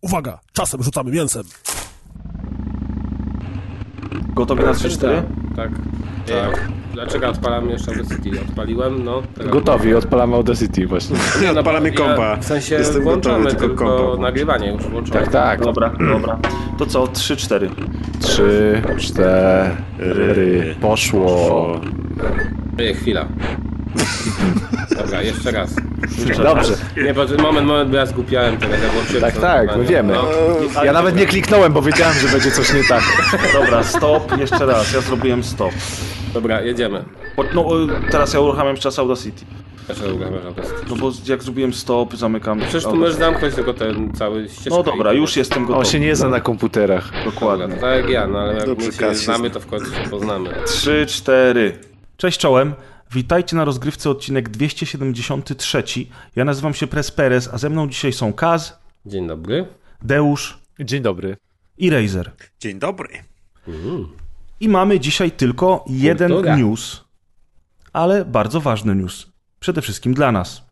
Uwaga, czasem rzucamy mięsem. Gotowi na 3-4? Tak. tak. Dlaczego odpalam jeszcze Audacity? Odpaliłem, no. teraz- Gotowi, odpalamy Audacity właśnie. Nie, Odpalamy kompa. W sensie Jestem włączamy gotowy, tylko tylko, kompa nagrywanie już włączone. Tak, tak. Dobra, dobra. To co, 3-4. Trzy, cztery, poszło. Ej, chwila. Dobra, jeszcze raz. Dobrze. Nie, bo moment, moment, bo ja zgupiałem teraz. Ja Tak, tak, my wiemy. No. Ja nawet nie kliknąłem, bo wiedziałem, że będzie coś nie tak. Dobra, stop, jeszcze raz, ja zrobiłem stop. Dobra, jedziemy. No, teraz ja uruchamiam czas Audacity. Dlaczego uruchamiasz Audacity? No bo jak zrobiłem stop, zamykam. Przecież tu możesz zamknąć tylko ten cały ścieżkę. No dobra, już jestem gotowy. On się nie zna na komputerach. Dobra, Dokładnie. to tak jak ja, no ale jak Dobrze, my się znamy, zna. to w końcu się poznamy. 3, 4. Cześć czołem. Witajcie na rozgrywce odcinek 273. Ja nazywam się Pres Perez, a ze mną dzisiaj są Kaz, Dzień dobry. Deusz Dzień dobry. i Razer. Dzień dobry. I mamy dzisiaj tylko jeden Kultura. news, ale bardzo ważny news. Przede wszystkim dla nas.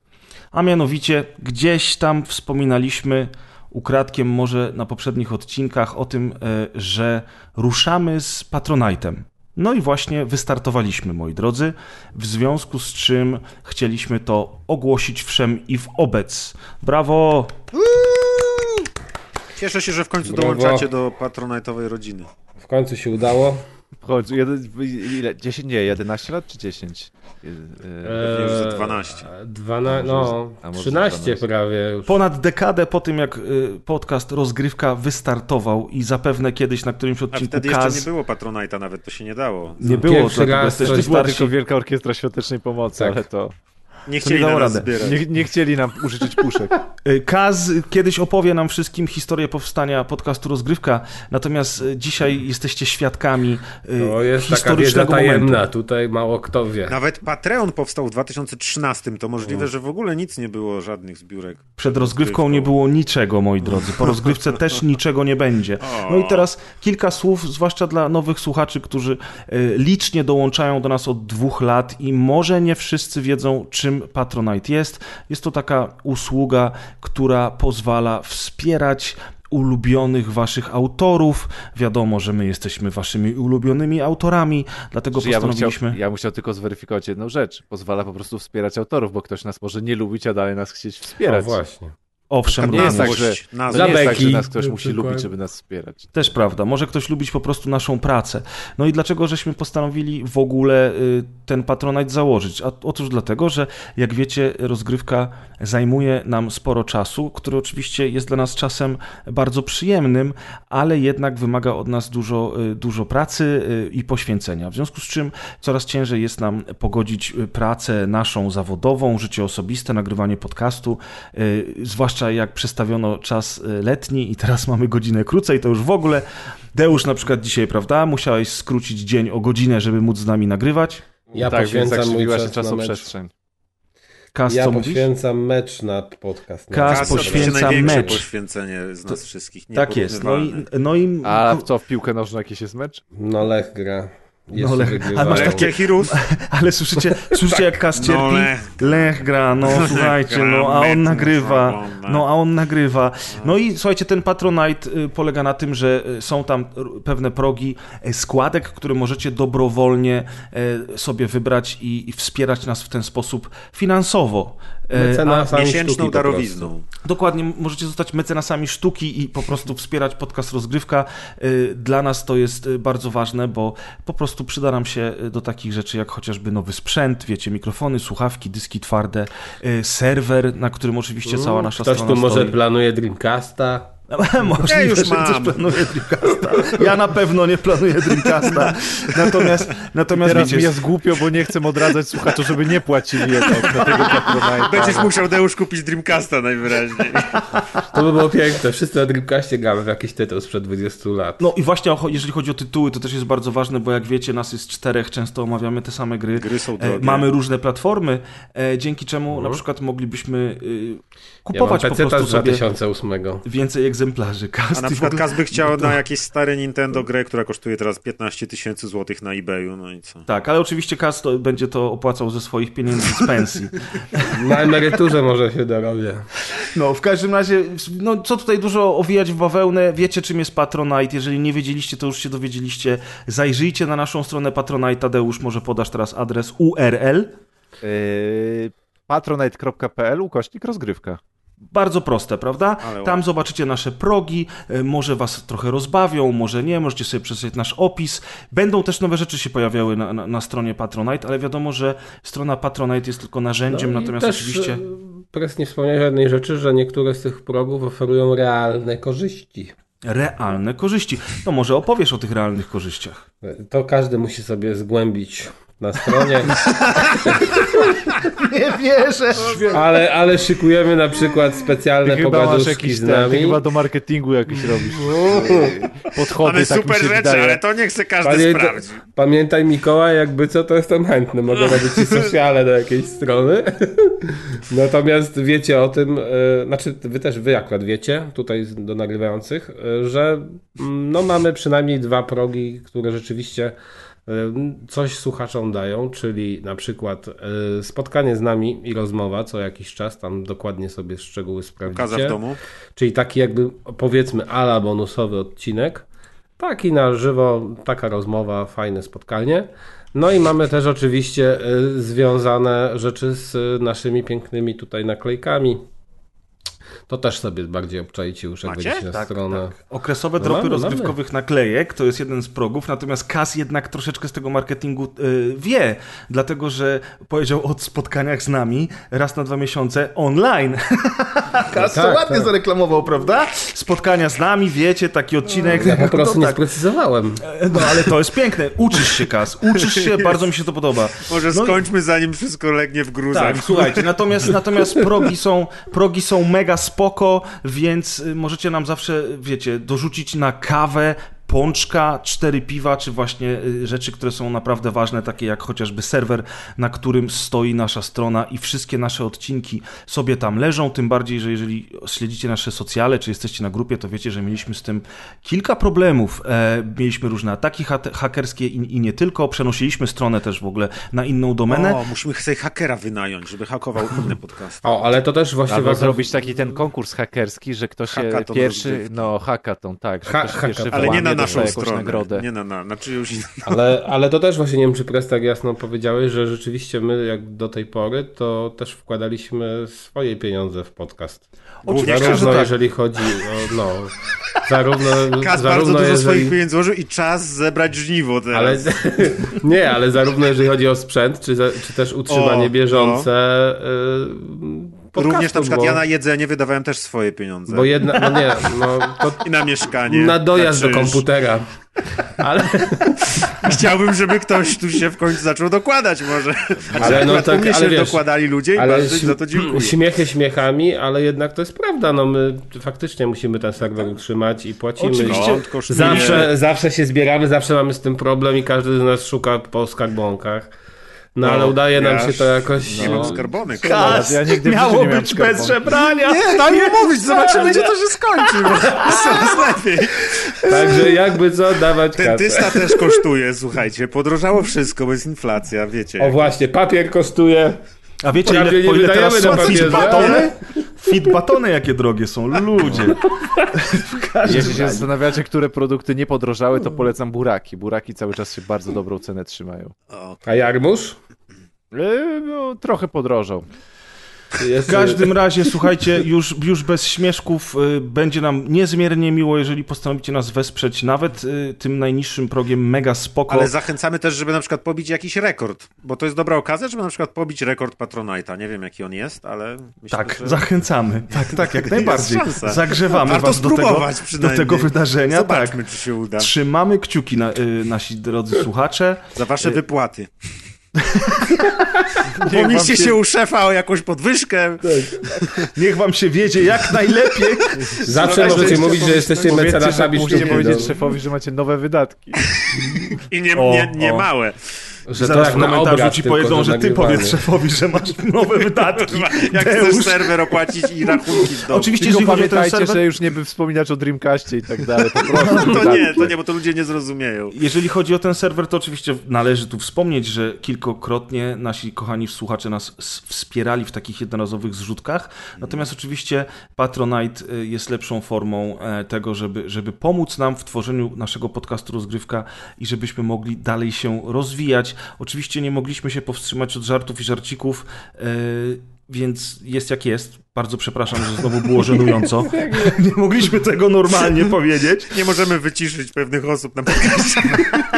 A mianowicie gdzieś tam wspominaliśmy ukradkiem może na poprzednich odcinkach o tym, e, że ruszamy z Patronite'em. No i właśnie wystartowaliśmy, moi drodzy, w związku z czym chcieliśmy to ogłosić wszem i w obec. Brawo! Cieszę się, że w końcu Brawo. dołączacie do patronajtowej rodziny. W końcu się udało. Chodź, jeden, ile? 10, nie, 11 lat czy 10? Je- e, już za 12. 12, no, a może 13 12. prawie już. Ponad dekadę po tym, jak y, podcast Rozgrywka wystartował i zapewne kiedyś na którymś A odcinku wtedy Kaz... jeszcze nie było patronajta nawet, to się nie dało. Nie było, Pierwszy raz jesteśmy coś Była tylko Wielka Orkiestra Świątecznej Pomocy, Tak. ale to... Nie nie chcieli rady. zbierać. Nie, nie chcieli nam użyczyć puszek. Y, Kaz kiedyś opowie nam wszystkim historię powstania podcastu Rozgrywka, natomiast y, dzisiaj jesteście świadkami y, To jest taka wiedza historycznego tajemna, momentu. tutaj mało kto wie. Nawet Patreon powstał w 2013, to możliwe, że w ogóle nic nie było, żadnych zbiórek. Przed rozgrywką nie było niczego, moi drodzy. Po rozgrywce też niczego nie będzie. No i teraz kilka słów, zwłaszcza dla nowych słuchaczy, którzy licznie dołączają do nas od dwóch lat i może nie wszyscy wiedzą, czym Patronite jest. Jest to taka usługa, która pozwala wspierać ulubionych waszych autorów. Wiadomo, że my jesteśmy waszymi ulubionymi autorami, dlatego Że ja, bym chciał, postanowiliśmy... ja bym chciał tylko zweryfikować jedną rzecz. Pozwala po prostu wspierać autorów, bo ktoś nas może nie lubić, a dalej nas chcieć No wspierać. właśnie. Owszem, nie jest tak, że, Na to nie jest tak, że nas ktoś musi lubić, żeby nas wspierać. Też prawda. Może ktoś lubić po prostu naszą pracę. No i dlaczego żeśmy postanowili w ogóle y, ten Patronite założyć? A otóż dlatego, że jak wiecie, rozgrywka zajmuje nam sporo czasu, który oczywiście jest dla nas czasem bardzo przyjemnym, ale jednak wymaga od nas dużo, y, dużo pracy y, i poświęcenia. W związku z czym coraz ciężej jest nam pogodzić pracę naszą zawodową, życie osobiste, nagrywanie podcastu, y, zwłaszcza jak przestawiono czas y, letni i teraz mamy godzinę krócej, to już w ogóle. Deusz na przykład dzisiaj, prawda, musiałeś skrócić dzień o godzinę, żeby móc z nami nagrywać. Ja tak, więc poświęcam mój czas na mecz. czasoprzestrzeń. Kas, Ja co mówisz? poświęcam mecz na podcast. Kas Kas poświęca mecz. poświęcenie z nas wszystkich. Tak jest. No i, no i A w co, w piłkę nożną jakiś jest mecz? No Lech gra. Jeszcze No, Lech- ale masz takie-? Ale słyszycie, słyszycie jak Kas cierpi? No, Lech. Lech gra, no słuchajcie, gra, no a on nagrywa, no a on nagrywa. No i słuchajcie, ten Patronite y, polega na tym, że y, są tam r- pewne progi y, składek, które możecie dobrowolnie y, sobie wybrać i, i wspierać nas w ten sposób finansowo. Y, Mecenasami sztuki Miesięczną po darowizną. Dokładnie, możecie zostać mecenasami sztuki i po prostu wspierać podcast Rozgrywka. Y, Dla nas to jest y, bardzo ważne, bo po prostu przyda nam się do takich rzeczy jak chociażby nowy sprzęt, wiecie, mikrofony, słuchawki, dyski twarde, serwer, na którym oczywiście cała nasza Ktoś strona tu może stoi. planuje Dreamcasta. Możliwe, Ja już że ktoś mam. planuje Dreamcasta. Ja na pewno nie planuję Dreamcasta. Natomiast, natomiast Teraz wiecie, mi jest głupio, bo nie chcę odradzać słuchaczy, żeby nie płacili jednak za tego Patronite'a. Będziesz musiał Deusz kupić Dreamcasta najwyraźniej. To by było piękne. Wszyscy na Dreamcastie gramy w jakiś tytuł sprzed 20 lat. No i właśnie jeżeli chodzi o tytuły, to też jest bardzo ważne, bo jak wiecie, nas jest czterech, często omawiamy te same gry. Gry są E, drogie. Mamy różne platformy, e, dzięki czemu na przykład moglibyśmy y, ja mam kupować po prostu z sobie 2008. więcej egzemplarzy egzemplarzy. A na przykład ogóle- Kaz by chciał na jakieś stare Nintendo grę, która kosztuje teraz 15 tysięcy złotych na eBayu, no i co? Tak, ale oczywiście Kast to będzie to opłacał ze swoich pieniędzy z pensji. Na emeryturze może się dorobię. No, w każdym razie, no co tutaj dużo owijać w bawełnę, wiecie czym jest Patronite, jeżeli nie wiedzieliście, to już się dowiedzieliście, zajrzyjcie na naszą stronę Patronite, Tadeusz, może podasz teraz adres URL, Yy, patronite.pl ukośnik rozgrywka. Bardzo proste, prawda? Ale Tam zobaczycie nasze progi, e, może was trochę rozbawią, może nie, możecie sobie przeczytać nasz opis. Będą też nowe rzeczy się pojawiały na, na, na stronie Patronite, ale wiadomo, że strona Patronite jest tylko narzędziem, No natomiast też, oczywiście... e, Pres nie wspomniał jednej rzeczy, że niektóre z tych progów oferują realne korzyści. Realne korzyści. No może opowiesz o tych realnych korzyściach. To każdy musi sobie zgłębić na stronie, Nie wierzę! ale, ale szykujemy na przykład specjalne Ty pogaduszki z ten, ty nami. chyba do marketingu jakiś robisz. Podchody, Ale tak super rzeczy, wydaje. ale to nie chce każdy Pamięta, sprawdzić. pamiętaj Mikołaj, jakby co, to jestem chętny. Mogę robić ci sociale do jakiejś strony. Natomiast wiecie o tym, e, znaczy wy też, wy akurat wiecie, tutaj do nagrywających, e, że mm, no mamy przynajmniej dwa progi, które rzeczywiście coś słuchaczom dają, czyli na przykład e, spotkanie z nami i rozmowa co jakiś czas, tam dokładnie sobie szczegóły Kaza sprawdzicie. w domu. Czyli taki jakby powiedzmy ala bonusowy odcinek. Taki na żywo, taka rozmowa, fajne spotkanie. No i mamy też oczywiście y, związane rzeczy z y, naszymi pięknymi tutaj naklejkami. To też sobie bardziej obczajcie już, jak Macie? wejdziecie na Tak, stronę. Okresowe No dropy mamy, rozgrywkowych naklejek to jest jeden z progów, natomiast Kas jednak troszeczkę z tego marketingu y, wie, dlatego że powiedział o spotkaniach z nami raz na dwa miesiące online. Kas to tak, ładnie tak. zareklamował, prawda? Spotkania z nami, wiecie, taki odcinek. Ja po prostu to nie tak. sprecyzowałem. No ale to jest piękne. Uczysz się, Kas. Uczysz się, bardzo mi się to podoba. Może No i- skończmy zanim wszystko legnie w gruzach. Tak, słuchajcie, natomiast, natomiast progi, są, progi są mega spoko, więc y, możecie nam zawsze, wiecie, dorzucić na kawę, pączka, cztery piwa, czy właśnie y, rzeczy, które są naprawdę ważne, takie jak chociażby serwer, na którym stoi nasza strona i wszystkie nasze odcinki sobie tam leżą, tym bardziej, że jeżeli śledzicie nasze socjale, czy jesteście na grupie, to wiecie, że mieliśmy z tym kilka problemów. E, mieliśmy różne ataki ha- hakerskie i, i nie tylko, przenosiliśmy stronę też w ogóle na inną domenę. O, musimy sobie hakera wynająć, żeby hakował inne podcasty. O, ale to też właśnie Albo warto- zrobić taki ten konkurs hakerski, że ktoś się Hackathon pierwszy, rozgrywki. no hackathon, tak, że Ha- hackathon. Ale nie na naszą jakąś stronę. nagrodę. Nie na, na, znaczy już... Ale, ale to też właśnie nie wiem, czy Press tak jasno powiedziałeś, że rzeczywiście my, jak do tej pory, to też wkładaliśmy swoje pieniądze w podcast. Oczywiście, zarówno że tak. jeżeli chodzi o, no, zarówno, Kaz bardzo zarówno dużo jeżeli, swoich pieniędzy złożył i czas zebrać żniwo teraz. ale, nie, ale zarówno jeżeli chodzi o sprzęt, czy, czy też utrzymanie O, bieżące y, podcastu, Również na przykład bo, ja na jedzenie wydawałem też swoje pieniądze. Bo jedna, no nie, no to I na mieszkanie. na dojazd do krzyż. komputera. Ale, Chciałbym, żeby ktoś tu się w końcu zaczął dokładać może. Ale ale no no tak, mnie ale się wiesz, dokładali ludzie i bardzo za to dziękuję. śmiechy śmiechami, ale jednak to jest prawda. No my faktycznie musimy ten serwer utrzymać i płacimy. Oczywiście. Kosztuje. Zawsze, zawsze się zbieramy, zawsze mamy z tym problem i każdy z nas szuka po skarbonkach. No, No, ale udaje nam się to jakoś. Nie no, mam skarbonek. Kas, Ja nigdy miało nie być bez żebrania. Nie, daj mi mówić, zobaczymy, gdzie to się skończy. coraz lepiej. Także jakby co, dawać kasę. Dentysta też kosztuje, słuchajcie. Podrożało wszystko, bo jest inflacja, wiecie. O właśnie, papier kosztuje. A wiecie, ile, nie po ile teraz są batony? Fit batony jakie drogie są, ludzie. Jeśli się zastanawiacie, które produkty nie podrożały, to polecam buraki. Buraki cały czas się bardzo dobrą cenę trzymają. A jarmuż? E, No, trochę podrożał. W każdym razie, słuchajcie, już, już bez śmieszków y, będzie nam niezmiernie miło, jeżeli postanowicie nas wesprzeć, nawet y, tym najniższym progiem mega spoko. Ale zachęcamy też, żeby na przykład pobić jakiś rekord, bo to jest dobra okazja, żeby na przykład pobić rekord Patronite'a. Nie wiem, jaki on jest, ale myślę, Tak, że... zachęcamy. Tak, tak, jak najbardziej. Zagrzewamy Warto was do tego, do tego wydarzenia. Zobaczmy, tak. czy się uda. Trzymamy kciuki, na, y, nasi drodzy słuchacze. Za wasze wypłaty. Wam Pomyślcie się- się u szefa o jakąś podwyżkę. Niech wam się wiedzie jak najlepiej. Zawsze Zobaczcie, możecie jeszcze mówić, że jesteście mecenasami musicie sztuki. powiedzieć no. szefowi, że macie nowe wydatki. I nie, O, nie, nie o. małe. Że to Zaraz jak w na komentarzu ci powiedzą, że ty powiedz szefowi, że masz nowe wydatki. Jak Deusz. chcesz serwer opłacić i rachunki w domu. Oczywiście, Tylko jeżeli chodzi o ten pamiętajcie, serwer, że już nie by wspominać o Dreamcastie i tak dalej. To. No to nie, to nie, bo to ludzie nie zrozumieją. Jeżeli chodzi o ten serwer, to oczywiście należy tu wspomnieć, że kilkokrotnie nasi kochani słuchacze nas wspierali w takich jednorazowych zrzutkach. Natomiast oczywiście Patronite y, jest lepszą formą e, tego, żeby, żeby pomóc nam w tworzeniu naszego podcastu Rozgrywka i żebyśmy mogli dalej się rozwijać. Oczywiście nie mogliśmy się powstrzymać od żartów i żarcików. e, Więc jest jak jest. Bardzo przepraszam, że znowu było żenująco. Nie mogliśmy tego normalnie powiedzieć. Nie możemy wyciszyć pewnych osób na podcastie.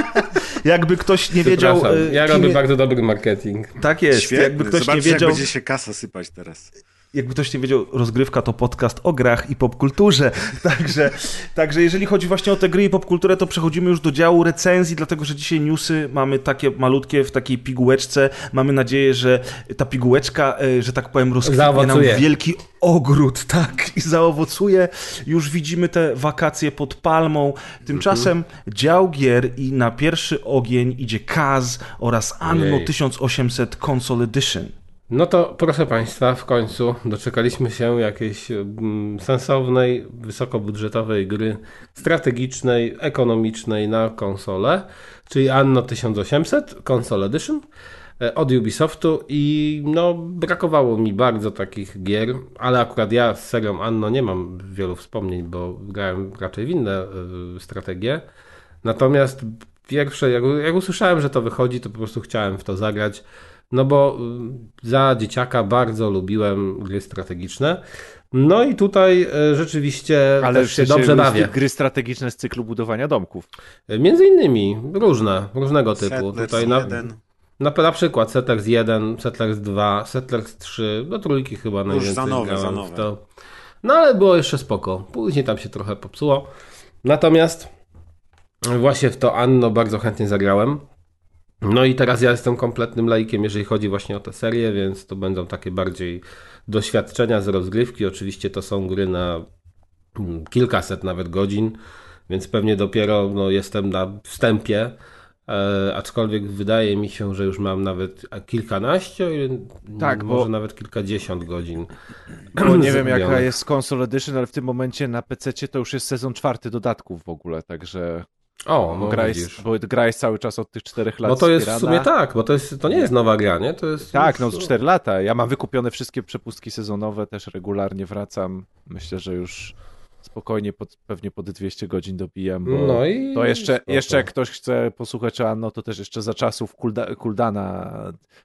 Jakby ktoś nie wiedział. E, ja robię je- bardzo dobry marketing. Tak jest. Świetnie. Jakby ktoś Zobaczcie, nie wiedział, jak będzie się kasa sypać teraz. Jakby ktoś nie wiedział, rozgrywka to podcast o grach i popkulturze. Także, także jeżeli chodzi właśnie o te gry i popkulturę, to przechodzimy już do działu recenzji, dlatego że dzisiaj newsy mamy takie malutkie w takiej pigułeczce. Mamy nadzieję, że ta pigułeczka, e, że tak powiem, rozkwitnie nam wielki ogród, tak, i zaowocuje. Już widzimy te wakacje pod palmą. Tymczasem dział gier i na pierwszy ogień idzie Kaz oraz Anno Ojej. 1800 Console Edition. No to proszę Państwa, w końcu doczekaliśmy się jakiejś mm, sensownej, wysokobudżetowej gry strategicznej, ekonomicznej na konsolę, czyli Anno 1800 Console Edition e, od Ubisoftu i no brakowało mi bardzo takich gier, ale akurat ja z serią Anno nie mam wielu wspomnień, bo grałem raczej w inne y, strategie. Natomiast pierwsze, jak, jak usłyszałem, że to wychodzi, to po prostu chciałem w to zagrać. No bo y, za dzieciaka bardzo lubiłem gry strategiczne. No i tutaj y, rzeczywiście Ale też się dobrze bawię. Gry strategiczne z cyklu budowania domków. Y, Między innymi różne, różnego typu. Settlers tutaj na, 1. na, na przykład Settlers 1, Settlers 2, Settlers 3, do trójki chyba najwięcej za nowe, za w nowe. to. No ale było jeszcze spoko. Później tam się trochę popsuło. Natomiast właśnie w to Anno bardzo chętnie zagrałem. No i teraz ja jestem kompletnym laikiem, jeżeli chodzi właśnie o tę serię, więc to będą takie bardziej doświadczenia z rozgrywki. Oczywiście to są gry na mm, kilkaset nawet godzin, więc pewnie dopiero no, jestem na wstępie. E, aczkolwiek wydaje mi się, że już mam nawet kilkanaście, Tak, może bo- nawet kilkadziesiąt godzin. Bo nie wiem jaka jest Console Edition, ale w tym momencie na PC to już jest sezon czwarty dodatków w ogóle, także O, no gra, widzisz. jest, bo gra jest cały czas od tych czterech lat Bo to jest w wspierana. sumie tak, bo to, jest, to nie jest nowa gra, nie? To jest Tak, no już- z 4 lata. Ja mam wykupione wszystkie przepustki sezonowe, też regularnie wracam. Myślę, że już spokojnie, pod, pewnie pod 200 godzin dobijam, bo No i to jeszcze, spoko. jeszcze jak ktoś chce posłuchać o Anno, to też jeszcze za czasów Kulda, Kuldana,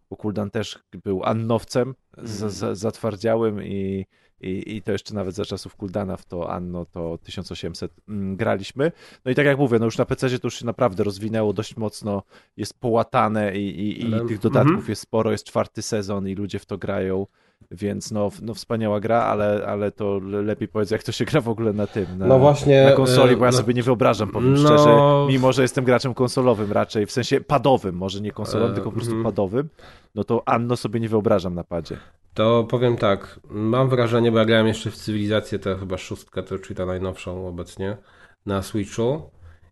bo Kuldan też był Annowcem z, z, zatwardziałym i, i, i to jeszcze nawet za czasów Kuldana w to Anno to 1800 mm, graliśmy. No i tak jak mówię, no już na PC to już się naprawdę rozwinęło dość mocno, jest połatane i, i, i Ale- tych dodatków mhm. jest sporo, jest czwarty sezon i ludzie w to grają. Więc no, no wspaniała gra, ale, ale to le- lepiej powiedz, jak to się gra w ogóle na tym, na, No właśnie, na konsoli, bo ja e, no- sobie nie wyobrażam, powiem no- szczerze, mimo że jestem graczem konsolowym raczej, w sensie padowym, może nie konsolowym, E, tylko po prostu mhm. padowym, no to Anno sobie nie wyobrażam na padzie. To powiem tak, mam wrażenie, bo ja grałem jeszcze w cywilizację, to chyba szóstkę, to czyli ta najnowszą obecnie, na Switchu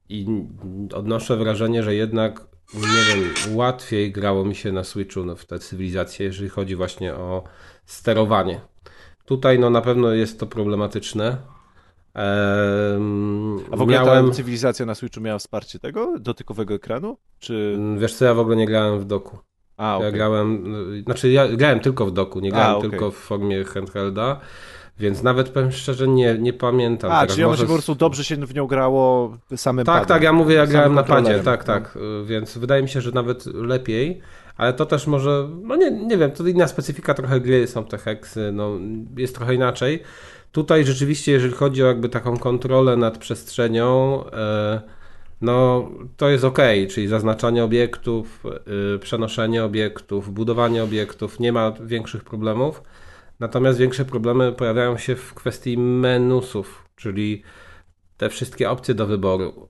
i odnoszę wrażenie, że jednak, nie wiem, łatwiej grało mi się na Switchu no, w tę cywilizację, jeżeli chodzi właśnie o sterowanie. Tutaj no na pewno jest to problematyczne. Ehm, A w ogóle miałem, ta cywilizacja na Switchu miała wsparcie tego, dotykowego ekranu? Czy... wiesz co, ja w ogóle nie grałem w doku. A, Ja okej. grałem, znaczy ja grałem tylko w doku, nie grałem okej. tylko w formie handhelda, więc nawet powiem szczerze nie, nie pamiętam. A, teraz. czyli ono Może po prostu dobrze się w nią grało samym Tak, padem. tak, ja mówię, ja grałem na padzie, tak, tak, y, więc wydaje mi się, że nawet lepiej, ale to też może, no nie, nie wiem, to inna specyfika trochę gry, są te heksy, no jest trochę inaczej. Tutaj rzeczywiście, jeżeli chodzi o jakby taką kontrolę nad przestrzenią, e, no to jest ok, czyli zaznaczanie obiektów, y, przenoszenie obiektów, budowanie obiektów, nie ma większych problemów. Natomiast większe problemy pojawiają się w kwestii menusów, czyli te wszystkie opcje do wyboru,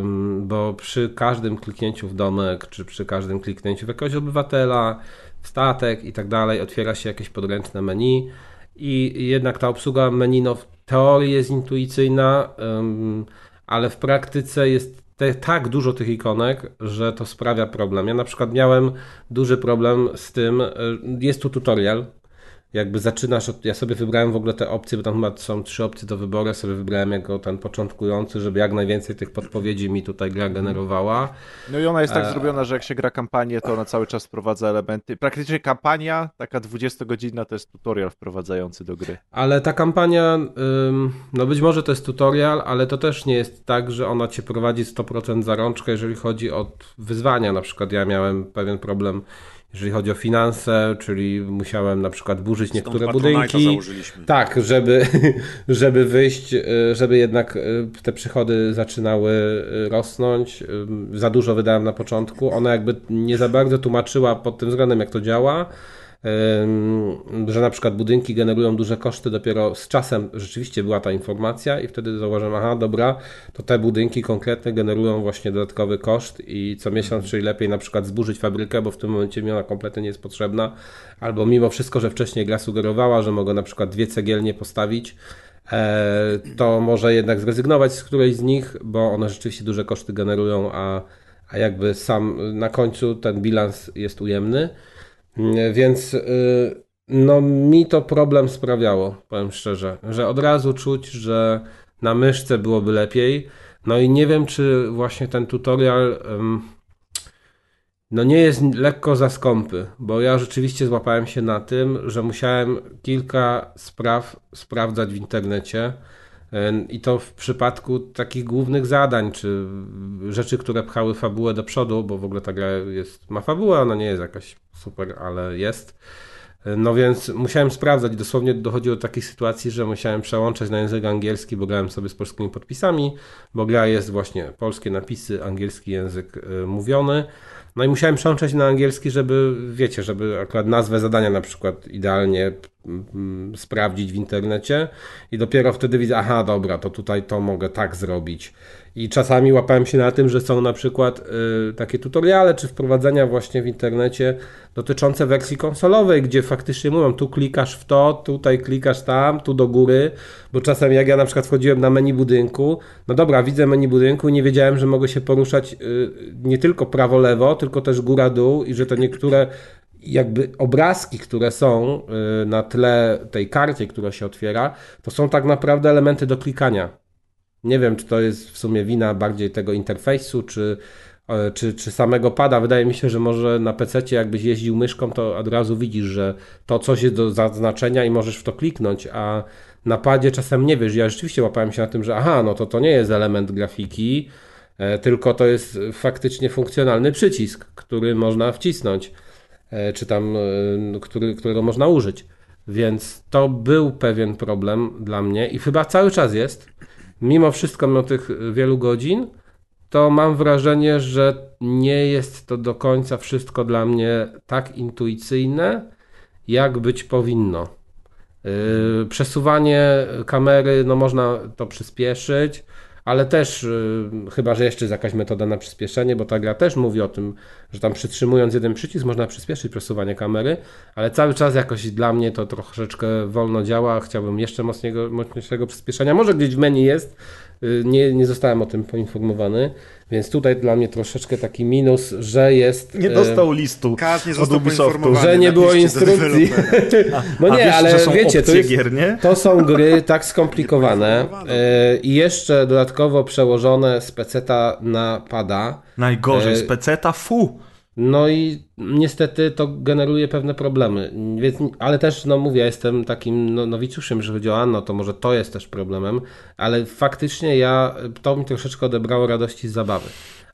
Ym, bo przy każdym kliknięciu w domek, czy przy każdym kliknięciu w jakiegoś obywatela, statek i tak dalej, otwiera się jakieś podręczne menu i jednak ta obsługa menu no, w teorii jest intuicyjna, ym, ale w praktyce jest te, tak dużo tych ikonek, że to sprawia problem. Ja na przykład miałem duży problem z tym, y, jest tu tutorial, jakby zaczynasz, od, ja sobie wybrałem w ogóle te opcje, bo tam chyba są trzy opcje do wyboru, ja sobie wybrałem jako ten początkujący, żeby jak najwięcej tych podpowiedzi mi tutaj gra generowała. No i ona jest tak E, zrobiona, że jak się gra kampanię, to ona cały czas wprowadza elementy. Praktycznie kampania, taka 20-godzinna, to jest tutorial wprowadzający do gry. Ale ta kampania, no być może to jest tutorial, ale to też nie jest tak, że ona cię prowadzi 100% za rączkę, jeżeli chodzi o wyzwania. Na przykład ja miałem pewien problem, jeżeli chodzi o finanse, czyli musiałem na przykład burzyć niektóre Stąd budynki. założyliśmy. Tak, żeby, żeby wyjść, y, żeby jednak y, te przychody zaczynały y, rosnąć. Za dużo wydałem na początku. Ona jakby nie za bardzo tłumaczyła pod tym względem, jak to działa. Że na przykład budynki generują duże koszty, dopiero z czasem rzeczywiście była ta informacja, i wtedy zauważyłem, aha, dobra, to te budynki konkretne generują właśnie dodatkowy koszt, i co miesiąc, czyli lepiej na przykład zburzyć fabrykę, bo w tym momencie mi ona kompletnie nie jest potrzebna, albo mimo wszystko, że wcześniej gra sugerowała, że mogę na przykład dwie cegielnie postawić, e, to może jednak zrezygnować z którejś z nich, bo one rzeczywiście duże koszty generują, a, a jakby sam na końcu ten bilans jest ujemny. Mm, Więc y, no mi to problem sprawiało, powiem szczerze, że od razu czuć, że na myszce byłoby lepiej. No i nie wiem, czy właśnie ten tutorial no nie jest lekko za skąpy, bo ja rzeczywiście złapałem się na tym, że musiałem kilka spraw sprawdzać w internecie. I to w przypadku takich głównych zadań, czy rzeczy, które pchały fabułę do przodu, bo w ogóle ta gra jest, ma fabułę, ona nie jest jakaś super, ale jest. No więc musiałem sprawdzać, dosłownie dochodziło do takiej sytuacji, że musiałem przełączać na język angielski, bo grałem sobie z polskimi podpisami, bo gra jest właśnie polskie napisy, angielski język y, mówiony. No i musiałem przełączać na angielski, żeby, wiecie, żeby akurat nazwę zadania na przykład idealnie mm, sprawdzić w internecie i dopiero wtedy widzę, aha, dobra, to tutaj to mogę tak zrobić. I czasami łapałem się na tym, że są na przykład y, takie tutoriale czy wprowadzenia właśnie w internecie dotyczące wersji konsolowej, gdzie faktycznie mówią, tu klikasz w to, tutaj klikasz tam, tu do góry, bo czasem jak ja na przykład wchodziłem na menu budynku, no dobra, widzę menu budynku i nie wiedziałem, że mogę się poruszać y, nie tylko prawo-lewo, tylko też góra-dół i że to niektóre jakby obrazki, które są y, na tle tej karty, która się otwiera, to są tak naprawdę elementy do klikania. Nie wiem, czy to jest w sumie wina bardziej tego interfejsu, czy, e, czy, czy samego pada. Wydaje mi się, że może na PC, jakbyś jeździł myszką, to od razu widzisz, że to coś jest do zaznaczenia i możesz w to kliknąć, a na padzie czasem nie wiesz. Ja rzeczywiście łapałem się na tym, że aha, no to to nie jest element grafiki, e, tylko to jest faktycznie funkcjonalny przycisk, który można wcisnąć, e, czy tam, który, którego można użyć. Więc to był pewien problem dla mnie i chyba cały czas jest mimo wszystko, mimo tych wielu godzin, to mam wrażenie, że nie jest to do końca wszystko dla mnie tak intuicyjne, jak być powinno. Yy, przesuwanie kamery, no można to przyspieszyć, ale też yy, chyba, że jeszcze jest jakaś metoda na przyspieszenie, bo ta gra też mówi o tym, że tam przytrzymując jeden przycisk można przyspieszyć przesuwanie kamery, ale cały czas jakoś dla mnie to troszeczkę wolno działa. Chciałbym jeszcze mocniejszego, mocniejszego przyspieszenia. Może gdzieś w menu jest, nie, nie zostałem o tym poinformowany, więc tutaj dla mnie troszeczkę taki minus, że jest. Nie yy, dostał listu Kaz nie został Ubisoftu. poinformowany. że nie było instrukcji. No nie, wiesz, ale wiecie, to jest, gier, nie? to są gry tak skomplikowane e, i jeszcze dodatkowo przełożone z peceta na pada. Najgorzej, z peceta, fu! No i niestety to generuje pewne problemy. Więc, ale też, no mówię, jestem takim no, nowicjuszem, jeżeli chodzi o Anno, to może to jest też problemem, ale faktycznie ja, to mi troszeczkę odebrało radości z zabawy.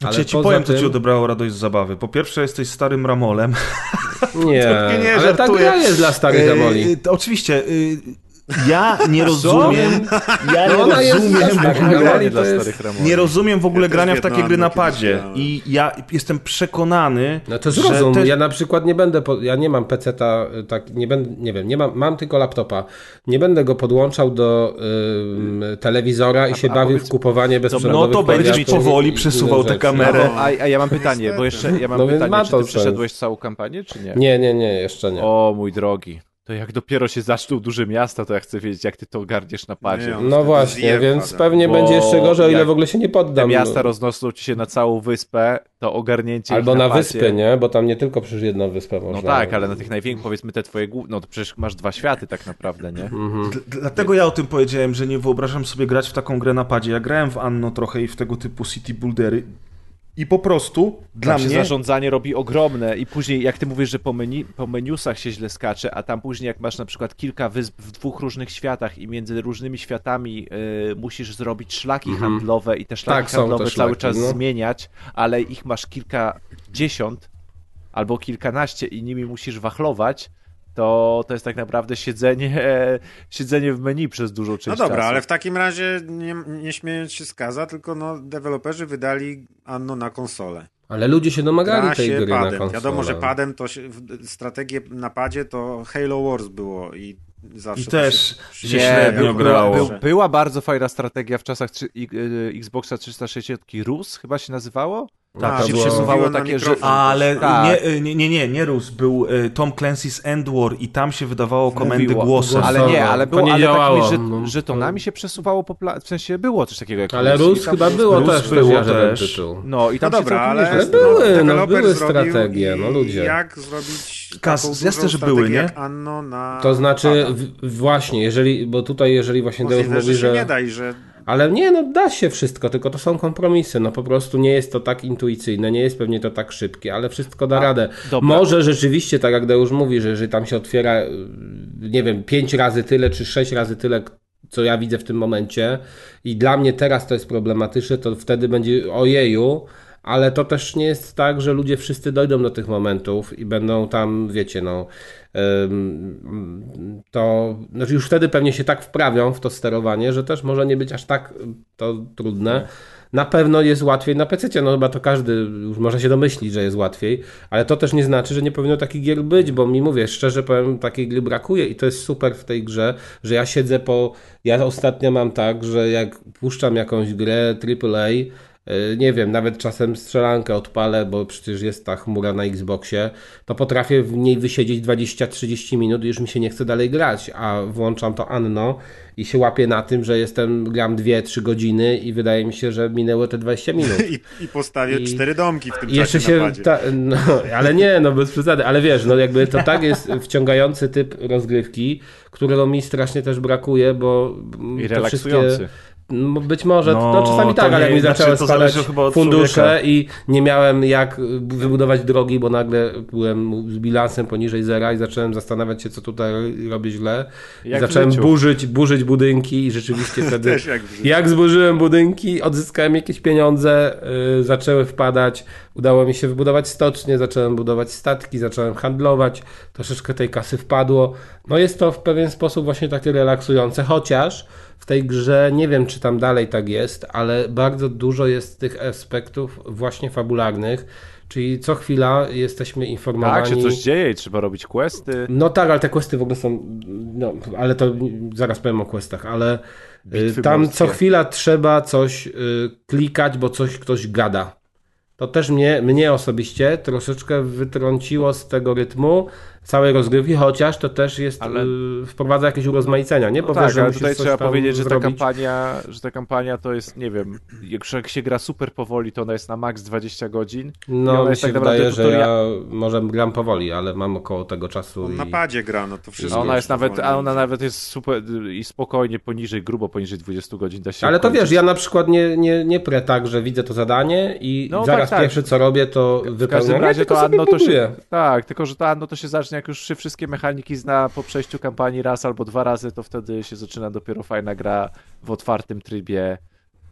Ale Znaczy, ja ci powiem, co tym- ci odebrało radość z zabawy. Po pierwsze, jesteś starym ramolem. Nie, Nie, ale ta żartuję. gra jest dla starych E, zamoli. to Oczywiście. y, Ja nie rozumiem. Ja nie No ona jest rozumiem. w ogóle- jest- starych Ramon. Nie rozumiem w ogóle Ja grania w takie gry na padzie. I ja jestem przekonany, No to zrozum, te- ja na przykład nie będę, po, ja nie mam peceta, y, tak, nie będę, nie wiem, nie mam, mam tylko laptopa, nie będę go podłączał do ym, telewizora i się a bawił powiedz- w kupowanie no bezprzewodowych to będziesz powoli i przesuwał tę kamerę. A, a ja mam pytanie, bo jeszcze ja mam No pytanie, czy ty sens. przeszedłeś całą kampanię, czy nie? Nie, nie, nie, jeszcze nie. O mój drogi. To jak dopiero się zaczną duże miasta, to ja chcę wiedzieć, jak ty to ogarniesz na padzie. Nie, No właśnie, więc padem. pewnie Bo będzie jeszcze gorzej, o ile w ogóle się nie Te poddam. miasta no. roznoszą ci się na całą wyspę, to ogarnięcie Albo ich na padzie- wyspę, nie? Bo tam nie tylko przecież jedną wyspę można. No tak, ale na tych największych, powiedzmy te twoje główne, no to przecież masz dwa światy tak naprawdę, nie? Mhm. Dlatego ja o tym powiedziałem, że nie wyobrażam sobie grać w taką grę na padzie. Ja grałem w Anno trochę i w tego typu city buildery i po prostu dla Tam się mnie... zarządzanie robi ogromne i później, jak ty mówisz, że po, menu, po meniusach się źle skacze, a tam później jak masz na przykład kilka wysp w dwóch różnych światach i między różnymi światami y, musisz zrobić szlaki handlowe i te szlaki Tak, handlowe te cały szlaki, czas no. zmieniać, ale ich masz kilkadziesiąt albo kilkanaście i nimi musisz wachlować, to, to jest tak naprawdę siedzenie, siedzenie w menu przez dużą No część dobra, czasu. ale w takim razie, nie, nie śmiejąc się skaza, tylko no, deweloperzy wydali Anno na konsolę. Ale ludzie się domagali tej gry na padem. konsolę. Wiadomo, że padem to się, w- strategię na padzie to Halo Wars było i zawsze I też się, się Nie, średnio był, grało. był, była bardzo fajna strategia w czasach trzy, i- y, Xboxa 360 RUS chyba się nazywało? Tak, to się przesuwało takie, że... Ale Tak. nie, nie, nie, nie, nie Rus, był y, Tom Clancy's End War i tam się wydawało komendy Mówiło. głosem. Ale nie, ale To było, nie ale działało, tak, że, no. żetonami się przesuwało po pla... w sensie było coś takiego jak Ale Rus i Rus tam chyba było Rus też było było też. No i No tam się dobra, ale, Ale były, no, były strategie, no ludzie. Jak zrobić Kas- jasne, że były, nie? Anno na To znaczy, w, właśnie, jeżeli, bo tutaj jeżeli właśnie Deus mówi, że nie da i że Ale nie, no da się wszystko, tylko to są kompromisy. No po prostu nie jest to tak intuicyjne, nie jest pewnie to tak szybkie, ale wszystko da radę. dobra. Może rzeczywiście, tak jak Deusz mówi, że jeżeli tam się otwiera, y, nie wiem, pięć razy tyle, czy sześć razy tyle, co ja widzę w tym momencie i dla mnie teraz to jest problematyczne, to wtedy będzie ojeju, ale to też nie jest tak, że ludzie wszyscy dojdą do tych momentów i będą tam, wiecie, no, to znaczy już wtedy pewnie się tak wprawią w to sterowanie, że też może nie być aż tak to trudne. Na pewno jest łatwiej na PC, no chyba to każdy już może się domyślić, że jest łatwiej, ale to też nie znaczy, że nie powinno takich gier być, bo mi mówię, szczerze powiem, takiej gry brakuje i to jest super w tej grze, że ja siedzę po. Ja ostatnio mam tak, że jak puszczam jakąś grę AAA, nie wiem, nawet czasem strzelankę odpalę, bo przecież jest ta chmura na Xboxie, to potrafię w niej wysiedzieć 20-30 minut i już mi się nie chce dalej grać, a włączam to Anno i się łapię na tym, że jestem, gram 2-3 godziny i wydaje mi się, że minęły te 20 minut. i, i postawię I- cztery domki w tym jeszcze czasie się, ta, no, ale nie, no bez przesady, ale wiesz, no jakby to tak jest wciągający typ rozgrywki, którego mi strasznie też brakuje, bo I to relaksujący. wszystkie- być może, No, no, czasami to tak, ale nie- jak mi znaczy, zaczęły spadać zależy chyba od fundusze człowieka. i nie miałem jak wybudować drogi, bo nagle byłem z bilansem poniżej zera i zacząłem zastanawiać się, co tutaj robię źle. Jak zacząłem burzyć, burzyć budynki i rzeczywiście wtedy jak jak zburzyłem budynki, odzyskałem jakieś pieniądze, yy, zaczęły wpadać, udało mi się wybudować stocznie, zacząłem budować statki, zacząłem handlować, troszeczkę tej kasy wpadło. No jest to w pewien sposób właśnie takie relaksujące, chociaż w tej grze nie wiem, czy tam dalej tak jest, ale bardzo dużo jest tych aspektów właśnie fabularnych, czyli co chwila jesteśmy informowani. Tak, się coś dzieje i trzeba robić questy. No tak, ale te questy w ogóle są. No, ale to zaraz powiem o questach, ale y, Bitwy tam morskie. co chwila trzeba coś y, klikać, bo coś ktoś gada. To też mnie, mnie osobiście troszeczkę wytrąciło z tego rytmu całej rozgrywki, chociaż to też jest, Ale- y, wprowadza jakieś urozmaicenia, nie? No Bo tak, wiesz, że ale tutaj coś trzeba powiedzieć, że ta, zrobić. kampania, że ta kampania to jest, nie wiem, jak jak się gra super powoli, to ona jest na max 20 godzin. I No, ona mi jest się tak naprawdę wydaje, że ja może gram powoli, ale mam około tego czasu. On i... na padzie gra, no to wszystko. A ona jest nawet, a ona nawet jest super i spokojnie poniżej, grubo poniżej 20 godzin da się Ale to wiesz, ja na przykład nie, nie, nie prę tak, że widzę to zadanie i No zaraz tak, tak. pierwsze co robię, to W każdym wypełniam. razie to Anno to się. Tak, tylko że to Anno to się zacznie, jak już się wszystkie mechaniki zna po przejściu kampanii raz albo dwa razy, to wtedy się zaczyna dopiero fajna gra w otwartym trybie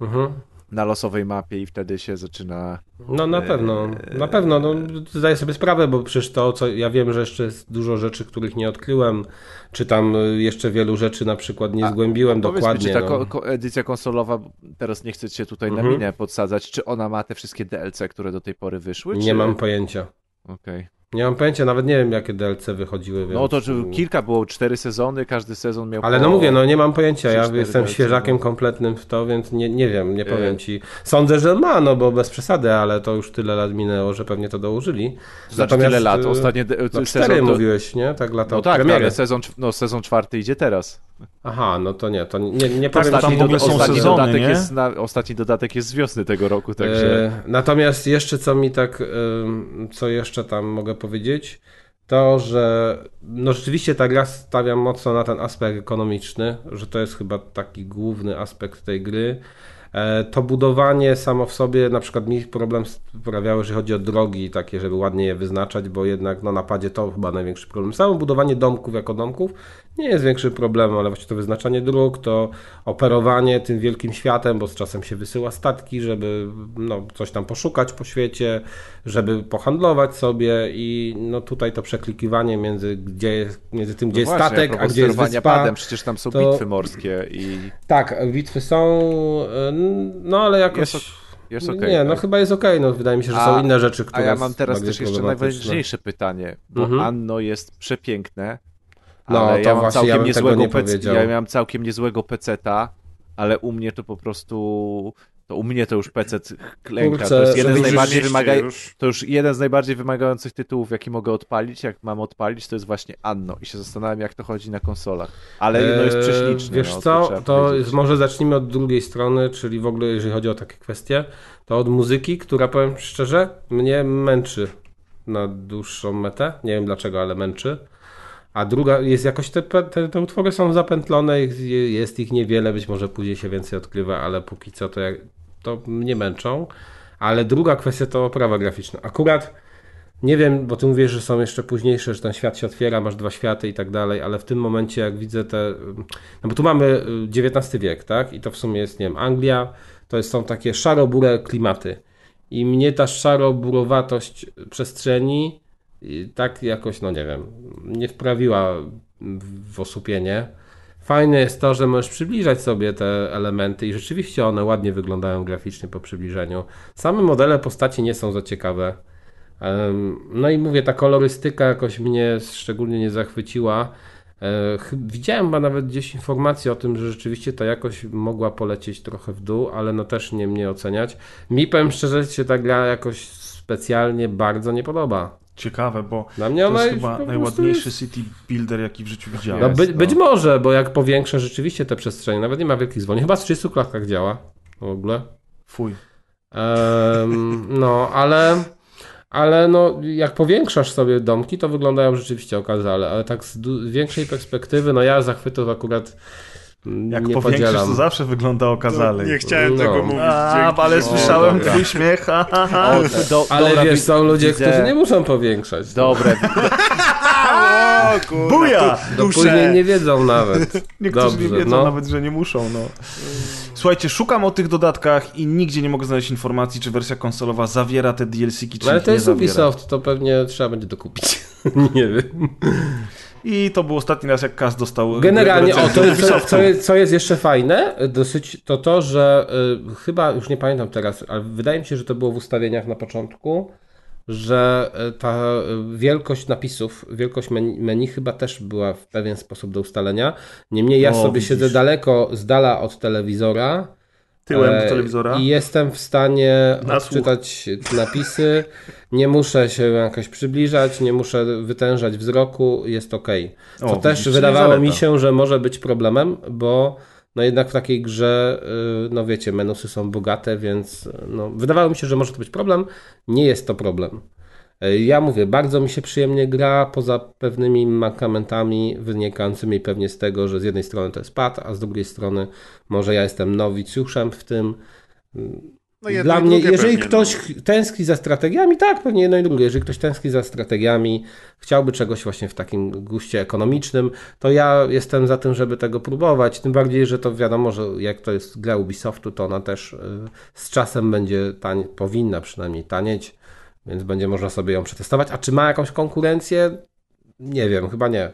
Mhm. na losowej mapie i wtedy się zaczyna. No na pewno, na pewno, no, zdaję sobie sprawę, bo przecież to, co ja wiem, że jeszcze jest dużo rzeczy, których nie odkryłem, czy tam y, jeszcze wielu rzeczy na przykład nie A, zgłębiłem Powiedz mi, dokładnie. czy ta no. ko- edycja konsolowa, teraz nie chcę cię tutaj na Mhm. minę podsadzać, czy ona ma te wszystkie DLC, które do tej pory wyszły? Nie czy... mam pojęcia. Okej. Nie mam pojęcia, nawet nie wiem jakie DLC wychodziły. Więc... No to czy kilka było, cztery sezony, każdy sezon miał Ale po... no mówię, no nie mam pojęcia, ja jestem DLC, świeżakiem no. kompletnym w to, więc nie, nie wiem, nie powiem E. ci. Sądzę, że ma, no bo bez przesady, ale to już tyle lat minęło, że pewnie to dołożyli. To znaczy tyle lat, ostatnie de- no, sezon cztery to- mówiłeś, nie? Tak lata No tak, no, premiery. ale sezon, no, sezon czwarty idzie teraz. Aha, no to nie, to nie, nie powiem tam w ogóle są ostatni, sezony, dodatek nie? jest na, ostatni dodatek jest z wiosny tego roku, także... E, natomiast jeszcze co mi tak, em, co jeszcze tam mogę powiedzieć, to, że no rzeczywiście ta gra stawia mocno na ten aspekt ekonomiczny, że to jest chyba taki główny aspekt tej gry. E, To budowanie samo w sobie, na przykład mi problem sprawiało, jeżeli chodzi o drogi takie, żeby ładnie je wyznaczać, bo jednak no, na padzie to chyba największy problem. Samo budowanie domków jako domków nie jest większym problemem, ale właśnie to wyznaczanie dróg, to operowanie tym wielkim światem, bo z czasem się wysyła statki, żeby no, coś tam poszukać po świecie, żeby pohandlować sobie i no tutaj to przeklikiwanie między, gdzie jest, między tym, gdzie No jest właśnie, statek, a gdzie jest wyspa. padem, przecież tam są to- bitwy morskie i Tak, bitwy są, y, no ale jakoś... Jest ok- jest okej. nie, no tak. chyba jest okej, no wydaje mi się, że A- są inne rzeczy, A które ja mam teraz też jeszcze najważniejsze pytanie, bo Mhm. Anno jest przepiękne, No, ale to ja mam właśnie całkiem ja niezłego nie PC, powiedział. ja miałem całkiem niezłego peceta, ale u mnie to po prostu to u mnie to już PC klęka. Kurczę, to jest jeden z najbardziej wymaga... już. to już jeden z najbardziej wymagających tytułów, jaki mogę odpalić, jak mam odpalić, to jest właśnie Anno i się zastanawiam, jak to chodzi na konsolach. Ale no jest Eee, prześliczny. Wiesz no, co, to może zacznijmy od drugiej strony, czyli w ogóle jeżeli chodzi o takie kwestie, to od muzyki, która powiem szczerze, mnie męczy na dłuższą metę. Nie wiem dlaczego, ale męczy. A druga jest jakoś te, te, te utwory są zapętlone, jest, ich niewiele, być może później się więcej odkrywa, ale póki co to, jak, to mnie męczą. Ale druga kwestia to oprawa graficzna. Akurat nie wiem, bo ty mówisz, że są jeszcze późniejsze, że ten świat się otwiera, masz dwa światy i tak dalej, ale w tym momencie jak widzę te... No bo tu mamy y, XIX wiek, tak? I to w sumie jest, nie wiem, Anglia, to jest, są takie szaro-bure klimaty. I mnie ta szaro-burowatość przestrzeni y, tak jakoś, no nie wiem, nie wprawiła w osłupienie. Fajne jest to, że możesz przybliżać sobie te elementy i rzeczywiście one ładnie wyglądają graficznie po przybliżeniu. Same modele postaci nie są za ciekawe. No i mówię, ta kolorystyka jakoś mnie szczególnie nie zachwyciła. E, Widziałem chyba nawet gdzieś informację o tym, że rzeczywiście ta jakość mogła polecieć trochę w dół, ale no też nie mnie oceniać. Mi powiem szczerze, się ta gra jakoś specjalnie bardzo nie podoba. Ciekawe, bo Dla mnie to jest chyba najładniejszy jest- city builder, jaki w życiu widziałem. No, by, no. być może, bo jak powiększa rzeczywiście te przestrzenie, nawet nie ma wielkich zwolnień. Chyba z 30 klatkach działa w ogóle. Fuj. No, ale, ale no, jak powiększasz sobie domki, to wyglądają rzeczywiście okazale, ale tak z większej perspektywy, no ja zachwytów akurat Jak nie powiększysz, podzielam. to zawsze wygląda okazale. Nie chciałem No. tego mówić. A, ale O, słyszałem dobra. twój śmiech. ha, ha, ha. O, do, Ale dobra, wiesz, wi- są ludzie, widzę- którzy nie muszą powiększać. Dobre, O, kurwa, Buja! tu No później nie wiedzą nawet. Niektórzy Dobrze, nie wiedzą no. nawet, że nie muszą. No. Słuchajcie, szukam o tych dodatkach i nigdzie nie mogę znaleźć informacji, czy wersja konsolowa zawiera te DLC-ki, czy No, ale to jest. Ubisoft, to pewnie trzeba będzie dokupić. nie wiem. I to był ostatni raz, jak Kaz dostał Generalnie, o, to co, co, jest, co jest jeszcze fajne, dosyć, to to, że y, chyba, już nie pamiętam teraz, ale wydaje mi się, że to było w ustawieniach na początku, że y, ta y, wielkość napisów, wielkość menu, menu chyba też była w pewien sposób do ustalenia. Niemniej ja O, sobie widzisz. siedzę daleko, z dala od telewizora. Tyłem do e, telewizora. I jestem w stanie odczytać napisy. Nie muszę się jakoś przybliżać, nie muszę wytężać wzroku, jest ok. Co O, też wydawało mi się, że może być problemem, bo no jednak w takiej grze, y, no wiecie, menusy są bogate, więc no, wydawało mi się, że może to być problem. Nie jest to problem. Y, Ja mówię, bardzo mi się przyjemnie gra, poza pewnymi mankamentami wynikającymi pewnie z tego, że z jednej strony to jest pad, a z drugiej strony może ja jestem nowicjuszem w tym. No Dla mnie, jeżeli pewnie, ktoś no. tęskni za strategiami, tak, pewnie jedno i drugie. Jeżeli ktoś tęskni za strategiami, chciałby czegoś właśnie w takim guście ekonomicznym, to ja jestem za tym, żeby tego próbować. Tym bardziej, że to wiadomo, że jak to jest gra Ubisoftu, to ona też y, z czasem będzie tań, powinna przynajmniej tanieć, więc będzie można sobie ją przetestować. A czy ma jakąś konkurencję? Nie wiem, chyba nie.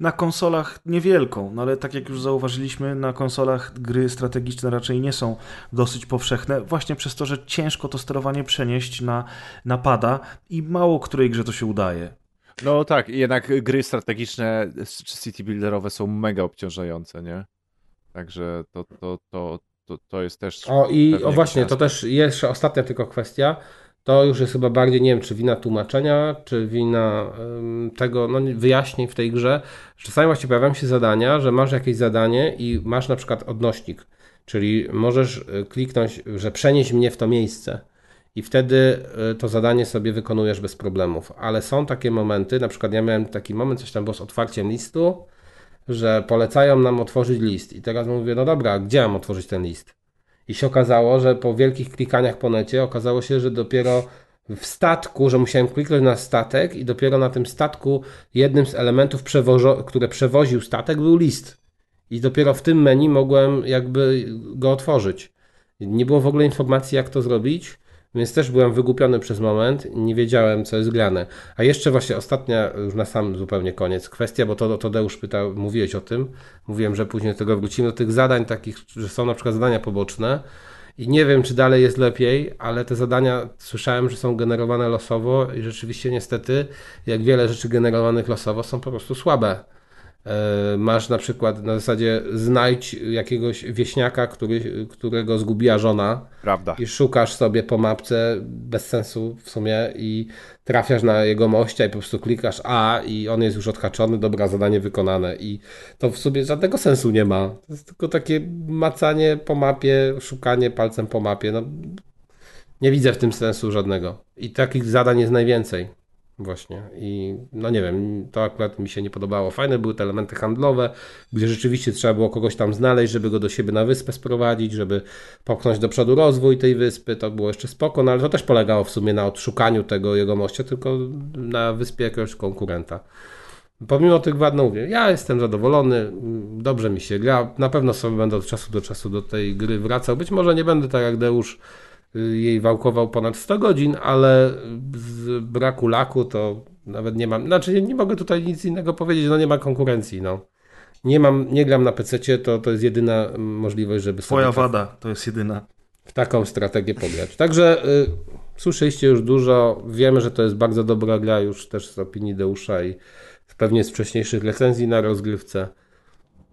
Na konsolach niewielką, no ale tak jak już zauważyliśmy, na konsolach gry strategiczne raczej nie są dosyć powszechne, właśnie przez to, że ciężko to sterowanie przenieść na, na pada i mało której grze to się udaje. No tak, jednak gry strategiczne czy city builderowe są mega obciążające, nie? Także to, to, to, to, to jest też. O i o właśnie, to też jeszcze ostatnia tylko kwestia. To już jest chyba bardziej, nie wiem, czy wina tłumaczenia, czy wina tego, no wyjaśnień w tej grze. Czasami właśnie pojawiają się zadania, że masz jakieś zadanie i masz na przykład odnośnik, czyli możesz y, kliknąć, że przenieś mnie w to miejsce i wtedy y, to zadanie sobie wykonujesz bez problemów. Ale są takie momenty, na przykład ja miałem taki moment, coś tam było z otwarciem listu, że polecają nam otworzyć list i teraz mówię, no dobra, gdzie mam otworzyć ten list? I się okazało, że po wielkich klikaniach po necie okazało się, że dopiero w statku, że musiałem kliknąć na statek i dopiero na tym statku jednym z elementów, przewożo- które przewoził statek był list. I dopiero w tym menu mogłem jakby go otworzyć. Nie było w ogóle informacji, jak to zrobić, więc też byłem wygłupiony przez moment, nie wiedziałem, co jest grane. A jeszcze właśnie ostatnia, już na sam zupełnie koniec, kwestia, bo to Tadeusz pytał, mówiłeś o tym, mówiłem, że później do tego wrócimy, do tych zadań takich, że są na przykład zadania poboczne i nie wiem, czy dalej jest lepiej, ale te zadania słyszałem, że są generowane losowo i rzeczywiście niestety, jak wiele rzeczy generowanych losowo, są po prostu słabe. E, Masz na przykład na zasadzie znajdź jakiegoś wieśniaka, który, którego zgubiła żona, Prawda. i szukasz sobie po mapce bez sensu w sumie i trafiasz na jego mościa i po prostu klikasz A i on jest już odhaczony, dobra, zadanie wykonane i to w sobie żadnego sensu nie ma. To jest tylko takie macanie po mapie, szukanie palcem po mapie. No, nie widzę w tym sensu żadnego. I takich zadań jest najwięcej. Właśnie. I no nie wiem, to akurat mi się nie podobało. Fajne były te elementy handlowe, gdzie rzeczywiście trzeba było kogoś tam znaleźć, żeby go do siebie na wyspę sprowadzić, żeby popchnąć do przodu rozwój tej wyspy. To było jeszcze spoko, no ale to też polegało w sumie na odszukaniu tego jego mościa, tylko na wyspie jakiegoś konkurenta. Pomimo tych wad, no mówię, ja jestem zadowolony, dobrze mi się gra. Na pewno sobie będę od czasu do czasu do tej gry wracał. Być może nie będę tak jak Deusz jej wałkował ponad 100 godzin, ale z braku laku to nawet nie mam. Znaczy, nie, nie mogę tutaj nic innego powiedzieć, no nie ma konkurencji. No. Nie mam, nie gram na PC, to, to jest jedyna możliwość, żeby Twoja sobie tak- wada to jest jedyna. w taką strategię pograć. Także y, słyszeliście już dużo. Wiemy, że to jest bardzo dobra gra już też z opinii Deusza i pewnie z wcześniejszych recenzji na rozgrywce.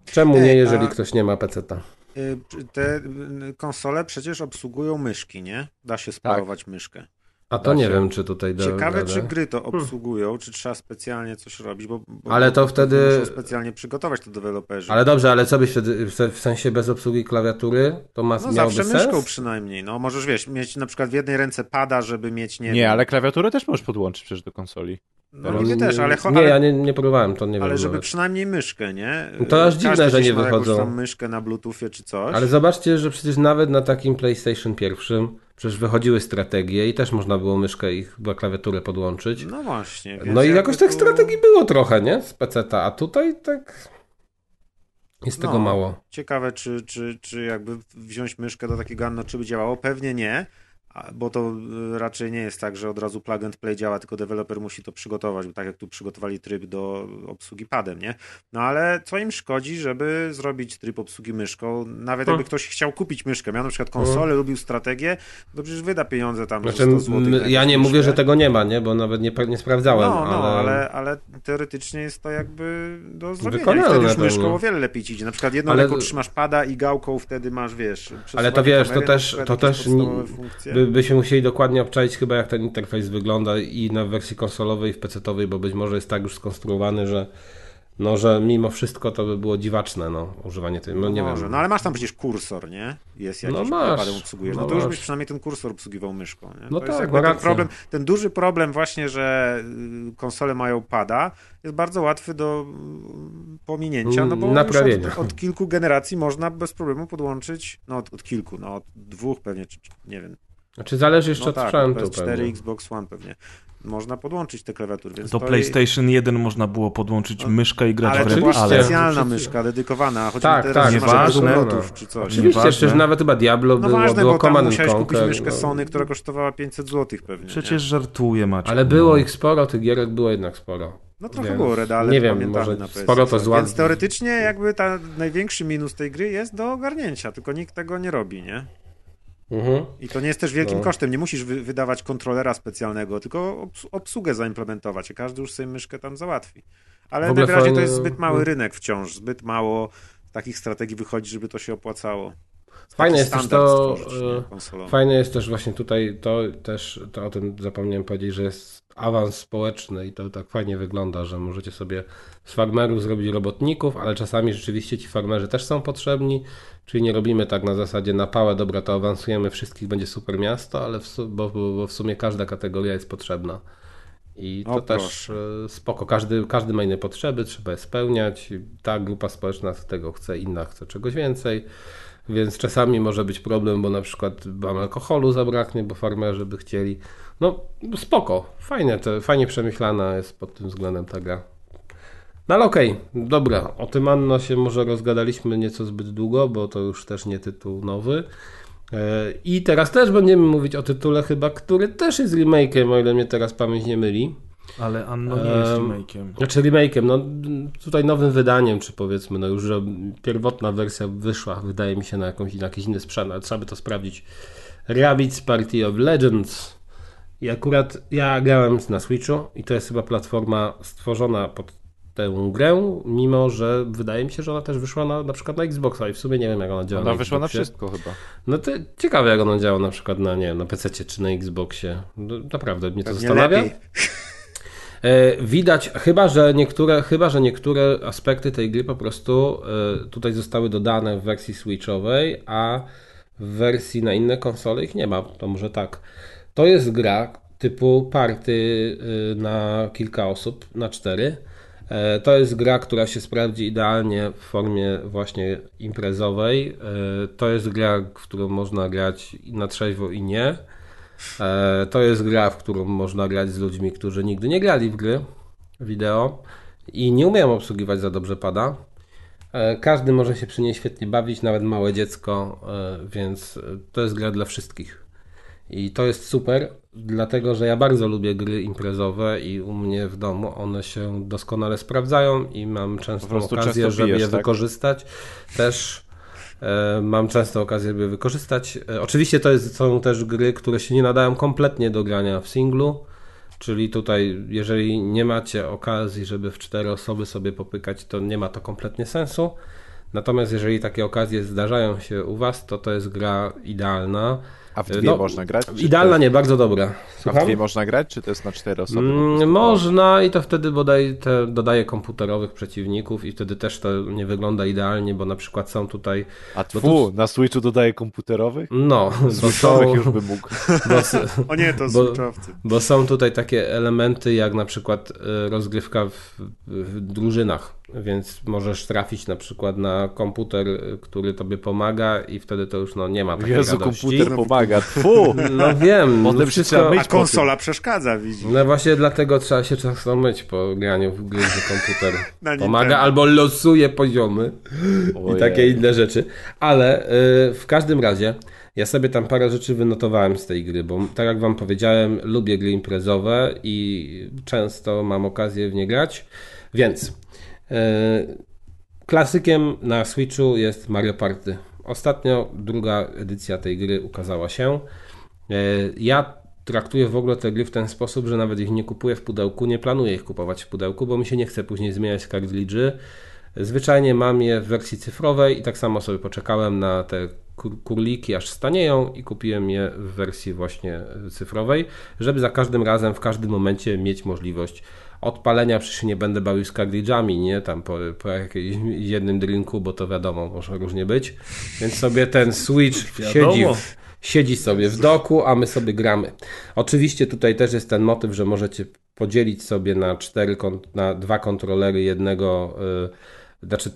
Czemu nie, jeżeli a- ktoś nie ma peceta? Y, Te y, konsole przecież obsługują myszki, nie? Da się sparować myszkę. A to nie wiem, czy tutaj da Ciekawe, radę. czy gry to obsługują, czy trzeba specjalnie coś robić, bo, bo Ale to wtedy- muszą specjalnie przygotować to deweloperzy. Ale dobrze, ale co byś wtedy, w se- w sensie bez obsługi klawiatury, to ma, No zawsze sens? myszką przynajmniej. No możesz, wiesz, mieć na przykład w jednej ręce pada, żeby mieć, nie, Nie, wiem, ale klawiaturę też możesz podłączyć przecież do konsoli. No niby też, ale, Nie, ale, ja nie, nie próbowałem, to nie wiem. ale żeby nawet. przynajmniej myszkę, nie? No to aż dziwne, Każdy że nie wychodzą. tam myszkę na bluetoothie czy coś. Ale zobaczcie, że przecież nawet na takim PlayStation pierwszym przecież wychodziły strategie i też można było myszkę i chyba klawiaturę podłączyć. No właśnie. No i jakoś tych strategii było trochę, nie? Z PC-ta, a tutaj tak jest tego No. mało. Ciekawe, czy, czy, czy jakby wziąć myszkę do takiego Anno, czy by działało? Pewnie nie, bo to y, raczej nie jest tak, że od razu plug and play działa, tylko deweloper musi to przygotować, bo tak jak tu przygotowali tryb do obsługi padem, nie? No ale co im szkodzi, żeby zrobić tryb obsługi myszką? Nawet Hmm. jakby ktoś chciał kupić myszkę, miał na przykład konsolę, lubił strategię, to przecież wyda pieniądze tam Znaczy, ze 100 zł. ja nie mówię, że tego nie ma, nie? Bo nawet nie, nie sprawdzałem, No, no, ale... ale... Ale, teoretycznie jest to jakby do zrobienia. Wykonalne I wtedy już myszką o wiele lepiej ci idzie. Na przykład jedną Ale- ręką trzymasz pada i gałką wtedy masz, wiesz... Ale to wiesz, to kamery, też- na przykład to też nie- funkcje. By, byśmy musieli dokładnie obczaić chyba jak ten interfejs wygląda i na wersji konsolowej i w PC-owej, bo być może jest tak już skonstruowany, że no, że mimo wszystko to by było dziwaczne, no, używanie tej, no nie Może. wiem. No ale masz tam przecież kursor, nie? Jest jakiś, No no masz. obsługujesz. No, No to już byś przynajmniej ten kursor obsługiwał myszką. Nie? No to tak, ten problem, ten duży problem właśnie, że y, konsole mają pada, jest bardzo łatwy do mm, pominięcia, no bo już Naprawienia. od, od kilku generacji można bez problemu podłączyć, no od, od kilku, no od dwóch pewnie, czy, nie wiem, Znaczy zależy jeszcze no od tak, sprzętu PS4, pewnie. Xbox One pewnie. Można podłączyć te klawiatury, więc Do to PlayStation 1 można było podłączyć No, myszkę i grać ale w była oczywiście. ale specjalna myszka dedykowana, chodzi Tak, teraz, tak, nieważne. jakąś Bluetooth czy coś. Oczywiście, Nieważne. przecież nawet chyba Diablo No było, ważne, było bo tam musiałeś kupić Conquer, myszkę no. Sony, która kosztowała 500 zł pewnie. przecież żartuję Maciek. Ale było no. ich sporo, tych gierek było jednak sporo. No trochę Więc było Red Alert, nie wiem, może na PS4. sporo to zła- Więc teoretycznie jakby ta największy minus tej gry jest do ogarnięcia, tylko nikt tego nie robi, nie? Mhm. I to nie jest też wielkim No. kosztem, nie musisz wy wydawać kontrolera specjalnego, tylko obs obsługę zaimplementować i każdy już sobie myszkę tam załatwi. Ale ogóle najwyraźniej to jest zbyt mały Mm. rynek wciąż, zbyt mało takich strategii wychodzi, żeby to się opłacało. Fajne jest też to, stworzyć, e. Fajne jest też właśnie tutaj to też, to o tym zapomniałem powiedzieć, że jest awans społeczny i to tak fajnie wygląda, że możecie sobie z farmerów zrobić robotników, ale czasami rzeczywiście ci farmerzy też są potrzebni, czyli nie robimy tak na zasadzie na pałę, dobra, to awansujemy, wszystkich będzie super miasto, ale w, bo, bo w sumie każda kategoria jest potrzebna. I to O, też proszę. e, spoko. Każdy, każdy ma inne potrzeby, trzeba je spełniać. Ta grupa społeczna tego chce, inna chce czegoś więcej. Więc czasami może być problem, bo na przykład wam alkoholu zabraknie, bo farmerzy by chcieli. No spoko, fajnie, to, fajnie przemyślana jest pod tym względem ta gra. No ale okej, dobra, o tym Anno się może rozgadaliśmy nieco zbyt długo, bo to już też nie tytuł nowy. E, I teraz też będziemy mówić o tytule chyba, który też jest remake'em, o ile mnie teraz pamięć nie myli. Ale Anno nie jest Em, remake'iem. Znaczy remake'em, no tutaj nowym wydaniem, czy powiedzmy, no już, że pierwotna wersja wyszła, wydaje mi się, na, jakąś, na jakiś inny sprzęt, ale trzeba by to sprawdzić. Rabbids Party of Legends. I akurat ja grałem na Switchu i to jest chyba platforma stworzona pod tę grę, mimo że wydaje mi się, że ona też wyszła na, na przykład na Xboxa i w sumie nie wiem jak ona działa Ona na wyszła na Xboxie. wszystko chyba. No to ciekawe jak ona działa na przykład na, nie wiem, na PC czy na Xboxie. No, naprawdę mnie to Pewnie zastanawia. lepiej. E, Widać, chyba że, niektóre, chyba, że niektóre aspekty tej gry po prostu e, tutaj zostały dodane w wersji Switchowej, a w wersji na inne konsole ich nie ma. To może tak. To jest gra typu party e, na kilka osób, na cztery. To jest gra, która się sprawdzi idealnie w formie właśnie imprezowej. To jest gra, w którą można grać i na trzeźwo i nie. E, To jest gra, w którą można grać z ludźmi, którzy nigdy nie grali w gry wideo i nie umieją obsługiwać za dobrze pada. E, Każdy może się przy niej świetnie bawić, nawet małe dziecko, e, więc to jest gra dla wszystkich. I to jest super, dlatego że ja bardzo lubię gry imprezowe i u mnie w domu one się doskonale sprawdzają i mam często okazję, często żeby je tak? wykorzystać. Też mam często okazję, je wykorzystać. E, Oczywiście to jest, są też gry, które się nie nadają kompletnie do grania w singlu. Czyli tutaj, jeżeli nie macie okazji, żeby w cztery osoby sobie popykać, to nie ma to kompletnie sensu. Natomiast jeżeli takie okazje zdarzają się u Was, to to jest gra idealna. A w dwie No, można grać? Idealna to nie, bardzo dobra. jest, a w Słucham? dwie można grać, czy to jest na cztery osoby? Mm? Można i to wtedy bodaj te dodaje komputerowych przeciwników i wtedy też to nie wygląda idealnie, bo na przykład są tutaj A tfu, na Switchu dodaje komputerowych? no, Switchowych są, już by mógł. bo, O nie, to Bo- switchowcy. bo są tutaj takie elementy jak na przykład e, rozgrywka w, w drużynach, więc możesz trafić na przykład na komputer, który tobie pomaga i wtedy to już no, nie ma takiej Jezu, radości. komputer pomaga. Tfu! No wiem, Potem no wszystko... A konsola przeszkadza, widzi. No właśnie dlatego trzeba się często myć po graniu w gry, gdzie komputer pomaga albo losuje poziomy i Ojej. takie inne rzeczy. Ale y, w każdym razie ja sobie tam parę rzeczy wynotowałem z tej gry, bo tak jak wam powiedziałem, lubię gry imprezowe i często mam okazję w nie grać. Więc klasykiem na Switchu jest Mario Party. Ostatnio druga edycja tej gry ukazała się. E, Ja traktuję w ogóle te gry w ten sposób, że nawet ich nie kupuję w pudełku, nie planuję ich kupować w pudełku, bo mi się nie chce później zmieniać kartridży. Zwyczajnie mam je w wersji cyfrowej i tak samo sobie poczekałem na te kur- kurliki aż stanieją i kupiłem je w wersji właśnie cyfrowej, żeby za każdym razem, w każdym momencie mieć możliwość odpalenia, przecież się nie będę bawił z kartridżami, nie, tam po, po jakimś jednym drinku, bo to wiadomo, może różnie być, więc sobie ten Switch siedzi w, siedzi sobie w doku, a my sobie gramy. Oczywiście tutaj też jest ten motyw, że możecie podzielić sobie na cztery, na dwa kontrolery jednego, y, znaczy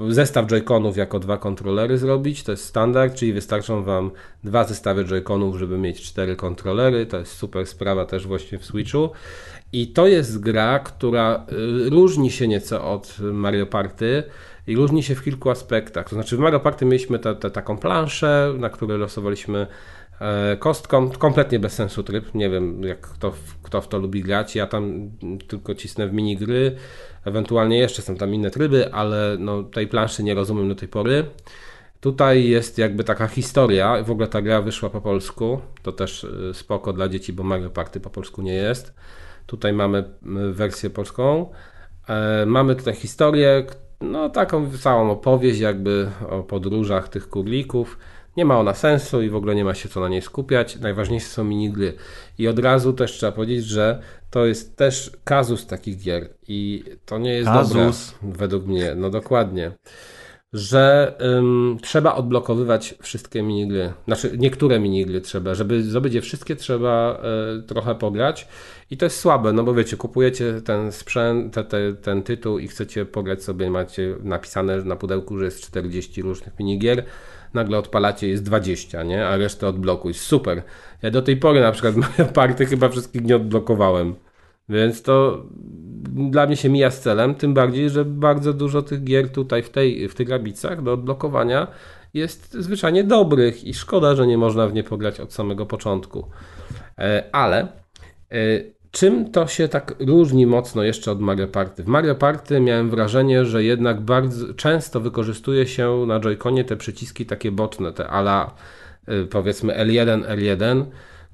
zestaw joyconów jako dwa kontrolery zrobić, to jest standard, czyli wystarczą Wam dwa zestawy joyconów, żeby mieć cztery kontrolery, to jest super sprawa też właśnie w Switchu. I to jest gra, która y, różni się nieco od Mario Party. i różni się w kilku aspektach. To znaczy w Mario Party mieliśmy taką planszę, na której losowaliśmy e, kostką, kompletnie bez sensu tryb, nie wiem jak kto, kto w to lubi grać, ja tam tylko cisnę w minigry, ewentualnie jeszcze są tam inne tryby, ale no, tej planszy nie rozumiem do tej pory. Tutaj jest jakby taka historia, w ogóle ta gra wyszła po polsku, to też y, spoko dla dzieci, bo Mario Party po polsku nie jest. Tutaj mamy y, wersję polską. E, mamy tutaj historię, no taką całą opowieść jakby o podróżach tych kurlików. Nie ma ona sensu i w ogóle nie ma się co na niej skupiać. Najważniejsze są minigry. I od razu też trzeba powiedzieć, że to jest też kazus takich gier i to nie jest kazus. dobre według mnie. No dokładnie że ym, trzeba odblokowywać wszystkie minigry. Znaczy, niektóre minigry trzeba. Żeby zdobyć je wszystkie, trzeba y, trochę pograć. I to jest słabe, no bo wiecie, kupujecie ten sprzęt, te, te, ten tytuł i chcecie pograć sobie, macie napisane na pudełku, że jest 40 różnych minigier. Nagle odpalacie, jest 20, nie? A resztę odblokuj. Super. Ja do tej pory na przykład Mario Party chyba wszystkich nie odblokowałem. Więc to dla mnie się mija z celem, tym bardziej, że bardzo dużo tych gier tutaj w, tej, w tych grabicach do odblokowania jest zwyczajnie dobrych i szkoda, że nie można w nie pograć od samego początku. E, ale e, czym to się tak różni mocno jeszcze od Mario Party? W Mario Party miałem wrażenie, że jednak bardzo często wykorzystuje się na Joy-Conie te przyciski takie boczne, te ala e, powiedzmy L1, L1,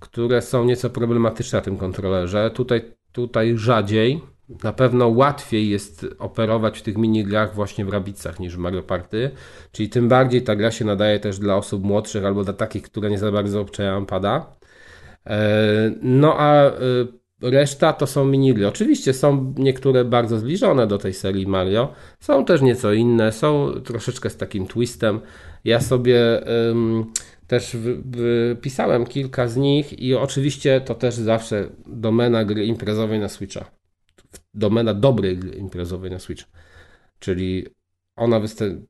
które są nieco problematyczne na tym kontrolerze. Tutaj, tutaj rzadziej, na pewno łatwiej jest operować w tych minigrach właśnie w rabicach niż w Mario Party, czyli tym bardziej ta gra się nadaje też dla osób młodszych albo dla takich, które nie za bardzo obczajają pada. E, no a e, reszta to są minigry. Oczywiście są niektóre bardzo zbliżone do tej serii Mario, są też nieco inne, są troszeczkę z takim twistem. Ja sobie też wypisałem kilka z nich i oczywiście to też zawsze domena gry imprezowej na Switcha domena dobrej gry imprezowej na Switch. Czyli ona występuje.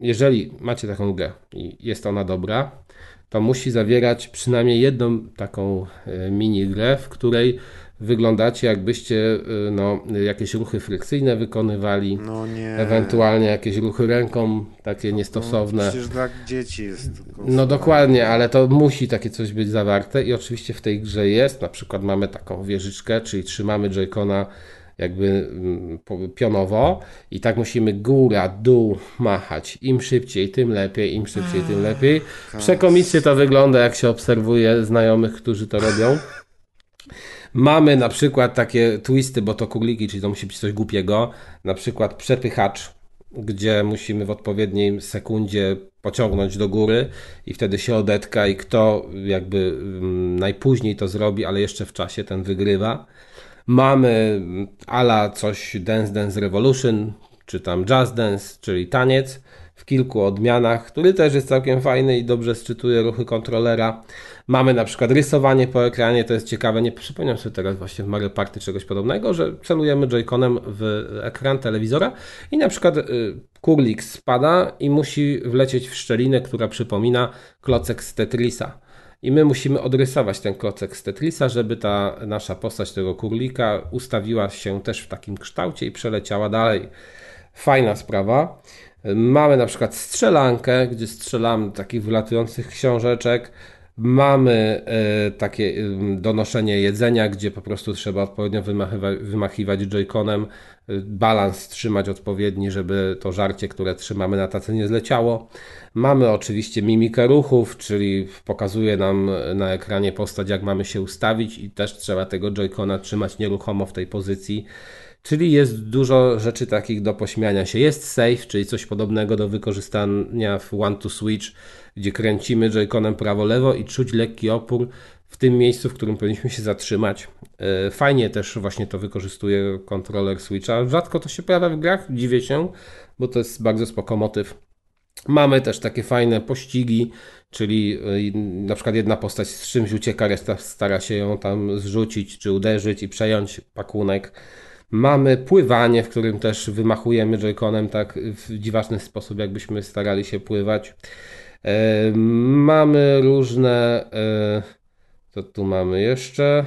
Jeżeli macie taką grę i jest ona dobra, to musi zawierać przynajmniej jedną taką e, mini grę, w której wyglądacie jakbyście e, no, jakieś ruchy frykcyjne wykonywali, no ewentualnie jakieś ruchy ręką takie no, niestosowne. No, przecież dla dzieci jest. No dokładnie, ale to musi takie coś być zawarte i oczywiście w tej grze jest, na przykład mamy taką wieżyczkę, czyli trzymamy Joy-Cona jakby mm, pionowo i tak musimy góra, dół machać. Im szybciej, tym lepiej, im szybciej, tym lepiej. Przekomicznie to wygląda, jak się obserwuje znajomych, którzy to robią. Mamy na przykład takie twisty, bo to kurliki, czyli to musi być coś głupiego. Na przykład przepychacz, gdzie musimy w odpowiedniej sekundzie pociągnąć do góry i wtedy się odetka i kto jakby mm, najpóźniej to zrobi, ale jeszcze w czasie, ten wygrywa. Mamy ala coś Dance Dance Revolution, czy tam Jazz Dance, czyli taniec w kilku odmianach, który też jest całkiem fajny i dobrze sczytuje ruchy kontrolera. Mamy na przykład rysowanie po ekranie, to jest ciekawe, nie przypomniałem sobie teraz właśnie w Mario Party czegoś podobnego, że celujemy joyconem w ekran telewizora i na przykład y, kurlik spada i musi wlecieć w szczelinę, która przypomina klocek z Tetrisa. I my musimy odrysować ten klocek z Tetrisa, żeby ta nasza postać tego kurlika ustawiła się też w takim kształcie i przeleciała dalej. Fajna sprawa. Mamy na przykład strzelankę, gdzie strzelamy takich wylatujących książeczek. Mamy e, takie e, donoszenie jedzenia, gdzie po prostu trzeba odpowiednio wymachiwać, joyconem, e, balans trzymać odpowiedni, żeby to żarcie, które trzymamy na tacy nie zleciało. Mamy oczywiście mimikę ruchów, czyli pokazuje nam na ekranie postać, jak mamy się ustawić i też trzeba tego joycona trzymać nieruchomo w tej pozycji. Czyli jest dużo rzeczy takich do pośmiania się. Jest save, czyli coś podobnego do wykorzystania w One to Switch, gdzie kręcimy joyconem prawo-lewo i czuć lekki opór w tym miejscu, w którym powinniśmy się zatrzymać. E, fajnie też właśnie to wykorzystuje kontroler Switcha. Rzadko to się pojawia w grach, dziwię się, bo to jest bardzo spoko motyw. Mamy też takie fajne pościgi, czyli e, na przykład jedna postać z czymś ucieka, reszta stara się ją tam zrzucić czy uderzyć i przejąć pakunek. Mamy pływanie, w którym też wymachujemy joyconem tak w dziwaczny sposób, jakbyśmy starali się pływać. Mamy różne. E, co tu mamy jeszcze?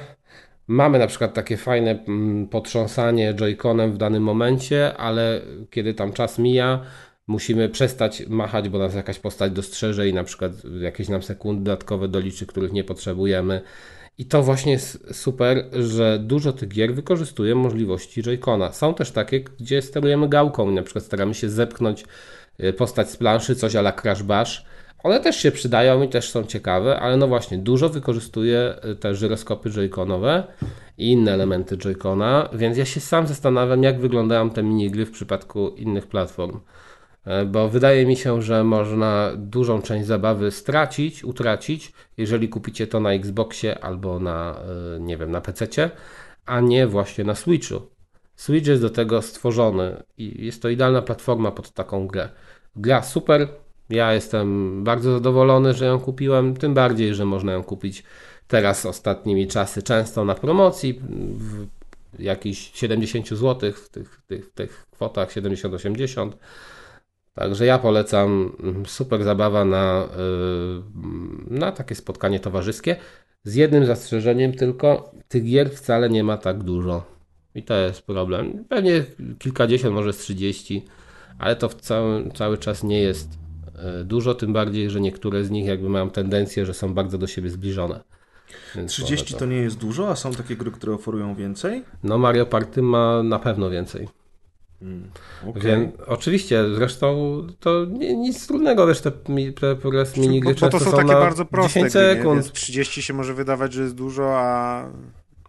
Mamy na przykład takie fajne mm, potrząsanie joyconem w danym momencie, ale kiedy tam czas mija, musimy przestać machać, bo nas jakaś postać dostrzeże i na przykład jakieś nam sekundy dodatkowe doliczy, których nie potrzebujemy. I to właśnie jest super, że dużo tych gier wykorzystuje możliwości joycona. Są też takie, gdzie sterujemy gałką i na przykład staramy się zepchnąć y, postać z planszy, coś ala Crash Bash. One też się przydają i też są ciekawe, ale no właśnie, dużo wykorzystuje y, te żyroskopy joyconowe i inne elementy joycona, więc ja się sam zastanawiam, jak wyglądają te minigry w przypadku innych platform. E, Bo wydaje mi się, że można dużą część zabawy stracić, utracić, jeżeli kupicie to na Xboxie albo na, e, nie wiem, na PC, a nie właśnie na Switchu. Switch jest do tego stworzony i jest to idealna platforma pod taką grę. Gra super, ja jestem bardzo zadowolony, że ją kupiłem, tym bardziej, że można ją kupić teraz ostatnimi czasy często na promocji w jakichś 70 zł w tych, tych, tych kwotach 70-80. Także ja polecam mm, super zabawa na, yy, na takie spotkanie towarzyskie. Z jednym zastrzeżeniem tylko, tych gier wcale nie ma tak dużo. I to jest problem. Pewnie kilkadziesiąt, może z 30, ale to w cały, cały czas nie jest yy, dużo, tym bardziej, że niektóre z nich jakby mają tendencję, że są bardzo do siebie zbliżone. Więc 30 może to nie jest dużo, a są takie gry, które oferują więcej? No Mario Party ma na pewno więcej. Okay. Więc, oczywiście, zresztą to nie, nic trudnego, wiesz, te, progres minigry bo, bo to często są takie na bardzo proste 10 gry, nie? sekund. Więc 30 się może wydawać, że jest dużo, a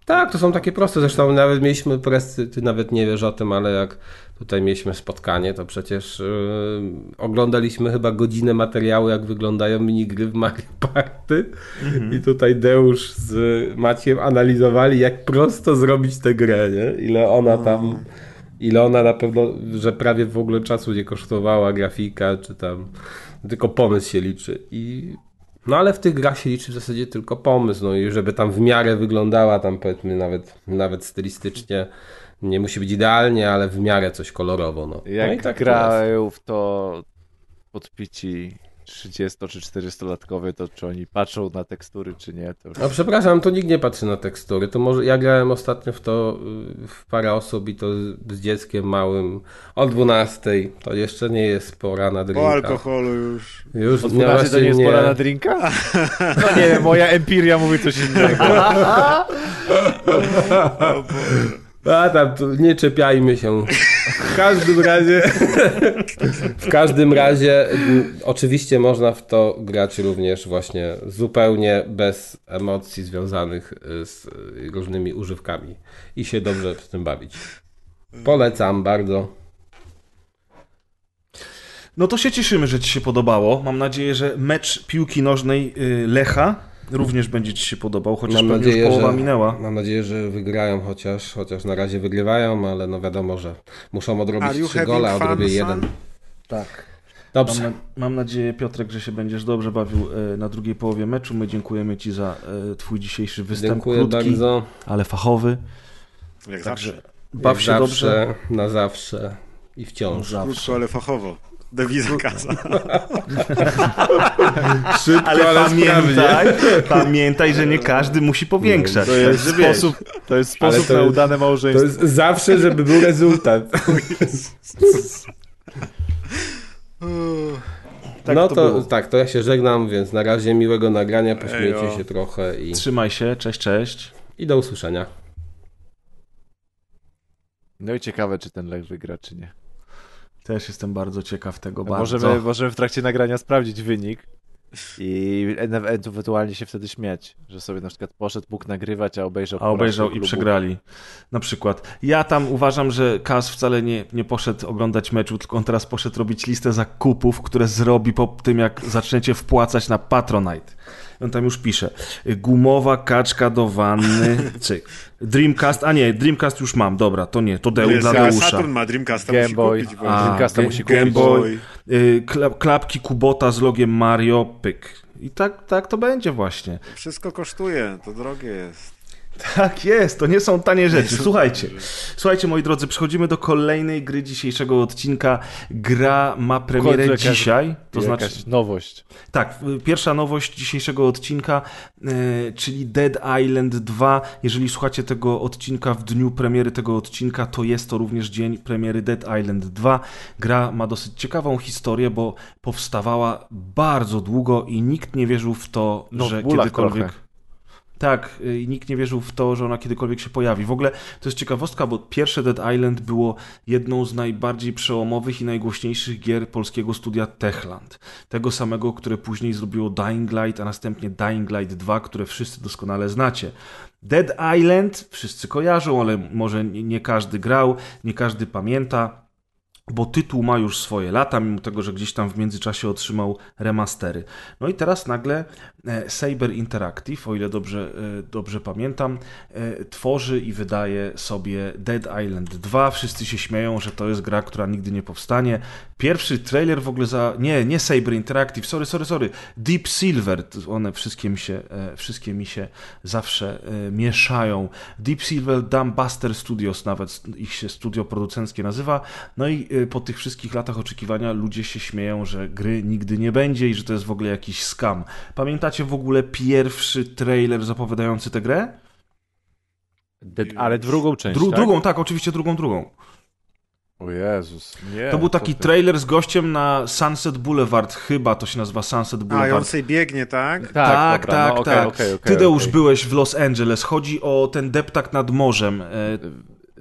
Tak, to są takie proste. Zresztą nawet mieliśmy presy, ty nawet nie wiesz o tym, ale jak tutaj mieliśmy spotkanie, to przecież yy, oglądaliśmy chyba godzinę materiału, jak wyglądają minigry w Mario Party. I tutaj Deusz z Maciem analizowali, jak prosto zrobić tę grę, nie? Ile ona tam, ile ona na pewno, że prawie w ogóle czasu nie kosztowała grafika, czy tam tylko pomysł się liczy. I no ale w tych grach się liczy w zasadzie tylko pomysł, no i żeby tam w miarę wyglądała tam powiedzmy nawet, nawet stylistycznie, nie musi być idealnie, ale w miarę coś kolorowo, no. Jak no tak grają w to podpici 30 czy 40-latkowie, to czy oni patrzą na tekstury, czy nie, to już... No przepraszam, tu nikt nie patrzy na tekstury, to może, ja grałem ostatnio w to w parę osób i to z, z dzieckiem małym o 12, to jeszcze nie jest pora na drinka. po alkoholu już. Już O no 12 to nie jest nie. pora na drinka? No nie moja empiria mówi coś innego. A tam, nie czepiajmy się. W każdym razie, w każdym razie, oczywiście można w to grać również właśnie zupełnie bez emocji związanych y, z y, różnymi używkami i się dobrze w tym bawić. Polecam bardzo. No to się cieszymy, że Ci się podobało. Mam nadzieję, że mecz piłki nożnej y, Lecha również będzie Ci się podobał, chociaż Mam nadzieję, już połowa że, minęła. mam nadzieję, że wygrają, chociaż, chociaż na razie wygrywają, ale no wiadomo, że muszą odrobić trzy gole, a odrobię jeden. Tak. Dobrze. Mam, na, mam nadzieję, Piotrek, że się będziesz dobrze bawił e, na drugiej połowie meczu. My dziękujemy Ci za e, Twój dzisiejszy występ. Dziękuję Krótki, bardzo. ale fachowy. Jak Także zawsze. baw Jak się zawsze, dobrze. Na zawsze i wciąż. Krótko, ale fachowo. Dewiza kasa. Szybko, Ale sprawnie. pamiętaj, pamiętaj, że nie każdy musi powiększać. To jest sposób, to jest Ale sposób to na jest- udane To małżeństwo. jest zawsze, żeby był rezultat. Tak no to to, tak, to ja się żegnam, więc na razie miłego nagrania, pośmiejcie Ejo. się trochę i, Trzymaj się, cześć, cześć. i do usłyszenia. No i ciekawe, czy ten Lech wygra, czy nie. Też jestem bardzo ciekaw tego bardzo. Możemy, możemy w trakcie nagrania sprawdzić wynik i ewentualnie się wtedy śmiać, że sobie na przykład poszedł, mógł nagrywać, a obejrzał A obejrzał i przegrali. Na przykład. Ja tam uważam, że Kas wcale nie, nie poszedł oglądać meczu, tylko on teraz poszedł robić listę zakupów, które zrobi po tym, jak zaczniecie wpłacać na Patronite. On tam już pisze. Gumowa kaczka do wanny. Cyk. Dreamcast, a nie, Dreamcast już mam, dobra, to nie, to Deu dla Deusza. Saturn ma Dreamcasta, Game musi Boy. kupić. A. Dreamcasta musi Game kupić. Boy. Y, kla- klapki Kubota z logiem Mario, pyk. I tak, tak to będzie właśnie. Wszystko kosztuje, to drogie jest. Tak jest, to nie są tanie rzeczy. Słuchajcie, słuchajcie moi drodzy, przechodzimy do kolejnej gry dzisiejszego odcinka. Gra ma premierę jakaś- dzisiaj, to znaczy nowość. tak, y, pierwsza nowość dzisiejszego odcinka, y, czyli Dead Island 2. Jeżeli słuchacie tego odcinka w dniu premiery tego odcinka, to jest to również dzień premiery Dead Island 2. Gra ma dosyć ciekawą historię, bo powstawała bardzo długo i nikt nie wierzył w to, No, że kiedykolwiek. trochę. Tak, y, i nikt nie wierzył w to, że ona kiedykolwiek się pojawi. W ogóle to jest ciekawostka, bo pierwsze Dead Island było jedną z najbardziej przełomowych i najgłośniejszych gier polskiego studia Techland. Tego samego, które później zrobiło Dying Light, a następnie Dying Light 2, które wszyscy doskonale znacie. Dead Island wszyscy kojarzą, ale może nie, nie każdy grał, nie każdy pamięta bo tytuł ma już swoje lata, mimo tego, że gdzieś tam w międzyczasie otrzymał remastery. No i teraz nagle e, Saber Interactive, o ile dobrze, e, dobrze pamiętam, e, tworzy i wydaje sobie Dead Island 2. Wszyscy się śmieją, że to jest gra, która nigdy nie powstanie. Pierwszy trailer w ogóle za... Nie, nie Saber Interactive, sorry, sorry, sorry. Deep Silver, one wszystkie mi się, e, wszystkie mi się zawsze e, mieszają. Deep Silver Dumbbuster Studios nawet ich się studio producenckie nazywa. No i y, po tych wszystkich latach oczekiwania ludzie się śmieją, że gry nigdy nie będzie i że to jest w ogóle jakiś scam. Pamiętacie w ogóle pierwszy trailer zapowiadający tę grę? Ale drugą część, Dru- tak? Drugą, tak, oczywiście drugą, drugą. O Jezus, nie. To był taki ty. trailer z gościem na Sunset Boulevard, chyba to się nazywa Sunset A, i on Boulevard. sobie biegnie, tak? Tak, tak, dobra, tak. no, tak. okej, okej, Ty, Deusz, okej. byłeś w Los Angeles. Chodzi o ten deptak nad morzem. E,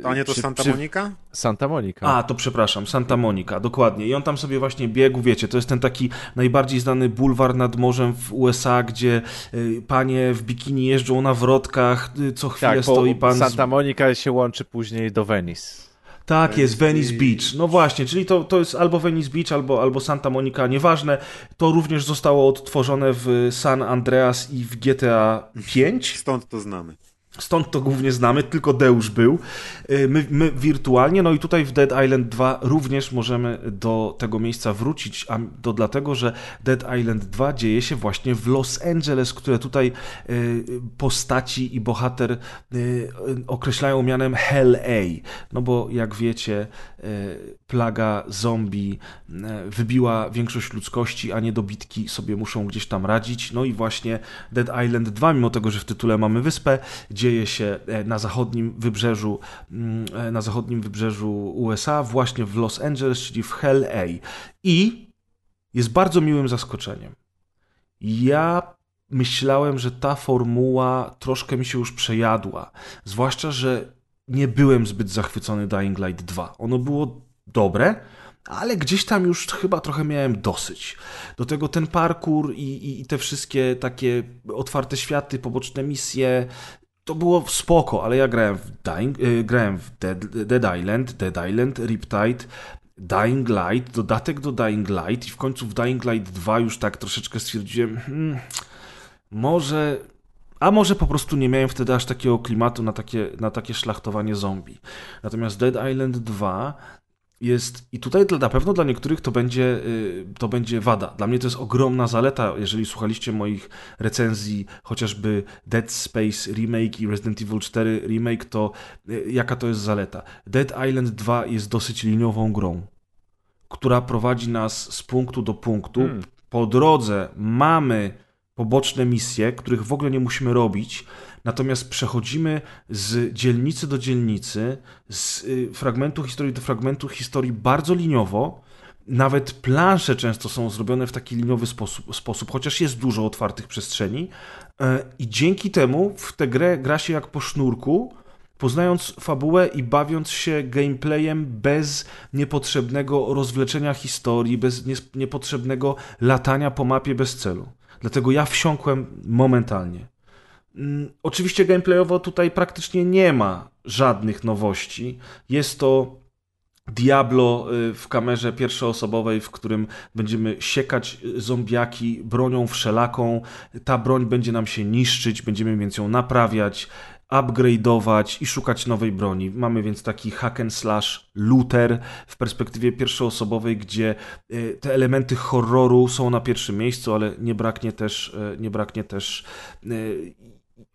A nie to Przy- Santa Monica? Santa Monica. A, to przepraszam, Santa Monica, dokładnie. I on tam sobie właśnie biegł, wiecie, to jest ten taki najbardziej znany bulwar nad morzem w USA, gdzie y, panie w bikini jeżdżą na wrotkach, y, co chwilę tak, stoi pan z... Santa Monica się łączy później do Venice. Tak, jest Venice Beach. No właśnie, czyli to, to jest albo Venice Beach, albo, albo Santa Monica, nieważne. To również zostało odtworzone w San Andreas i w GTA 5. Stąd to znamy. Stąd to głównie znamy, tylko Deusz był. Y, My, my wirtualnie, no i tutaj w Dead Island 2 również możemy do tego miejsca wrócić, a to dlatego, że Dead Island 2 dzieje się właśnie w Los Angeles, które tutaj y, postaci i bohater y, określają mianem Hell A. No bo jak wiecie, plaga zombie wybiła większość ludzkości, a niedobitki sobie muszą gdzieś tam radzić. No i właśnie Dead Island 2, mimo tego, że w tytule mamy wyspę, dzieje się e, na zachodnim wybrzeżu, mm, e, na zachodnim wybrzeżu USA, właśnie w Los Angeles, czyli w Hell A. I jest bardzo miłym zaskoczeniem. Ja myślałem, że ta formuła troszkę mi się już przejadła. Zwłaszcza, że nie byłem zbyt zachwycony Dying Light 2. Ono było dobre, ale gdzieś tam już chyba trochę miałem dosyć. Do tego ten parkour i, i, i te wszystkie takie otwarte światy, poboczne misje, to było spoko, ale ja grałem w, Dying, y, grałem w Dead, Dead Island, Dead Island, Riptide, Dying Light, dodatek do Dying Light i w końcu w Dying Light 2 już tak troszeczkę stwierdziłem, hmm, może... A może po prostu nie miałem wtedy aż takiego klimatu na takie, na takie szlachtowanie zombie. Natomiast Dead Island 2 jest, i tutaj na pewno dla niektórych to będzie, y, to będzie wada. Dla mnie to jest ogromna zaleta, jeżeli słuchaliście moich recenzji, chociażby Dead Space Remake i Resident Evil 4 Remake, to y, jaka to jest zaleta? Dead Island 2 jest dosyć liniową grą, która prowadzi nas z punktu do punktu. Hmm. Po drodze mamy poboczne misje, których w ogóle nie musimy robić, natomiast przechodzimy z dzielnicy do dzielnicy, z y, fragmentu historii do fragmentu historii bardzo liniowo. Nawet plansze często są zrobione w taki liniowy sposób, sposób chociaż jest dużo otwartych przestrzeni. E, I dzięki temu w tę grę gra się jak po sznurku, poznając fabułę i bawiąc się gameplayem bez niepotrzebnego rozwleczenia historii, bez nie- niepotrzebnego latania po mapie bez celu. Dlatego ja wsiąkłem momentalnie. Mm, Oczywiście gameplayowo tutaj praktycznie nie ma żadnych nowości. Jest to Diablo y, w kamerze pierwszoosobowej, w którym będziemy siekać y, zombiaki bronią wszelaką. Ta broń będzie nam się niszczyć, będziemy więc ją naprawiać, upgrade'ować i szukać nowej broni. Mamy więc taki hack and slash looter w perspektywie pierwszoosobowej, gdzie y, te elementy horroru są na pierwszym miejscu, ale nie braknie też, nie braknie też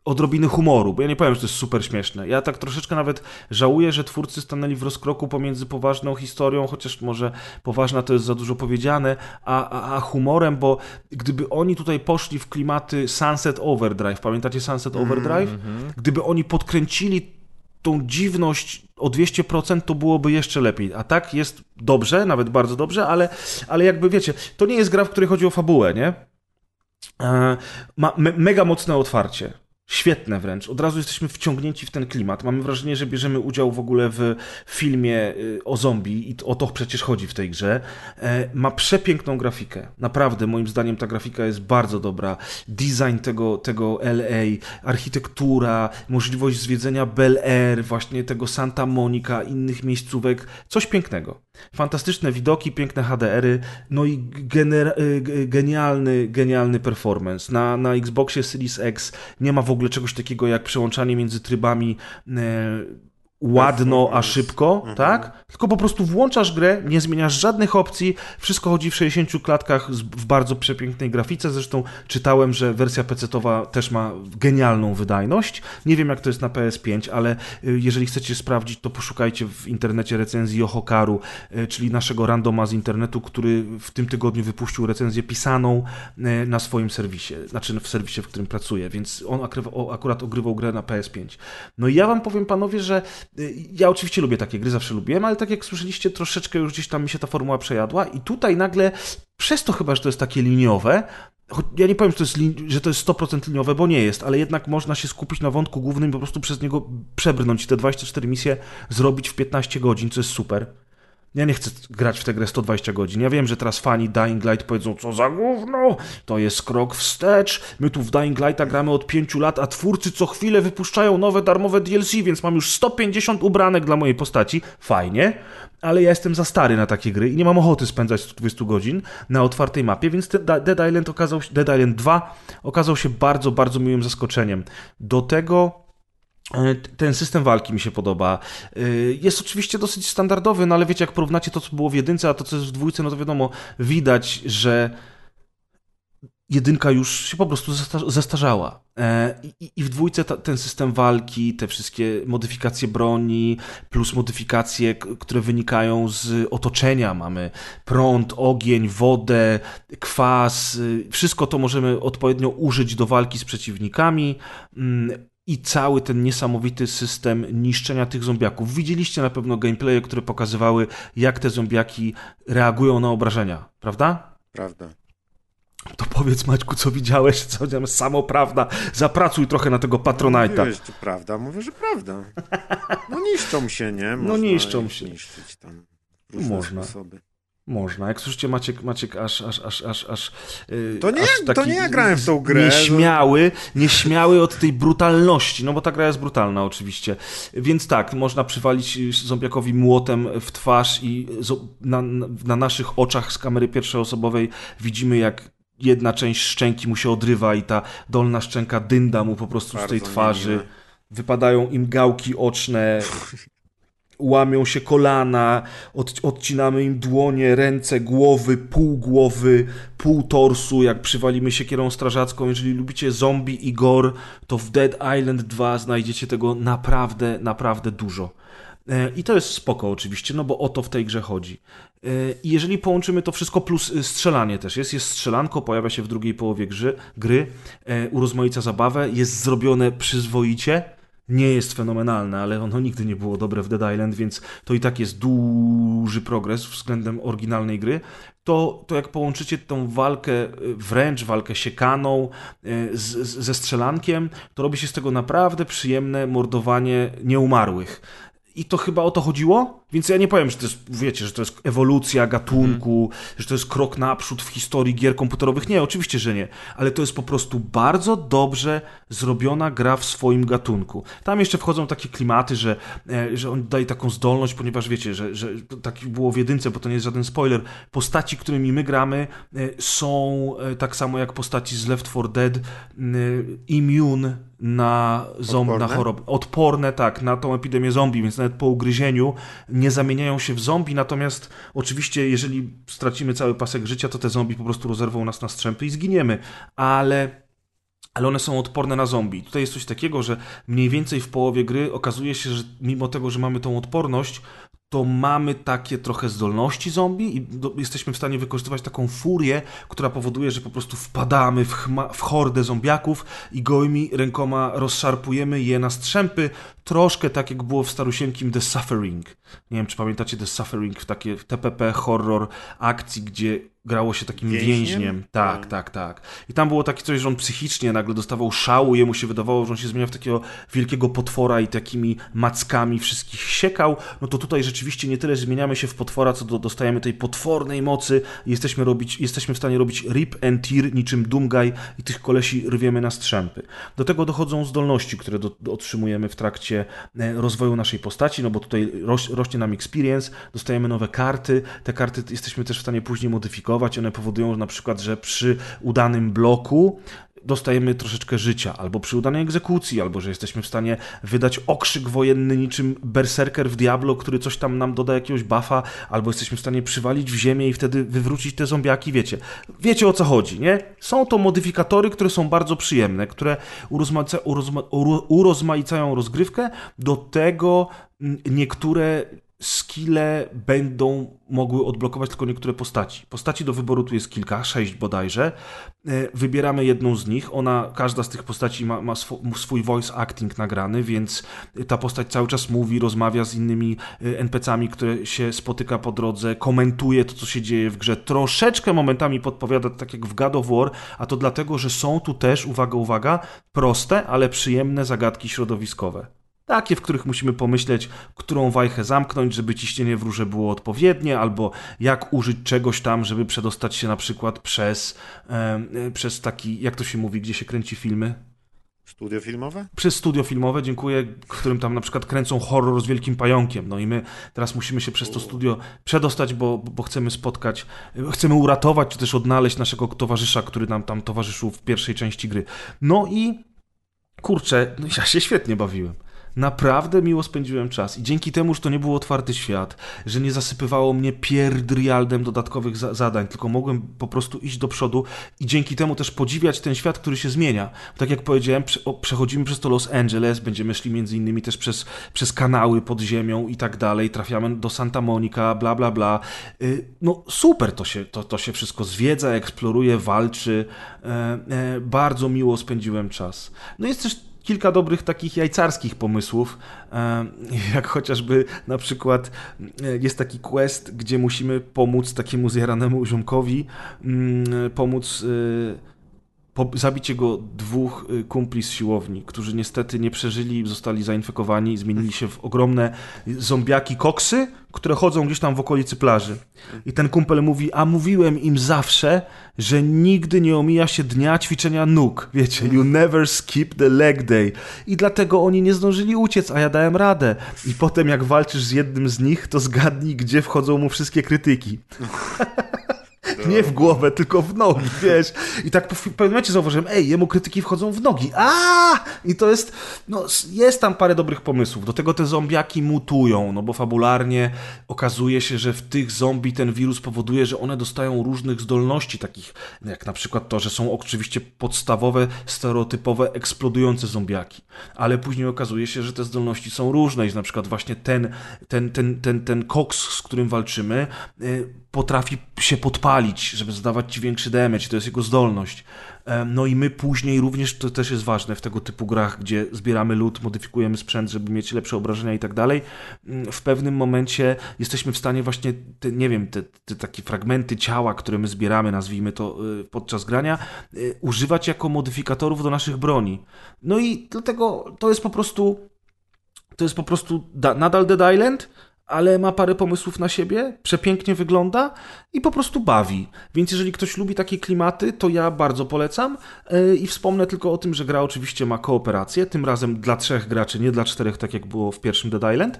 odrobiny humoru, bo ja nie powiem, że to jest super śmieszne. Ja tak troszeczkę nawet żałuję, że twórcy stanęli w rozkroku pomiędzy poważną historią, chociaż może poważna to jest za dużo powiedziane, a, a, a humorem, bo gdyby oni tutaj poszli w klimaty Sunset Overdrive, pamiętacie Sunset Overdrive? Gdyby oni podkręcili tą dziwność o 200%, to byłoby jeszcze lepiej. A tak jest dobrze, nawet bardzo dobrze, ale, ale jakby wiecie, to nie jest gra, w której chodzi o fabułę, nie? E, ma me mega mocne otwarcie. Świetne wręcz. Od razu jesteśmy wciągnięci w ten klimat. Mamy wrażenie, że bierzemy udział w ogóle w filmie y, o zombie i o to przecież chodzi w tej grze. E, ma przepiękną grafikę. Naprawdę, moim zdaniem ta grafika jest bardzo dobra. Design tego, tego LA, architektura, możliwość zwiedzenia Bel Air, właśnie tego Santa Monica, innych miejscówek. Coś pięknego. Fantastyczne widoki, piękne HDR-y, no i y, genialny, genialny performance. Na, na Xboxie Series X nie ma w ogóle czegoś takiego jak przełączanie między trybami e, ładno, a szybko, Mhm. tak? Tylko po prostu włączasz grę, nie zmieniasz żadnych opcji, wszystko chodzi w 60 klatkach w bardzo przepięknej grafice. Zresztą czytałem, że wersja PC-towa też ma genialną wydajność. Nie wiem, jak to jest na PS5, ale y, jeżeli chcecie sprawdzić, to poszukajcie w internecie recenzji Ohokaru, y, czyli naszego randoma z internetu, który w tym tygodniu wypuścił recenzję pisaną y, na swoim serwisie, znaczy w serwisie, w którym pracuję, więc on akurat ogrywał grę na PS5. No i ja wam powiem, panowie, że ja oczywiście lubię takie gry, zawsze lubiłem, ale tak jak słyszeliście, troszeczkę już gdzieś tam mi się ta formuła przejadła i tutaj nagle, przez to chyba, że to jest takie liniowe, ja nie powiem, że to, jest że to jest 100% liniowe, bo nie jest, ale jednak można się skupić na wątku głównym i po prostu przez niego przebrnąć te 24 misje zrobić w 15 godzin, co jest super. Ja nie chcę grać w tę grę 120 godzin. Ja wiem, że teraz fani Dying Light powiedzą, co za gówno, to jest krok wstecz. My tu w Dying Lighta gramy od 5 lat, a twórcy co chwilę wypuszczają nowe darmowe DLC, więc mam już 150 ubranek dla mojej postaci. Fajnie, ale ja jestem za stary na takie gry i nie mam ochoty spędzać 120 godzin na otwartej mapie, więc Dead Island okazał się, Dead Island 2 okazał się bardzo, bardzo miłym zaskoczeniem. Do tego ten system walki mi się podoba. E, Jest oczywiście dosyć standardowy, no ale wiecie, jak porównacie to, co było w jedynce, a to, co jest w dwójce, no to wiadomo, widać, że jedynka już się po prostu zesta- zestarzała. E, I, w dwójce ten system walki, te wszystkie modyfikacje broni, plus modyfikacje, które wynikają z otoczenia. Mamy prąd, ogień, wodę, kwas. y, Wszystko to możemy odpowiednio użyć do walki z przeciwnikami. I cały ten niesamowity system niszczenia tych zombiaków. Widzieliście na pewno gameplaye, które pokazywały, jak te zombiaki reagują na obrażenia, prawda? Prawda. To powiedz Maćku, co widziałeś, co tam samo prawda. Zapracuj trochę na tego Patronite'a. Mówisz, czy prawda? Mówię, że prawda. No niszczą się, nie? No niszczą ich się. Niszczyć tam. różne Można. Sposoby. Można. Jak słyszycie, Maciek, Maciek aż, aż, aż, aż, aż yy, To nie aż to nie ja grałem w tą grę. Nieśmiały, nieśmiały od tej brutalności, no bo ta gra jest brutalna oczywiście. Więc tak, można przywalić zombiakowi młotem w twarz i zo- na, na, na naszych oczach z kamery pierwszoosobowej widzimy jak jedna część szczęki mu się odrywa i ta dolna szczęka dynda mu po prostu z tej Bardzo twarzy. niemiłe. Wypadają im gałki oczne, łamią się kolana, od, odcinamy im dłonie, ręce, głowy, pół głowy, pół torsu, jak przywalimy siekierą strażacką. Jeżeli lubicie zombie i gore, to w Dead Island 2 znajdziecie tego naprawdę, naprawdę dużo. E, I to jest spoko oczywiście, no bo o to w tej grze chodzi. E, I jeżeli połączymy to wszystko plus y, strzelanie też jest, jest strzelanko, pojawia się w drugiej połowie gry, gry e, urozmaica zabawę, jest zrobione przyzwoicie, nie jest fenomenalne, ale ono nigdy nie było dobre w Dead Island, więc to i tak jest duży progres względem oryginalnej gry. To, to jak połączycie tą walkę, y, wręcz walkę siekaną y, z, z, ze strzelankiem, to robi się z tego naprawdę przyjemne mordowanie nieumarłych. I to chyba o to chodziło? Więc ja nie powiem, że to jest, wiecie, że to jest ewolucja gatunku, że to jest krok naprzód w historii gier komputerowych. Nie, oczywiście, że nie. Ale to jest po prostu bardzo dobrze zrobiona gra w swoim gatunku. Tam jeszcze wchodzą takie klimaty, że, e, że on daje taką zdolność, ponieważ wiecie, że, że tak było w jedynce, bo to nie jest żaden spoiler. Postaci, którymi my gramy, e, są e, tak samo jak postaci z Left 4 Dead, immune na zombie, na chorobę. Odporne, tak, na tą epidemię zombie, więc nawet po ugryzieniu nie zamieniają się w zombie, natomiast oczywiście jeżeli stracimy cały pasek życia, to te zombie po prostu rozerwą nas na strzępy i zginiemy, ale ale one są odporne na zombie. Tutaj jest coś takiego, że mniej więcej w połowie gry okazuje się, że mimo tego, że mamy tą odporność, to mamy takie trochę zdolności zombie i do, jesteśmy w stanie wykorzystywać taką furię, która powoduje, że po prostu wpadamy w, chma, w hordę zombiaków i gołymi rękoma rozszarpujemy je na strzępy, troszkę tak jak było w starusieńkim The Suffering. Nie wiem, czy pamiętacie The Suffering w takie TPP horror akcji, gdzie grało się takim Więźniem? więźniem. Tak, No. tak, tak. I tam było takie coś, że on psychicznie nagle dostawał szału, jemu się wydawało, że on się zmienia w takiego wielkiego potwora i takimi mackami wszystkich siekał. No to tutaj rzeczywiście nie tyle zmieniamy się w potwora, co do, dostajemy tej potwornej mocy i jesteśmy, robić, jesteśmy w stanie robić rip and tear niczym Doomguy i tych kolesi rwiemy na strzępy. Do tego dochodzą zdolności, które do, otrzymujemy w trakcie e, rozwoju naszej postaci, no bo tutaj roś, rośnie nam experience, dostajemy nowe karty, te karty jesteśmy też w stanie później modyfikować, one powodują na przykład, że przy udanym bloku dostajemy troszeczkę życia, albo przy udanej egzekucji, albo że jesteśmy w stanie wydać okrzyk wojenny niczym berserker w Diablo, który coś tam nam doda jakiegoś buffa, albo jesteśmy w stanie przywalić w ziemię i wtedy wywrócić te zombiaki, wiecie. Wiecie o co chodzi, nie? Są to modyfikatory, które są bardzo przyjemne, które urozma, uro- urozmaicają rozgrywkę, do tego mm, niektóre skille będą mogły odblokować tylko niektóre postaci. Postaci do wyboru tu jest kilka, sześć bodajże. E, Wybieramy jedną z nich. Ona, każda z tych postaci ma, ma swój voice acting nagrany, więc ta postać cały czas mówi, rozmawia z innymi e, NPC-ami, które się spotyka po drodze, komentuje to, co się dzieje w grze. Troszeczkę momentami podpowiada, tak jak w God of War, a to dlatego, że są tu też, uwaga, uwaga, proste, ale przyjemne zagadki środowiskowe. Takie, w których musimy pomyśleć, którą wajchę zamknąć, żeby ciśnienie w rurze było odpowiednie, albo jak użyć czegoś tam, żeby przedostać się na przykład przez, e, przez taki, jak to się mówi, gdzie się kręci filmy? Studio filmowe? Przez studio filmowe, dziękuję, w którym tam na przykład kręcą horror z wielkim pająkiem. No i my teraz musimy się przez to studio przedostać, bo, bo chcemy spotkać, chcemy uratować, czy też odnaleźć naszego towarzysza, który nam tam towarzyszył w pierwszej części gry. No i kurczę, no ja się świetnie bawiłem. Naprawdę miło spędziłem czas i dzięki temu, że to nie był otwarty świat, że nie zasypywało mnie pierdrialdem dodatkowych za zadań, tylko mogłem po prostu iść do przodu i dzięki temu też podziwiać ten świat, który się zmienia. Tak jak powiedziałem, prze przechodzimy przez to Los Angeles, będziemy szli między innymi też przez, przez kanały pod ziemią i tak dalej, trafiamy do Santa Monica, bla bla bla. Y, no super to się, to, to się wszystko zwiedza, eksploruje, walczy. E, e, bardzo miło spędziłem czas. No jest też kilka dobrych takich jajcarskich pomysłów, e, jak chociażby na przykład e, jest taki quest, gdzie musimy pomóc takiemu zjaranemu ziomkowi, mm, pomóc e, po, zabić jego dwóch y, kumpli z siłowni, którzy niestety nie przeżyli, zostali zainfekowani i zmienili się w ogromne zombiaki koksy, które chodzą gdzieś tam w okolicy plaży. I ten kumpel mówi, a mówiłem im zawsze, że nigdy nie omija się dnia ćwiczenia nóg. Wiecie, you never skip the leg day. I dlatego oni nie zdążyli uciec, a ja dałem radę. I potem jak walczysz z jednym z nich, to zgadnij, gdzie wchodzą mu wszystkie krytyki. Nie w głowę, tylko w nogi, wiesz. I tak po pewnym momencie zauważyłem, ej, jemu krytyki wchodzą w nogi. A! I to jest, no, jest tam parę dobrych pomysłów. Do tego te zombiaki mutują, no bo fabularnie okazuje się, że w tych zombie ten wirus powoduje, że one dostają różnych zdolności, takich jak na przykład to, że są oczywiście podstawowe, stereotypowe, eksplodujące zombiaki. Ale później okazuje się, że te zdolności są różne i na przykład właśnie ten, ten, ten, ten, ten koks, z którym walczymy, y, potrafi się podpalić, żeby zadawać ci większy damage, to jest jego zdolność. No i my później również, to też jest ważne w tego typu grach, gdzie zbieramy lód, modyfikujemy sprzęt, żeby mieć lepsze obrażenia i tak dalej, mm, w pewnym momencie jesteśmy w stanie właśnie, te, nie wiem, te, te takie fragmenty ciała, które my zbieramy, nazwijmy to y, podczas grania, y, używać jako modyfikatorów do naszych broni. No i dlatego to jest po prostu to jest po prostu da, nadal Dead Island, ale ma parę pomysłów na siebie, przepięknie wygląda i po prostu bawi. Więc jeżeli ktoś lubi takie klimaty, to ja bardzo polecam. Yy, I wspomnę tylko o tym, że gra oczywiście ma kooperację, tym razem dla trzech graczy, nie dla czterech, tak jak było w pierwszym Dead Island.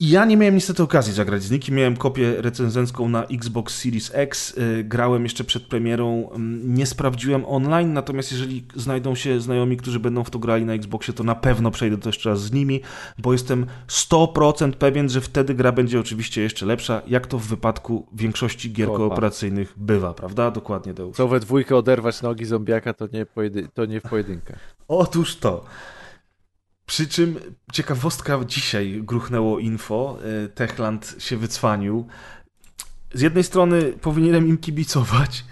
Ja nie miałem niestety okazji zagrać z nikim. Miałem kopię recenzencką na Xbox Series X. y, Grałem jeszcze przed premierą. Mm, Nie sprawdziłem online, natomiast jeżeli znajdą się znajomi, którzy będą w to grali na Xboxie, to na pewno przejdę to jeszcze raz z nimi, bo jestem 100% pewien, że wtedy gra będzie oczywiście jeszcze lepsza, jak to w wypadku większości gier Opa. kooperacyjnych bywa, prawda? Dokładnie, Deusz. Co we dwójkę oderwać nogi zombiaka, to nie, pojedy- to nie w pojedynkę. Otóż to. Przy czym ciekawostka dzisiaj gruchnęło info. e, Techland się wycwanił. Z jednej strony powinienem im kibicować,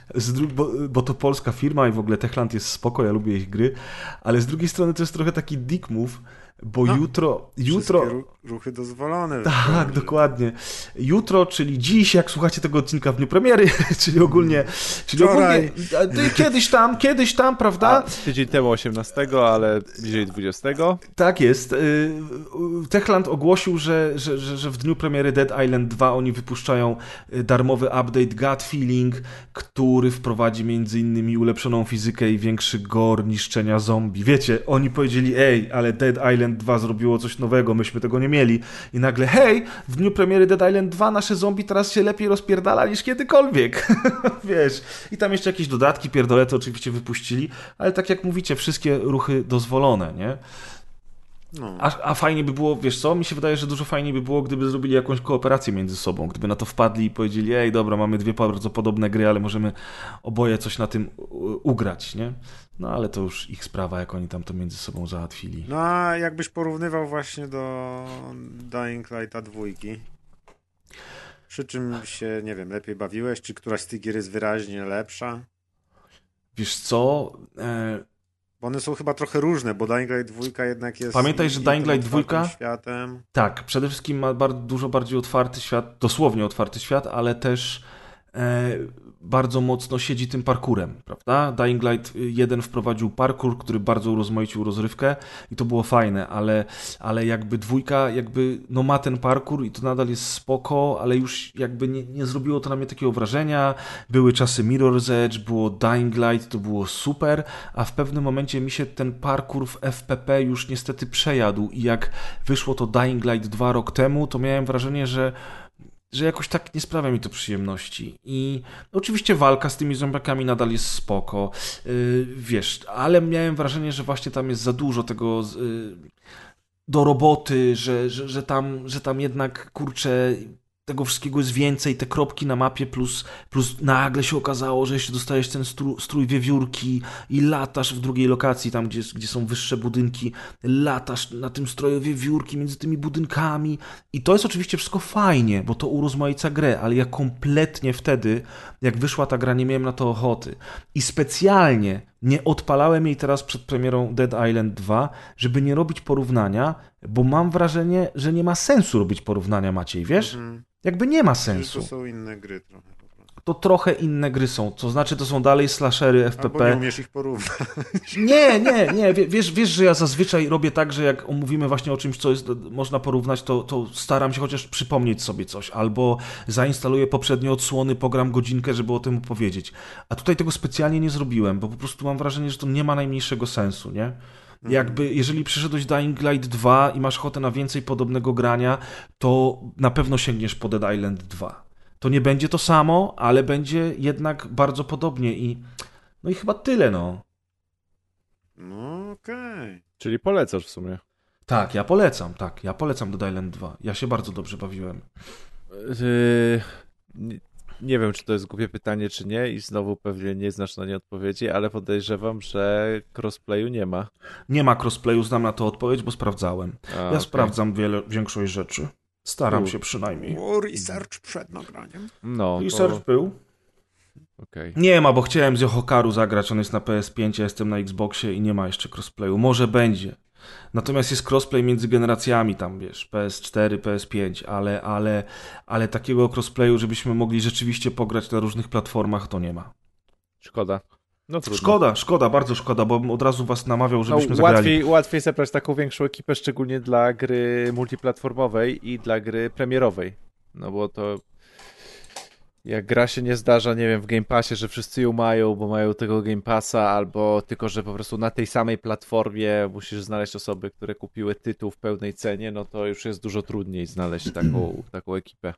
bo, bo to polska firma i w ogóle Techland jest spoko, ja lubię ich gry, ale z drugiej strony to jest trochę taki dick move, bo No, jutro, jutro, ruchy dozwolone. tak, dokładnie. Jutro, czyli dziś, jak słuchacie tego odcinka w dniu premiery, czyli ogólnie, czyli Wczoraj. ogólnie, kiedyś tam, kiedyś tam, prawda? A, tydzień temu 18, ale bliżej 20. Tak jest. Y, y, Techland ogłosił, że, że, że, że w dniu premiery Dead Island 2 oni wypuszczają y, darmowy update Gut Feeling, który wprowadzi między innymi ulepszoną fizykę i większy gore niszczenia zombie. Wiecie, oni powiedzieli, ej, ale Dead Island 2 zrobiło coś nowego, myśmy tego nie mieli. I nagle, hej, w dniu premiery Dead Island 2 nasze zombie teraz się lepiej rozpierdala niż kiedykolwiek. Wiesz. I tam jeszcze jakieś dodatki, pierdolety oczywiście wypuścili, ale tak jak mówicie, wszystkie ruchy dozwolone, nie? No. A, a fajnie by było, wiesz co, mi się wydaje, że dużo fajniej by było, gdyby zrobili jakąś kooperację między sobą, gdyby na to wpadli i powiedzieli, ej, dobra, mamy dwie bardzo podobne gry, ale możemy oboje coś na tym ugrać, nie? No ale to już ich sprawa, jak oni tam to między sobą załatwili. No a jakbyś porównywał właśnie do Dying Lighta dwójki, przy czym się, nie wiem, lepiej bawiłeś, czy któraś z tych gier jest wyraźnie lepsza? Wiesz co, e, Bo one są chyba trochę różne, bo Dying Light 2 jednak jest... Pamiętaj, że Dying Light otwartym 2? światem. tak, przede wszystkim ma bar- dużo bardziej otwarty świat, dosłownie otwarty świat, ale też e, bardzo mocno siedzi tym parkurem, prawda? Dying Light 1 wprowadził parkour, który bardzo urozmaicił rozrywkę i to było fajne, ale, ale jakby dwójka jakby no ma ten parkour i to nadal jest spoko, ale już jakby nie, nie zrobiło to na mnie takiego wrażenia. Były czasy Mirror's Edge, było Dying Light, to było super, a w pewnym momencie mi się ten parkour w FPP już niestety przejadł i jak wyszło to Dying Light dwa rok temu, to miałem wrażenie, że że jakoś tak nie sprawia mi to przyjemności. I oczywiście walka z tymi zombiakami nadal jest spoko, yy, wiesz, ale miałem wrażenie, że właśnie tam jest za dużo tego yy, do roboty, że, że, że, tam, że tam jednak, kurczę, tego wszystkiego jest więcej, te kropki na mapie, plus, plus nagle się okazało, że jeśli dostajesz ten strój wiewiórki i latasz w drugiej lokacji, tam gdzie, gdzie są wyższe budynki, latasz na tym stroju wiewiórki między tymi budynkami i to jest oczywiście wszystko fajnie, bo to urozmaica grę, ale ja kompletnie wtedy, jak wyszła ta gra, nie miałem na to ochoty. I specjalnie nie odpalałem jej teraz przed premierą Dead Island 2, żeby nie robić porównania, bo mam wrażenie, że nie ma sensu robić porównania, Maciej, wiesz? Mhm. Jakby nie ma sensu. to są inne gry trochę. To trochę inne gry są, to znaczy to są dalej slashery Albo FPP. nie umiesz ich porównać. Nie, nie, nie. Wie- Wiesz, wiesz, że ja zazwyczaj robię tak, że jak omówimy właśnie o czymś, co jest, można porównać, to, to staram się chociaż przypomnieć sobie coś, albo zainstaluję poprzednie odsłony, pogram godzinkę, żeby o tym opowiedzieć. A tutaj tego specjalnie nie zrobiłem, bo po prostu mam wrażenie, że to nie ma najmniejszego sensu, nie? Jakby, jeżeli przyszedłeś Dying Light 2 i masz ochotę na więcej podobnego grania, to na pewno sięgniesz po Dead Island 2. To nie będzie to samo, ale będzie jednak bardzo podobnie i no i chyba tyle, no. No okej. Czyli polecasz w sumie. Tak, ja polecam, tak, ja polecam Dead Island 2. Ja się bardzo dobrze bawiłem. Yy, nie, wiem, czy to jest głupie pytanie, czy nie i znowu pewnie nie znasz na nie odpowiedzi, ale podejrzewam, że crossplayu nie ma. Nie ma crossplayu, znam na to odpowiedź, bo sprawdzałem. A, ja okej. sprawdzam wiele, większość rzeczy. Staram U. się przynajmniej. Było research przed nagraniem. No, to... Research był? okej. Nie ma, bo chciałem z Yohokaru zagrać, on jest na PS5, ja jestem na Xboxie i nie ma jeszcze crossplayu. Może będzie. Natomiast jest crossplay między generacjami tam, wiesz, PS4, PS5, ale, ale, ale takiego crossplayu, żebyśmy mogli rzeczywiście pograć na różnych platformach, to nie ma. Szkoda. No trudno. Szkoda, szkoda, bardzo szkoda, bo bym od razu was namawiał, No, żebyśmy zagrali. łatwiej, łatwiej zebrać taką większą ekipę, szczególnie dla gry multiplatformowej i dla gry premierowej. No bo to Jak gra się nie zdarza, nie wiem, w Game Passie, że wszyscy ją mają, bo mają tego Game Passa, albo tylko, że po prostu na tej samej platformie musisz znaleźć osoby, które kupiły tytuł w pełnej cenie, no to już jest dużo trudniej znaleźć taką, taką ekipę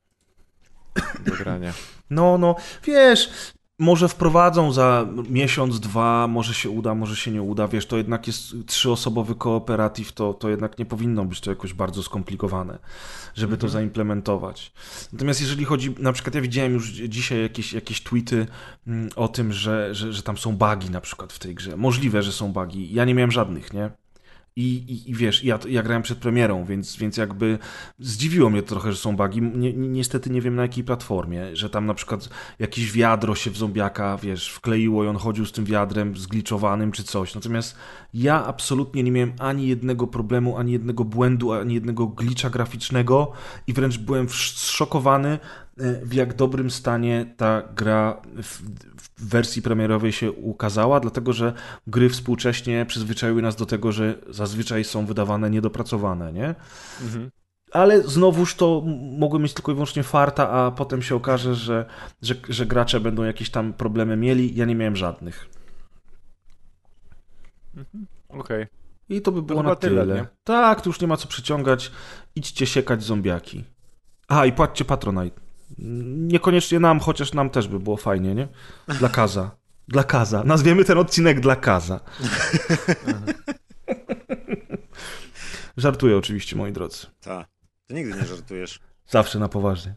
do grania. No, no, wiesz, może wprowadzą za miesiąc, dwa, może się uda, może się nie uda, wiesz, to jednak jest trzyosobowy kooperatyw, to, to jednak nie powinno być to jakoś bardzo skomplikowane, żeby Mhm. to zaimplementować. Natomiast jeżeli chodzi, na przykład ja widziałem już dzisiaj jakieś, jakieś tweety mm, o tym, że, że, że tam są bugi na przykład w tej grze. Możliwe, że są bugi. Ja nie miałem żadnych, nie? I, i, I wiesz, ja, ja grałem przed premierą, więc, więc jakby zdziwiło mnie trochę, że są bugi. Ni, ni, niestety nie wiem na jakiej platformie, że tam na przykład jakieś wiadro się w zombiaka, wiesz, wkleiło i on chodził z tym wiadrem zgliczowanym czy coś. Natomiast ja absolutnie nie miałem ani jednego problemu, ani jednego błędu, ani jednego glitcha graficznego i wręcz byłem zszokowany, e, w jak dobrym stanie ta gra w, w wersji premierowej się ukazała, dlatego że gry współcześnie przyzwyczaiły nas do tego, że zazwyczaj są wydawane niedopracowane, nie? Mhm. Ale znowuż to mogły mieć tylko i wyłącznie farta, a potem się okaże, że, że, że gracze będą jakieś tam problemy mieli. Ja nie miałem żadnych. Okej. I to by było chyba na tyle. tyle? Tak, tu już nie ma co przyciągać. Idźcie siekać zombiaki. A, i płaccie Patronite. Niekoniecznie nam, chociaż nam też by było fajnie, nie? Dla Kaza. Dla Kaza. Nazwiemy ten odcinek dla Kaza. Żartuję oczywiście, moi drodzy. Tak. Ty nigdy nie żartujesz. Zawsze na poważnie.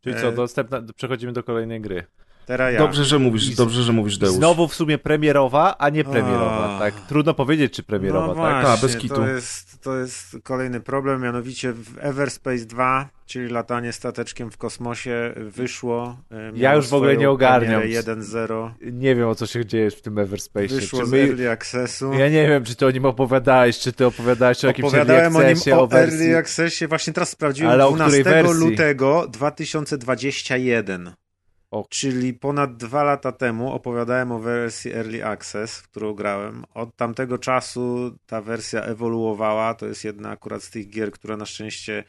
Czyli E, co, następna, przechodzimy do kolejnej gry. Teraz ja. Dobrze, że mówisz, dobrze, że mówisz, Deusz. Znowu w sumie premierowa, a nie premierowa. A. Tak, trudno powiedzieć, czy premierowa, no tak? właśnie, Tak, bez kitu. To jest, to jest kolejny problem, mianowicie w Everspace 2, czyli latanie stateczkiem w kosmosie, wyszło. e, Ja już w ogóle nie ogarniam. premierę 1.0. Nie wiem, o co się dzieje w tym Everspace. Wyszło Czy z my... Early Accessu. Ja nie wiem, czy ty o nim opowiadałeś, czy ty opowiadałeś o jakimś Opowiadałem o Early nim Accessie, o o wersji. Early Accessie, właśnie teraz sprawdziłem, Ale o której 12 wersji? lutego 2021. Czyli ponad dwa lata temu opowiadałem o wersji Early Access, w którą grałem. Od tamtego czasu ta wersja ewoluowała. To jest jedna akurat z tych gier, która na szczęście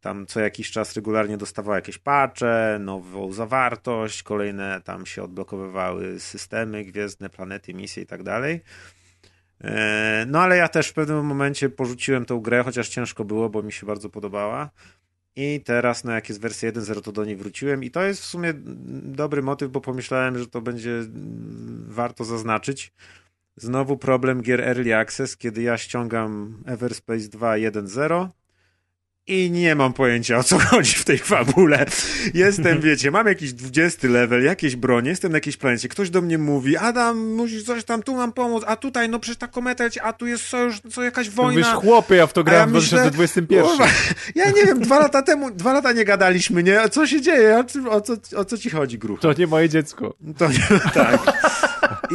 tam co jakiś czas regularnie dostawała jakieś patche, nową zawartość, kolejne tam się odblokowywały systemy gwiezdne, planety, misje i tak dalej. E, No ale ja też w pewnym momencie porzuciłem tą grę, chociaż ciężko było, bo mi się bardzo podobała. I teraz, no jak jest wersja 1.0, to do niej wróciłem. I to jest w sumie dobry motyw, bo pomyślałem, że to będzie mm, warto zaznaczyć. Znowu problem gier Early Access, kiedy ja ściągam Everspace 2 1.0 i nie mam pojęcia o co chodzi w tej fabule. Jestem, wiecie, mam jakiś 20 level, jakieś bronie, jestem na jakiejś planecie, ktoś do mnie mówi, Adam, musisz coś tam, tu mam pomóc, a tutaj, no przecież ta kometa a tu jest sojusz, co jakaś wojna. chłopie, ja w to grałem ja w myślę, 2021. Kurwa, ja nie wiem, dwa lata temu, dwa lata nie gadaliśmy, nie? A Co się dzieje? O, o, co, o co ci chodzi, grucha? To nie moje dziecko. To nie, tak.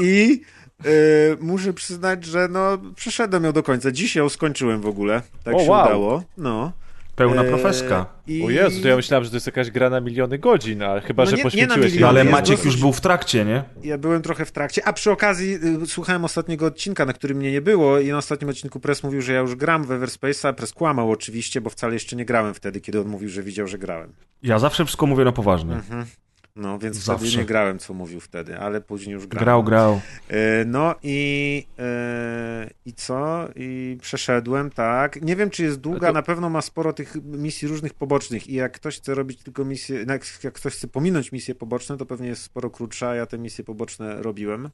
I y, muszę przyznać, że no, przeszedłem ją do końca. Dzisiaj ją skończyłem w ogóle. Tak O, się wow. udało. No. Pełna E, profeska. I... O Jezu, to ja myślałem, że to jest jakaś gra na miliony godzin, a chyba, No że nie- nie na poświęciłeś miliony, No, ale jest Maciek dosyć- już był w trakcie, nie? Ja byłem trochę w trakcie, a przy okazji y, słuchałem ostatniego odcinka, na którym mnie nie było i na ostatnim odcinku Press mówił, że ja już gram w Everspace'a. Press kłamał oczywiście, bo wcale jeszcze nie grałem wtedy, kiedy on mówił, że widział, że grałem. Ja zawsze wszystko mówię na poważnie. Mhm. No, więc Zawsze. wtedy nie grałem, co mówił wtedy, ale później już grałem. Grał, grał. E, No i, e, i co? I przeszedłem, tak. Nie wiem, czy jest długa, To- na pewno ma sporo tych misji różnych pobocznych i jak ktoś chce robić tylko misje, no jak, jak ktoś chce pominąć misje poboczne, to pewnie jest sporo krótsza. Ja te misje poboczne robiłem.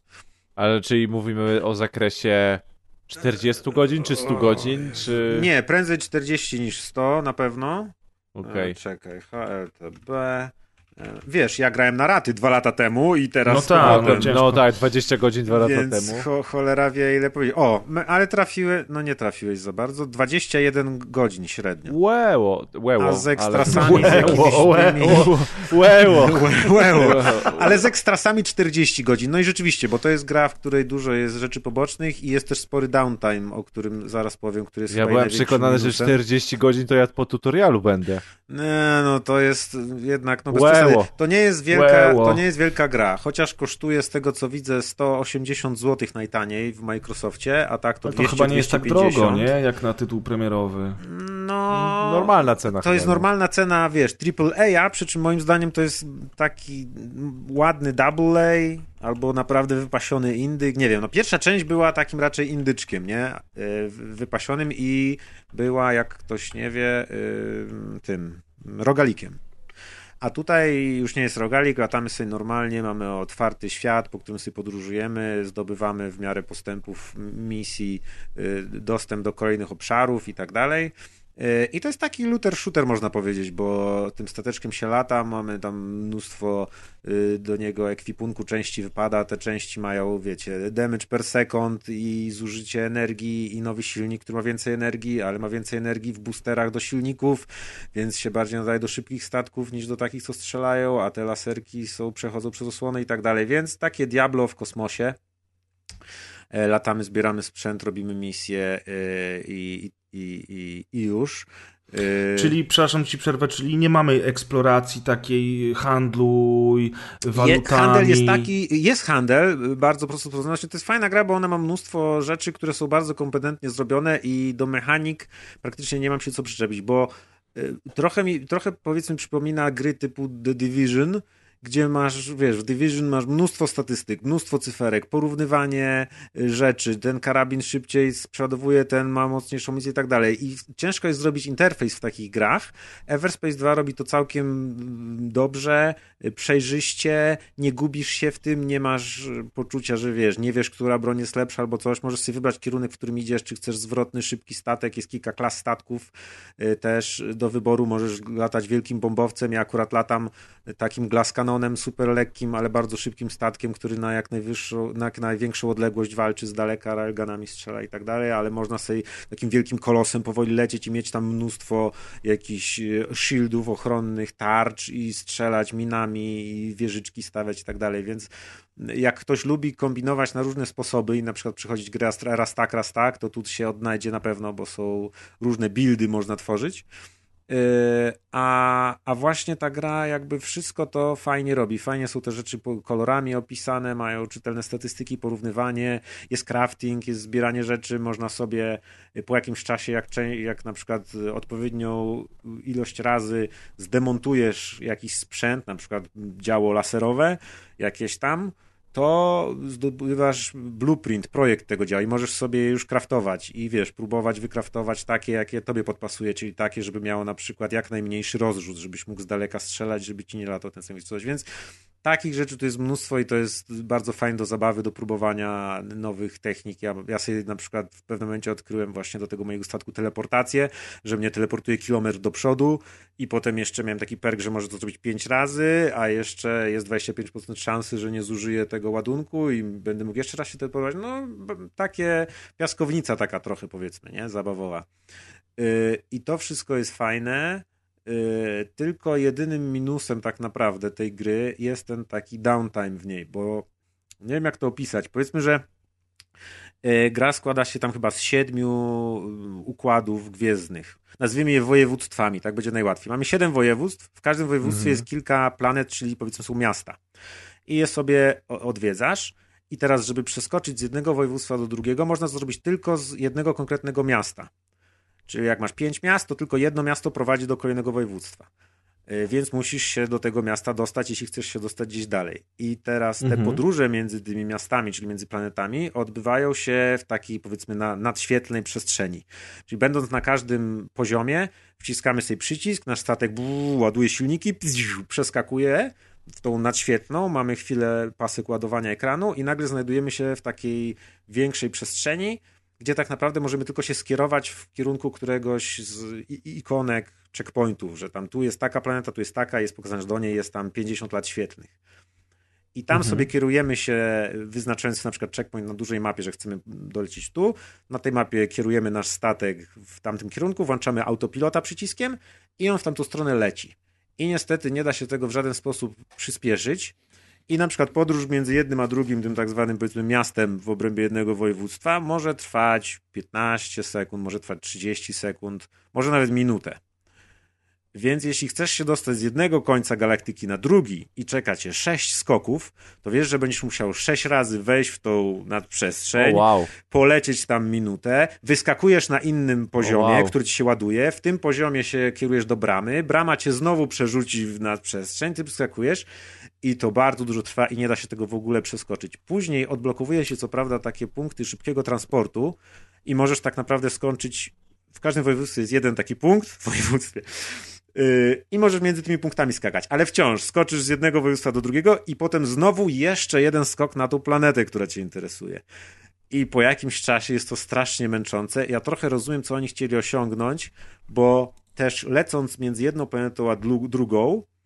Ale czyli mówimy o zakresie 40 godzin, czy 100 godzin, czy... Nie, prędzej 40 niż 100 na pewno. Okej. E, Czekaj, HLTB. E, Wiesz, ja grałem na raty dwa lata temu i teraz... No tak, no ciężko. no tak, 20 godzin dwa lata Więc temu. Cho, cholera wie ile powiedzieć. O, ale trafiły, no nie trafiłeś za bardzo, 21 godzin średnio. Łeło, łeło. A z ale- ekstrasami, z jakimiś Łeło, tymi... Łeło. Łeło. Ale z ekstrasami 40 godzin. No i rzeczywiście, bo to jest gra, w której dużo jest rzeczy pobocznych i jest też spory downtime, o którym zaraz powiem, który jest Ja byłem przekonany, że minusem. 40 godzin to ja po tutorialu będę. Nie, no to jest jednak, no bez Łeło. To nie jest wielka, Łeło. to nie jest wielka gra, chociaż kosztuje z tego co widzę 180 zł najtaniej w Microsoftie, a tak to Ale to 200, chyba nie jest tak 250. drogo, nie? Jak na tytuł premierowy. No, No, Normalna cena. To chyba, jest nie? normalna cena, wiesz, AAA, przy czym moim zdaniem to jest taki ładny double A albo naprawdę wypasiony indyk. Nie wiem, no pierwsza część była takim raczej indyczkiem, nie? E, wy- Wypasionym i była, jak ktoś nie wie, y, tym rogalikiem. A tutaj już nie jest rogalik, latamy sobie normalnie, mamy otwarty świat, po którym sobie podróżujemy, zdobywamy w miarę postępów misji y, dostęp do kolejnych obszarów i tak dalej. Y, I to jest taki looter shooter, można powiedzieć, bo tym stateczkiem się lata, mamy tam mnóstwo y, do niego ekwipunku części wypada, te części mają, wiecie, damage per second i zużycie energii i nowy silnik, który ma więcej energii, ale ma więcej energii w boosterach do silników, więc się bardziej nadaje do szybkich statków niż do takich, co strzelają, a te laserki są, przechodzą przez osłony i tak dalej, więc takie Diablo w kosmosie. E, Latamy, zbieramy sprzęt, robimy misje e, i, i, i, i już. E, Czyli, przepraszam ci przerwę, czyli nie mamy eksploracji takiej handlu i walutami. Je, handel jest taki, jest handel, bardzo prosto to znaczy, to jest fajna gra, bo ona ma mnóstwo rzeczy, które są bardzo kompetentnie zrobione i do mechanik praktycznie nie mam się co przyczepić, bo y, trochę mi, trochę powiedzmy przypomina gry typu The Division, gdzie masz, wiesz, w Division masz mnóstwo statystyk, mnóstwo cyferek, porównywanie y, rzeczy, ten karabin szybciej sprzedowuje, ten ma mocniejszą misję i tak dalej. I ciężko jest zrobić interfejs w takich grach. Everspace 2 robi to całkiem mm, dobrze, y, przejrzyście, nie gubisz się w tym, nie masz y, poczucia, że wiesz, nie wiesz, która broń jest lepsza albo coś, możesz sobie wybrać kierunek, w którym idziesz, czy chcesz zwrotny, szybki statek, jest kilka klas statków też do wyboru, możesz latać wielkim bombowcem, ja akurat latam takim glass kanonem super lekkim, ale bardzo szybkim statkiem, który na jak najwyższą, na jak największą odległość walczy z daleka, railgunami strzela i tak dalej, ale można sobie takim wielkim kolosem powoli lecieć i mieć tam mnóstwo jakichś e, shieldów ochronnych, tarcz i strzelać minami i wieżyczki stawiać i tak dalej, więc jak ktoś lubi kombinować na różne sposoby i na przykład przychodzić grę raz tak, raz tak, to tu się odnajdzie na pewno, bo są różne buildy można tworzyć. Yy, A, a właśnie ta gra jakby wszystko to fajnie robi. Fajnie są te rzeczy kolorami opisane, mają czytelne statystyki, porównywanie, jest crafting, jest zbieranie rzeczy, można sobie y, po jakimś czasie, jak, jak na przykład y, odpowiednią ilość razy zdemontujesz jakiś sprzęt, na przykład działo laserowe, jakieś tam, to zdobywasz blueprint, projekt tego działa i możesz sobie już kraftować i wiesz, próbować wykraftować takie, jakie tobie podpasuje, czyli takie, żeby miało na przykład jak najmniejszy rozrzut, żebyś mógł z daleka strzelać, żeby ci nie latał ten sam coś, więc takich rzeczy tu jest mnóstwo i to jest bardzo fajne do zabawy, do próbowania nowych technik. Ja, ja sobie na przykład w pewnym momencie odkryłem właśnie do tego mojego statku teleportację, że mnie teleportuje kilometr do przodu i potem jeszcze miałem taki perk, że może to zrobić 5 razy, a jeszcze jest 25% szansy, że nie zużyję tego ładunku i będę mógł jeszcze raz się teleportować. No, takie piaskownica taka trochę powiedzmy, nie? Zabawowa. Yy, I to wszystko jest fajne. Yy, tylko jedynym minusem tak naprawdę tej gry jest ten taki downtime w niej, bo nie wiem jak to opisać. Powiedzmy, że yy, gra składa się tam chyba z siedmiu yy, układów gwiezdnych. Nazwijmy je województwami, tak będzie najłatwiej. Mamy siedem województw, w każdym województwie jest kilka planet, czyli powiedzmy są miasta. I je sobie odwiedzasz. I teraz, żeby przeskoczyć z jednego województwa do drugiego, można to zrobić tylko z jednego konkretnego miasta. Czyli jak masz pięć miast, to tylko jedno miasto prowadzi do kolejnego województwa. Y, Więc musisz się do tego miasta dostać, jeśli chcesz się dostać gdzieś dalej. I teraz te Mhm. podróże między tymi miastami, czyli między planetami, odbywają się w takiej, powiedzmy, na, nadświetlnej przestrzeni. Czyli będąc na każdym poziomie, wciskamy sobie przycisk, nasz statek buu, ładuje silniki, pziu, przeskakuje w tą nadświetlną, mamy chwilę pasek ładowania ekranu i nagle znajdujemy się w takiej większej przestrzeni, gdzie tak naprawdę możemy tylko się skierować w kierunku któregoś z ikonek checkpointów, że tam tu jest taka planeta, tu jest taka, jest pokazane, że do niej jest tam 50 lat świetlnych. I tam sobie kierujemy się, wyznaczając na przykład checkpoint na dużej mapie, że chcemy dolecieć tu. Na tej mapie kierujemy nasz statek w tamtym kierunku, włączamy autopilota przyciskiem i on w tamtą stronę leci. I niestety nie da się tego w żaden sposób przyspieszyć. I na przykład podróż między jednym a drugim, tym tak zwanym powiedzmy miastem w obrębie jednego województwa może trwać 15 sekund, może trwać 30 sekund, może nawet minutę. Więc jeśli chcesz się dostać z jednego końca galaktyki na drugi i czeka cię sześć skoków, to wiesz, że będziesz musiał sześć razy wejść w tą nadprzestrzeń, O, wow. polecieć tam minutę, wyskakujesz na innym poziomie, wow. który ci się ładuje, w tym poziomie się kierujesz do bramy, brama cię znowu przerzuci w nadprzestrzeń, ty wyskakujesz i to bardzo dużo trwa i nie da się tego w ogóle przeskoczyć. Później odblokowuje się co prawda takie punkty szybkiego transportu i możesz tak naprawdę skończyć w każdym województwie jest jeden taki punkt w województwie. Yy, I możesz między tymi punktami skakać, ale wciąż skoczysz z jednego województwa do drugiego i potem znowu jeszcze jeden skok na tą planetę, która cię interesuje. I po jakimś czasie jest to strasznie męczące. Ja trochę rozumiem, co oni chcieli osiągnąć, bo też lecąc między jedną planetą a drugą, y,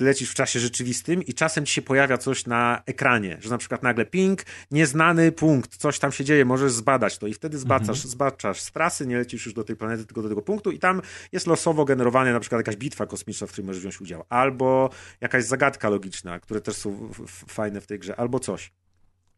lecisz w czasie rzeczywistym i czasem ci się pojawia coś na ekranie, że na przykład nagle ping, nieznany punkt, coś tam się dzieje, możesz zbadać to i wtedy zbaczasz, zbaczasz z trasy, nie lecisz już do tej planety, tylko do tego punktu i tam jest losowo generowane na przykład jakaś bitwa kosmiczna, w której możesz wziąć udział, albo jakaś zagadka logiczna, które też są fajne w tej grze, albo coś.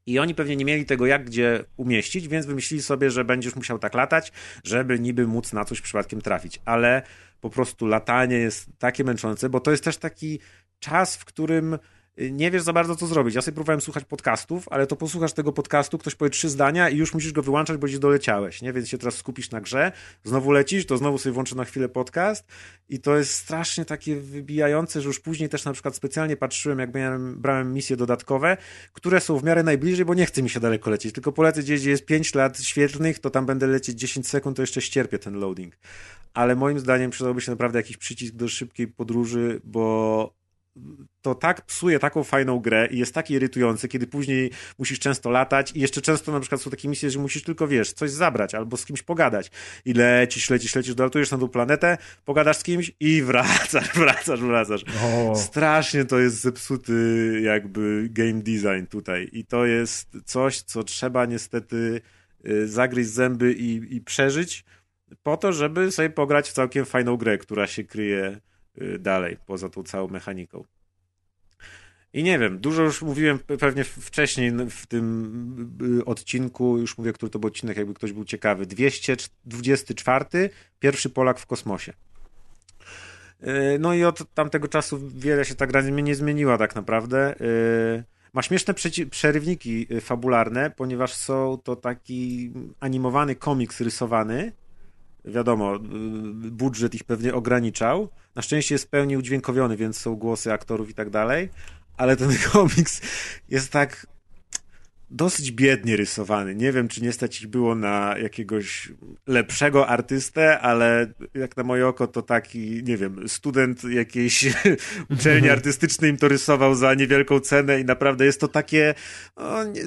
I oni pewnie nie mieli tego jak gdzie umieścić, więc wymyślili sobie, że będziesz musiał tak latać, żeby niby móc na coś przypadkiem trafić. Ale po prostu latanie jest takie męczące, bo to jest też taki czas, w którym nie wiesz za bardzo, co zrobić. Ja sobie próbowałem słuchać podcastów, ale to posłuchasz tego podcastu, ktoś powie trzy zdania i już musisz go wyłączać, bo gdzieś doleciałeś, nie? Więc się teraz skupisz na grze, znowu lecisz, to znowu sobie włączę na chwilę podcast i to jest strasznie takie wybijające, że już później też na przykład specjalnie patrzyłem, jak miałem, brałem misje dodatkowe, które są w miarę najbliżej, bo nie chce mi się daleko lecieć, tylko polecę gdzieś, gdzie jest 5 lat świetlnych, to tam będę lecieć 10 sekund, to jeszcze ścierpię ten loading. Ale moim zdaniem przydałby się naprawdę jakiś przycisk do szybkiej podróży, bo to tak psuje taką fajną grę i jest tak irytujące, kiedy później musisz często latać i jeszcze często na przykład są takie misje, że musisz tylko, wiesz, coś zabrać albo z kimś pogadać i lecisz, lecisz, lecisz, dolatujesz na tą planetę, pogadasz z kimś i wracasz, wracasz, wracasz. O. Strasznie to jest zepsuty jakby game design tutaj i to jest coś, co trzeba niestety y, zagryźć zęby i, i przeżyć po to, żeby sobie pograć w całkiem fajną grę, która się kryje dalej, poza tą całą mechaniką. I nie wiem, dużo już mówiłem pe- pewnie wcześniej w tym y, odcinku, już mówię, który to był odcinek, jakby ktoś był ciekawy. 224, pierwszy Polak w kosmosie. Y, No i od tamtego czasu wiele się ta gra nie zmieniła tak naprawdę. Y, Ma śmieszne przerywniki y, fabularne, ponieważ są to taki animowany komiks rysowany. Wiadomo, y, budżet ich pewnie ograniczał. Na szczęście jest w pełni udźwiękowiony, więc są głosy aktorów i tak dalej. Ale ten komiks jest tak dosyć biednie rysowany. Nie wiem, czy nie stać ich było na jakiegoś lepszego artystę, ale jak na moje oko to taki, nie wiem, student jakiejś uczelni artystycznej im to rysował za niewielką cenę i naprawdę jest to takie nie,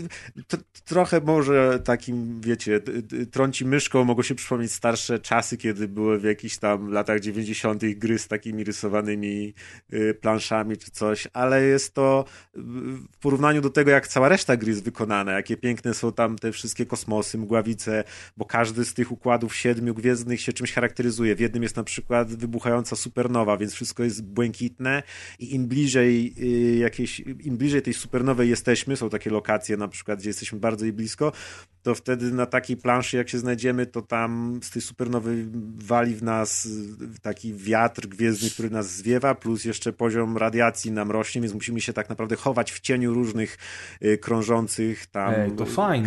to, trochę może takim, wiecie, trąci myszką mogą się przypomnieć starsze czasy, kiedy były w jakichś tam latach 90. gry z takimi rysowanymi y, planszami czy coś, ale jest to w porównaniu do tego, jak cała reszta gry jest wykonana, jakie piękne są tam te wszystkie kosmosy, mgławice, bo każdy z tych układów siedmiu gwiezdnych się czymś charakteryzuje. W jednym jest na przykład wybuchająca supernowa, więc wszystko jest błękitne i im bliżej y, jakiejś, im bliżej tej supernowej jesteśmy, są takie lokacje na przykład, gdzie jesteśmy bardzo jej blisko, to wtedy na takiej planszy, jak się znajdziemy, to tam z tej supernowy wali w nas y, taki wiatr gwiezdny, który nas zwiewa, plus jeszcze poziom radiacji nam rośnie, więc musimy się tak naprawdę chować w cieniu różnych y, krążących tam Ej,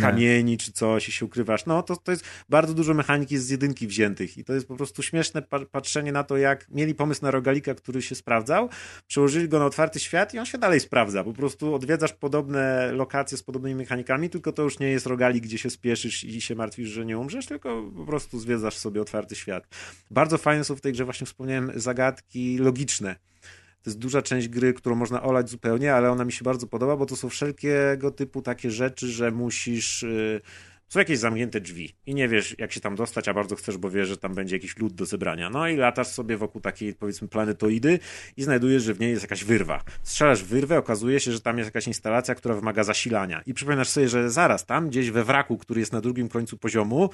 kamieni czy coś i się ukrywasz. No to, to jest bardzo dużo mechaniki z jedynki wziętych i to jest po prostu śmieszne pa- patrzenie na to, jak mieli pomysł na rogalika, który się sprawdzał, przełożyli go na otwarty świat i on się dalej sprawdza. Po prostu odwiedzasz podobne lokacje z podobnymi mechanikami, tylko to już nie jest rogalik, gdzie się spieszysz i się martwisz, że nie umrzesz, tylko po prostu zwiedzasz sobie otwarty świat. Bardzo fajne są w tej grze, właśnie wspomniałem, zagadki logiczne. To jest duża część gry, którą można olać zupełnie, ale ona mi się bardzo podoba, bo to są wszelkiego typu takie rzeczy, że musisz. Yy, są jakieś zamknięte drzwi i nie wiesz, jak się tam dostać, a bardzo chcesz, bo wiesz, że tam będzie jakiś lód do zebrania. No i latasz sobie wokół takiej, powiedzmy, planetoidy i znajdujesz, że w niej jest jakaś wyrwa. Strzelasz w wyrwę, okazuje się, że tam jest jakaś instalacja, która wymaga zasilania. I przypominasz sobie, że zaraz tam, gdzieś we wraku, który jest na drugim końcu poziomu,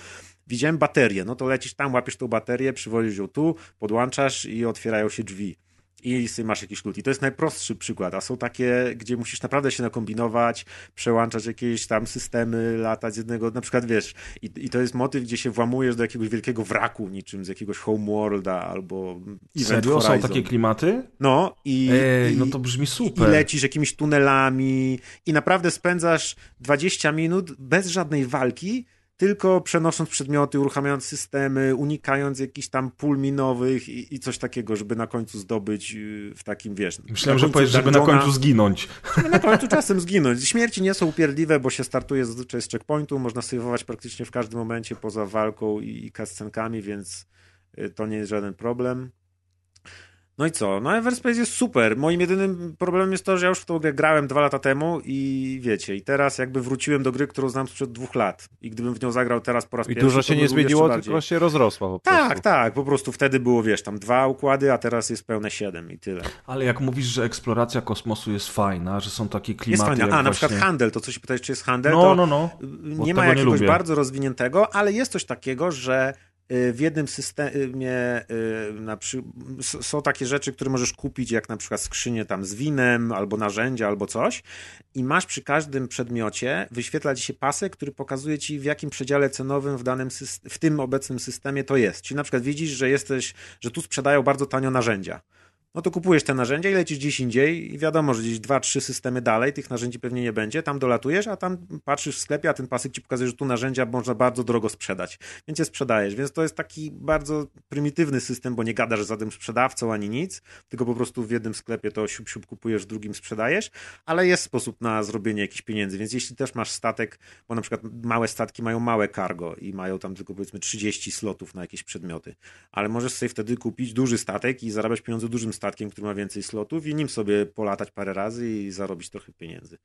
widziałem baterię. No to lecisz tam, łapiesz tą baterię, przywozisz ją tu, podłączasz i otwierają się drzwi. I masz jakiś loot. I to jest najprostszy przykład, a są takie, gdzie musisz naprawdę się nakombinować, przełączać jakieś tam systemy, latać z jednego, na przykład wiesz, i, i to jest motyw, gdzie się włamujesz do jakiegoś wielkiego wraku, niczym z jakiegoś Homeworlda albo Event Serio? Są takie klimaty? No i, Ej, i, no to brzmi i super. lecisz jakimiś tunelami i naprawdę spędzasz 20 minut bez żadnej walki, tylko przenosząc przedmioty, uruchamiając systemy, unikając jakichś tam pól minowych i, i coś takiego, żeby na końcu zdobyć yy, w takim, wiesz... Myślałem, że powiesz, żeby na końcu zginąć. na końcu czasem zginąć. Śmierci nie są upierdliwe, bo się startuje zazwyczaj z checkpointu, można sejwować praktycznie w każdym momencie poza walką i, i cutscenkami, więc y, to nie jest żaden problem. No i co? No Everspace jest super. Moim jedynym problemem jest to, że ja już w tą grę grałem dwa lata temu i wiecie, i teraz jakby wróciłem do gry, którą znam sprzed dwóch lat i gdybym w nią zagrał teraz po raz I pierwszy, dużo to się nie zmieniło, tylko się rozrosła po Tak, prostu. tak, po prostu wtedy było, wiesz, tam dwa układy, a teraz jest pełne siedem i tyle. Ale jak mówisz, że eksploracja kosmosu jest fajna, że są takie Jest klimaty fajne. jak A, na właśnie... przykład handel, to co się pytałeś, czy jest handel, No, to no, no. nie ma tego nie jakiegoś lubię. bardzo rozwiniętego, ale jest coś takiego, że w jednym systemie y, na przy... są takie rzeczy, które możesz kupić, jak na przykład skrzynię tam z winem, albo narzędzia, albo coś i masz przy każdym przedmiocie, wyświetla ci się pasek, który pokazuje ci w jakim przedziale cenowym w danym syst- w tym obecnym systemie to jest. Czyli na przykład widzisz, że jesteś, że tu sprzedają bardzo tanio narzędzia. No to kupujesz te narzędzia i lecisz gdzieś indziej i wiadomo, że gdzieś dwa, trzy systemy dalej tych narzędzi pewnie nie będzie, tam dolatujesz, a tam patrzysz w sklepie, a ten pasek ci pokazuje, że tu narzędzia można bardzo drogo sprzedać, więc je sprzedajesz, więc to jest taki bardzo prymitywny system, bo nie gadasz z żadnym sprzedawcą ani nic, tylko po prostu w jednym sklepie to siup, siup kupujesz, w drugim sprzedajesz, ale jest sposób na zrobienie jakichś pieniędzy, więc jeśli też masz statek, bo na przykład małe statki mają małe cargo i mają tam tylko powiedzmy 30 slotów na jakieś przedmioty, ale możesz sobie wtedy kupić duży statek i zarabiać pieniądze dużym statkiem, który ma więcej slotów i nim sobie polatać parę razy i zarobić trochę pieniędzy.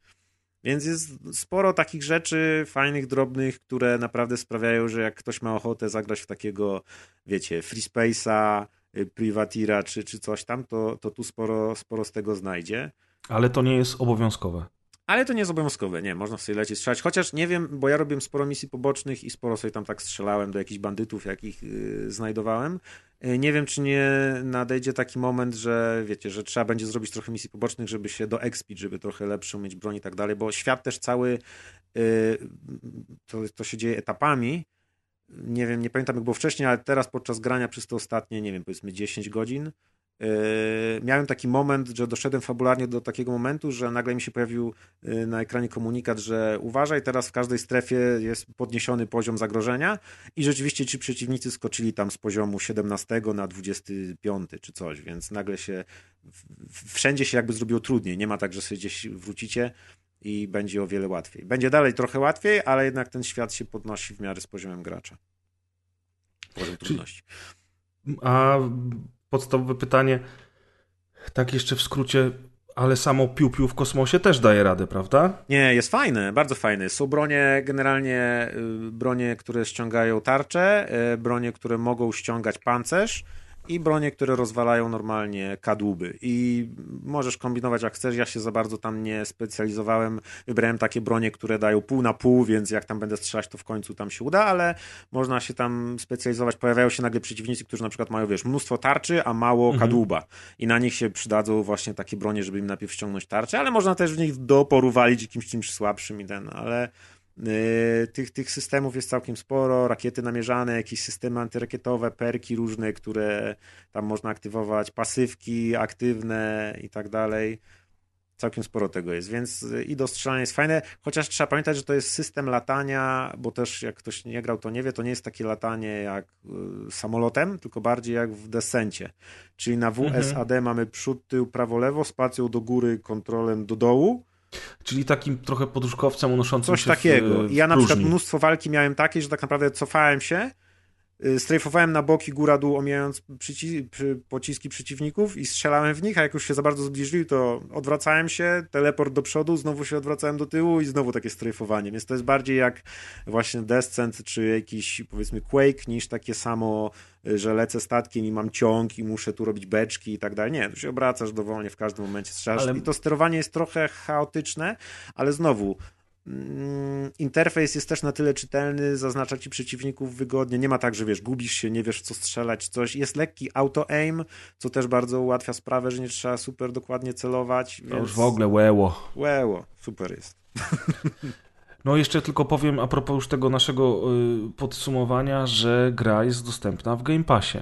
Więc jest sporo takich rzeczy fajnych, drobnych, które naprawdę sprawiają, że jak ktoś ma ochotę zagrać w takiego, wiecie, Free Space'a, y, Privateera czy, czy coś tam, to, to tu sporo, sporo z tego znajdzie. Ale to nie jest obowiązkowe. Ale to nie jest obowiązkowe, nie, można sobie lecieć strzelać. Chociaż nie wiem, bo ja robiłem sporo misji pobocznych i sporo sobie tam tak strzelałem do jakichś bandytów, jakich yy, znajdowałem. Yy, nie wiem, czy nie nadejdzie taki moment, że wiecie, że trzeba będzie zrobić trochę misji pobocznych, żeby się doexpić, żeby trochę lepszą mieć broń i tak dalej, bo świat też cały yy, to, to się dzieje etapami. Nie wiem, nie pamiętam jak było wcześniej, ale teraz podczas grania przez te ostatnie, nie wiem, powiedzmy 10 godzin, miałem taki moment, że doszedłem fabularnie do takiego momentu, że nagle mi się pojawił yy, na ekranie komunikat, że uważaj, teraz w każdej strefie jest podniesiony poziom zagrożenia i rzeczywiście ci przeciwnicy skoczyli tam z poziomu 17 na 25 czy coś, więc nagle się wszędzie się jakby zrobiło trudniej. Nie ma tak, że sobie gdzieś wrócicie i będzie o wiele łatwiej. Będzie dalej trochę łatwiej, ale jednak ten świat się podnosi w miarę z poziomem gracza. Poziom trudności. A podstawowe pytanie, tak jeszcze w skrócie, ale samo piu-piu w kosmosie też daje radę, prawda? Nie, jest fajne, bardzo fajne. Są bronie, generalnie y, bronie, które ściągają tarcze, y, bronie, które mogą ściągać pancerz i bronie, które rozwalają normalnie kadłuby. I możesz kombinować jak chcesz. Ja się za bardzo tam nie specjalizowałem. Wybrałem takie bronie, które dają pół na pół, więc jak tam będę strzelać, to w końcu tam się uda, ale można się tam specjalizować. Pojawiają się nagle przeciwnicy, którzy na przykład mają, wiesz, mnóstwo tarczy, a mało kadłuba. I na nich się przydadzą właśnie takie bronie, żeby im najpierw ściągnąć tarczę, ale można też w nich do oporu walić jakimś czymś słabszym i ten, ale tych, tych systemów jest całkiem sporo, rakiety namierzane, jakieś systemy antyrakietowe, perki różne, które tam można aktywować, pasywki aktywne i tak dalej. Całkiem sporo tego jest, więc yy, i do strzelania jest fajne, chociaż trzeba pamiętać, że to jest system latania, bo też jak ktoś nie grał, to nie wie, to nie jest takie latanie jak y, samolotem, tylko bardziej jak w descencie. Czyli na WSAD mamy przód, tył, prawo, lewo, spacją do góry, kontrolem do dołu, Czyli takim trochę podróżkowcem unoszącym Coś się takiego. w, w I ja na przykład próżni. mnóstwo walki miałem takie, że tak naprawdę cofałem się, strajfowałem na boki góra-dół, omijając przyci- przy, pociski przeciwników i strzelałem w nich, a jak już się za bardzo zbliżyli, to odwracałem się, teleport do przodu, znowu się odwracałem do tyłu i znowu takie strajfowanie. Więc to jest bardziej jak właśnie Descent czy jakiś powiedzmy Quake niż takie samo, y, że lecę statkiem i mam ciąg i muszę tu robić beczki i tak dalej. Nie, tu się obracasz dowolnie w każdym momencie strzelasz Ale- i to sterowanie jest trochę chaotyczne, ale znowu interfejs jest też na tyle czytelny, zaznacza ci przeciwników wygodnie. Nie ma tak, że wiesz, gubisz się, nie wiesz w co strzelać, coś. Jest lekki auto-aim, co też bardzo ułatwia sprawę, że nie trzeba super dokładnie celować. To Więc... już w ogóle łeło. Łeło, super jest. No jeszcze tylko powiem a propos już tego naszego y, podsumowania, że gra jest dostępna w Game Passie.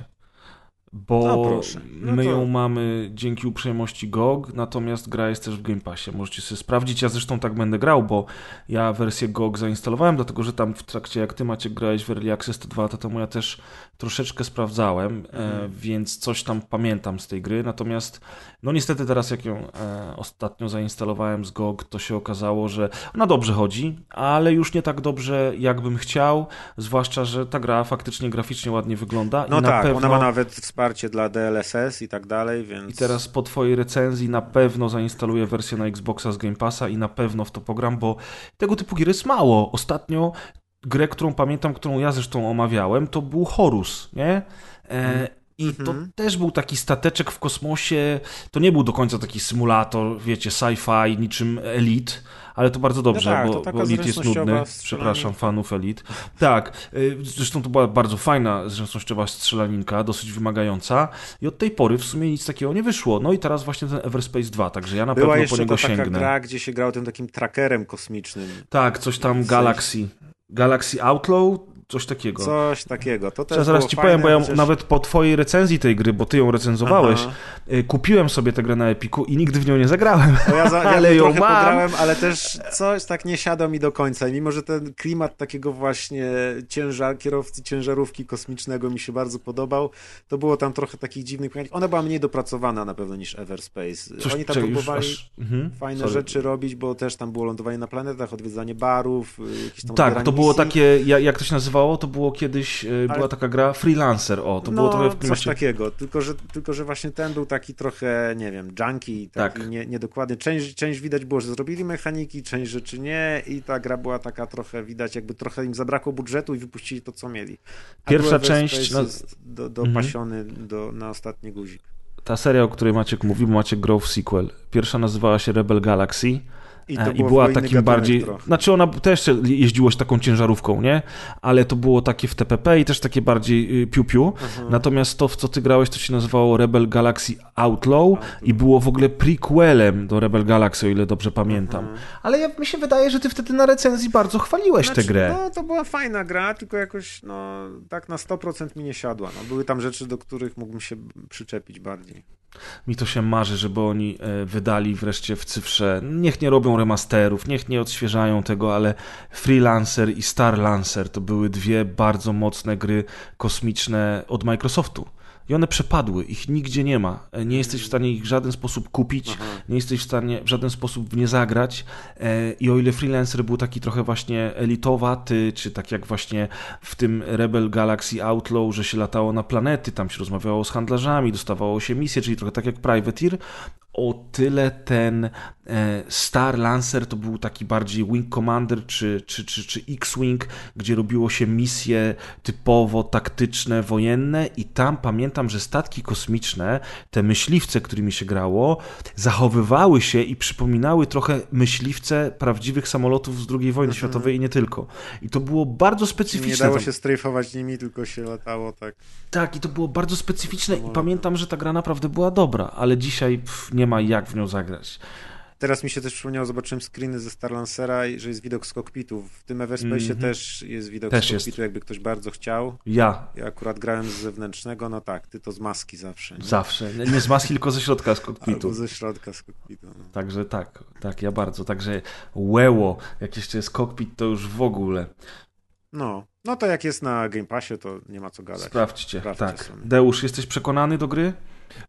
Bo No. No my to- ją mamy dzięki uprzejmości GOG, natomiast gra jest też w Game Passie. Możecie sobie sprawdzić. Ja zresztą tak będę grał, bo ja wersję GOG zainstalowałem, dlatego że tam w trakcie, jak ty Maciek grałeś w Early Access te dwa lata temu, ja też troszeczkę sprawdzałem, Mhm. e, więc coś tam pamiętam z tej gry. Natomiast, no niestety teraz jak ją e, ostatnio zainstalowałem z GOG, to się okazało, że ona dobrze chodzi, ale już nie tak dobrze, jakbym chciał, zwłaszcza, że ta gra faktycznie graficznie ładnie wygląda. No tak, pewno... ona ma nawet wsparcie dla DLSS i tak dalej, więc... I teraz po twojej recenzji na pewno zainstaluję wersję na Xboxa z Game Passa i na pewno w to pogram, bo tego typu gier jest mało. Ostatnio grę, którą pamiętam, którą ja zresztą omawiałem, to był Horus, nie? E, I to Mhm. też był taki stateczek w kosmosie. To nie był do końca taki symulator, wiecie, sci-fi, niczym Elite, ale to bardzo dobrze, No tak, bo, bo Elite jest nudny. Przepraszam, fanów Elite. Tak, y, zresztą to była bardzo fajna, zręcznościowa strzelaninka, dosyć wymagająca i od tej pory w sumie nic takiego nie wyszło. No i teraz właśnie ten Everspace 2, także ja na Była pewno po niego ta taka sięgnę. gra, gdzie się grało tym takim trackerem kosmicznym. Tak, coś tam Coś- Galaxy. Galaxy Outlaw, coś takiego. Coś takiego. To też Ja zaraz ci powiem, bo ja nawet po twojej recenzji tej gry, bo ty ją recenzowałeś, Aha. y, kupiłem sobie tę grę na Epiku i nigdy w nią nie zagrałem. Bo ja, za, ja Ale ją trochę mam. pograłem, ale też coś tak nie siada mi do końca. I mimo, że ten klimat takiego właśnie ciężar, kierowcy ciężarówki kosmicznego mi się bardzo podobał, to było tam trochę takich dziwnych mechanik. Ona była mniej dopracowana na pewno niż Everspace. Coś, Oni tam czekaj, próbowali aż- mhm, fajne sorry. rzeczy robić, bo też tam było lądowanie na planetach, odwiedzanie barów, y, jakieś tam Tak, to było misji. takie, ja- jak to się nazywało, to było kiedyś, y, była taka gra Freelancer, o, to no, było trochę w coś klimacie... takiego, tylko że, tylko że właśnie ten był taki trochę, nie wiem, junkie, taki Tak. nie, niedokładny. Część, część widać było, że zrobili mechaniki, część rzeczy nie i ta gra była taka trochę, widać jakby trochę im zabrakło budżetu i wypuścili to, co mieli. A Pierwsza część, no- jest do, Mhm. dopasiony do, na ostatni guzik. Ta seria, o której Maciek mówił, Maciek grał w sequel. Pierwsza nazywała się Rebel Galaxy. I, E, to I była takim bardziej. trochę. Znaczy, ona też jeździło się taką ciężarówką, nie? Ale to było takie w TPP i też takie bardziej y, piu-piu. Mhm. Natomiast to, w co ty grałeś, to się nazywało Rebel Galaxy Outlaw i było w ogóle prequelem do Rebel Galaxy, o ile dobrze pamiętam. Ale ja, mi się wydaje, że ty wtedy na recenzji bardzo chwaliłeś tę Mhm. Znaczy, grę. No, to była fajna gra, tylko jakoś, no, tak na 100% mi nie siadła. No, były tam rzeczy, do których mógłbym się przyczepić bardziej. Mi to się marzy, żeby oni e, wydali wreszcie w cyfrze. Niech nie robią remasterów, niech nie odświeżają tego, ale Freelancer i Star Lancer to były dwie bardzo mocne gry kosmiczne od Microsoftu. I one przepadły, ich nigdzie nie ma. E, Nie jesteś w stanie ich w żaden sposób kupić, nie jesteś w stanie w żaden sposób w nie zagrać. E, I o ile Freelancer był taki trochę właśnie elitowaty, czy tak jak właśnie w tym Rebel Galaxy Outlaw, że się latało na planety, tam się rozmawiało z handlarzami, dostawało się misje, czyli trochę tak jak Privateer, o tyle ten e, Star Lancer to był taki bardziej Wing Commander czy, czy, czy, czy X-Wing, gdzie robiło się misje typowo taktyczne, wojenne i tam pamiętam, że statki kosmiczne, te myśliwce, którymi się grało, zachowywały się i przypominały trochę myśliwce prawdziwych samolotów z II wojny światowej i nie tylko. I to było bardzo Nie specyficzne. dało Tam- się strajfować nimi, tylko się latało tak. tak, i to było bardzo specyficzne i pamiętam, że ta gra naprawdę była dobra, ale dzisiaj pff, nie ma jak w nią zagrać. Teraz mi się też przypomniało, zobaczyłem screeny ze Star Lancera, że jest widok z kokpitu. W tym Everspace Mhm. też jest widok Też z jest. kokpitu, jakby ktoś bardzo chciał. Ja Ja akurat grałem z zewnętrznego, no tak, ty to z maski zawsze. Nie? zawsze, nie nie z maski, tylko ze środka z kokpitu. Albo ze środka z kokpitu. No. Także tak, tak, ja bardzo. Także łeło, jak jeszcze jest kokpit, to już w ogóle. no, no to jak jest na Game Passie, to nie ma co gadać. Sprawdźcie. Sprawdźcie tak. sobie. Deusz, jesteś przekonany do gry?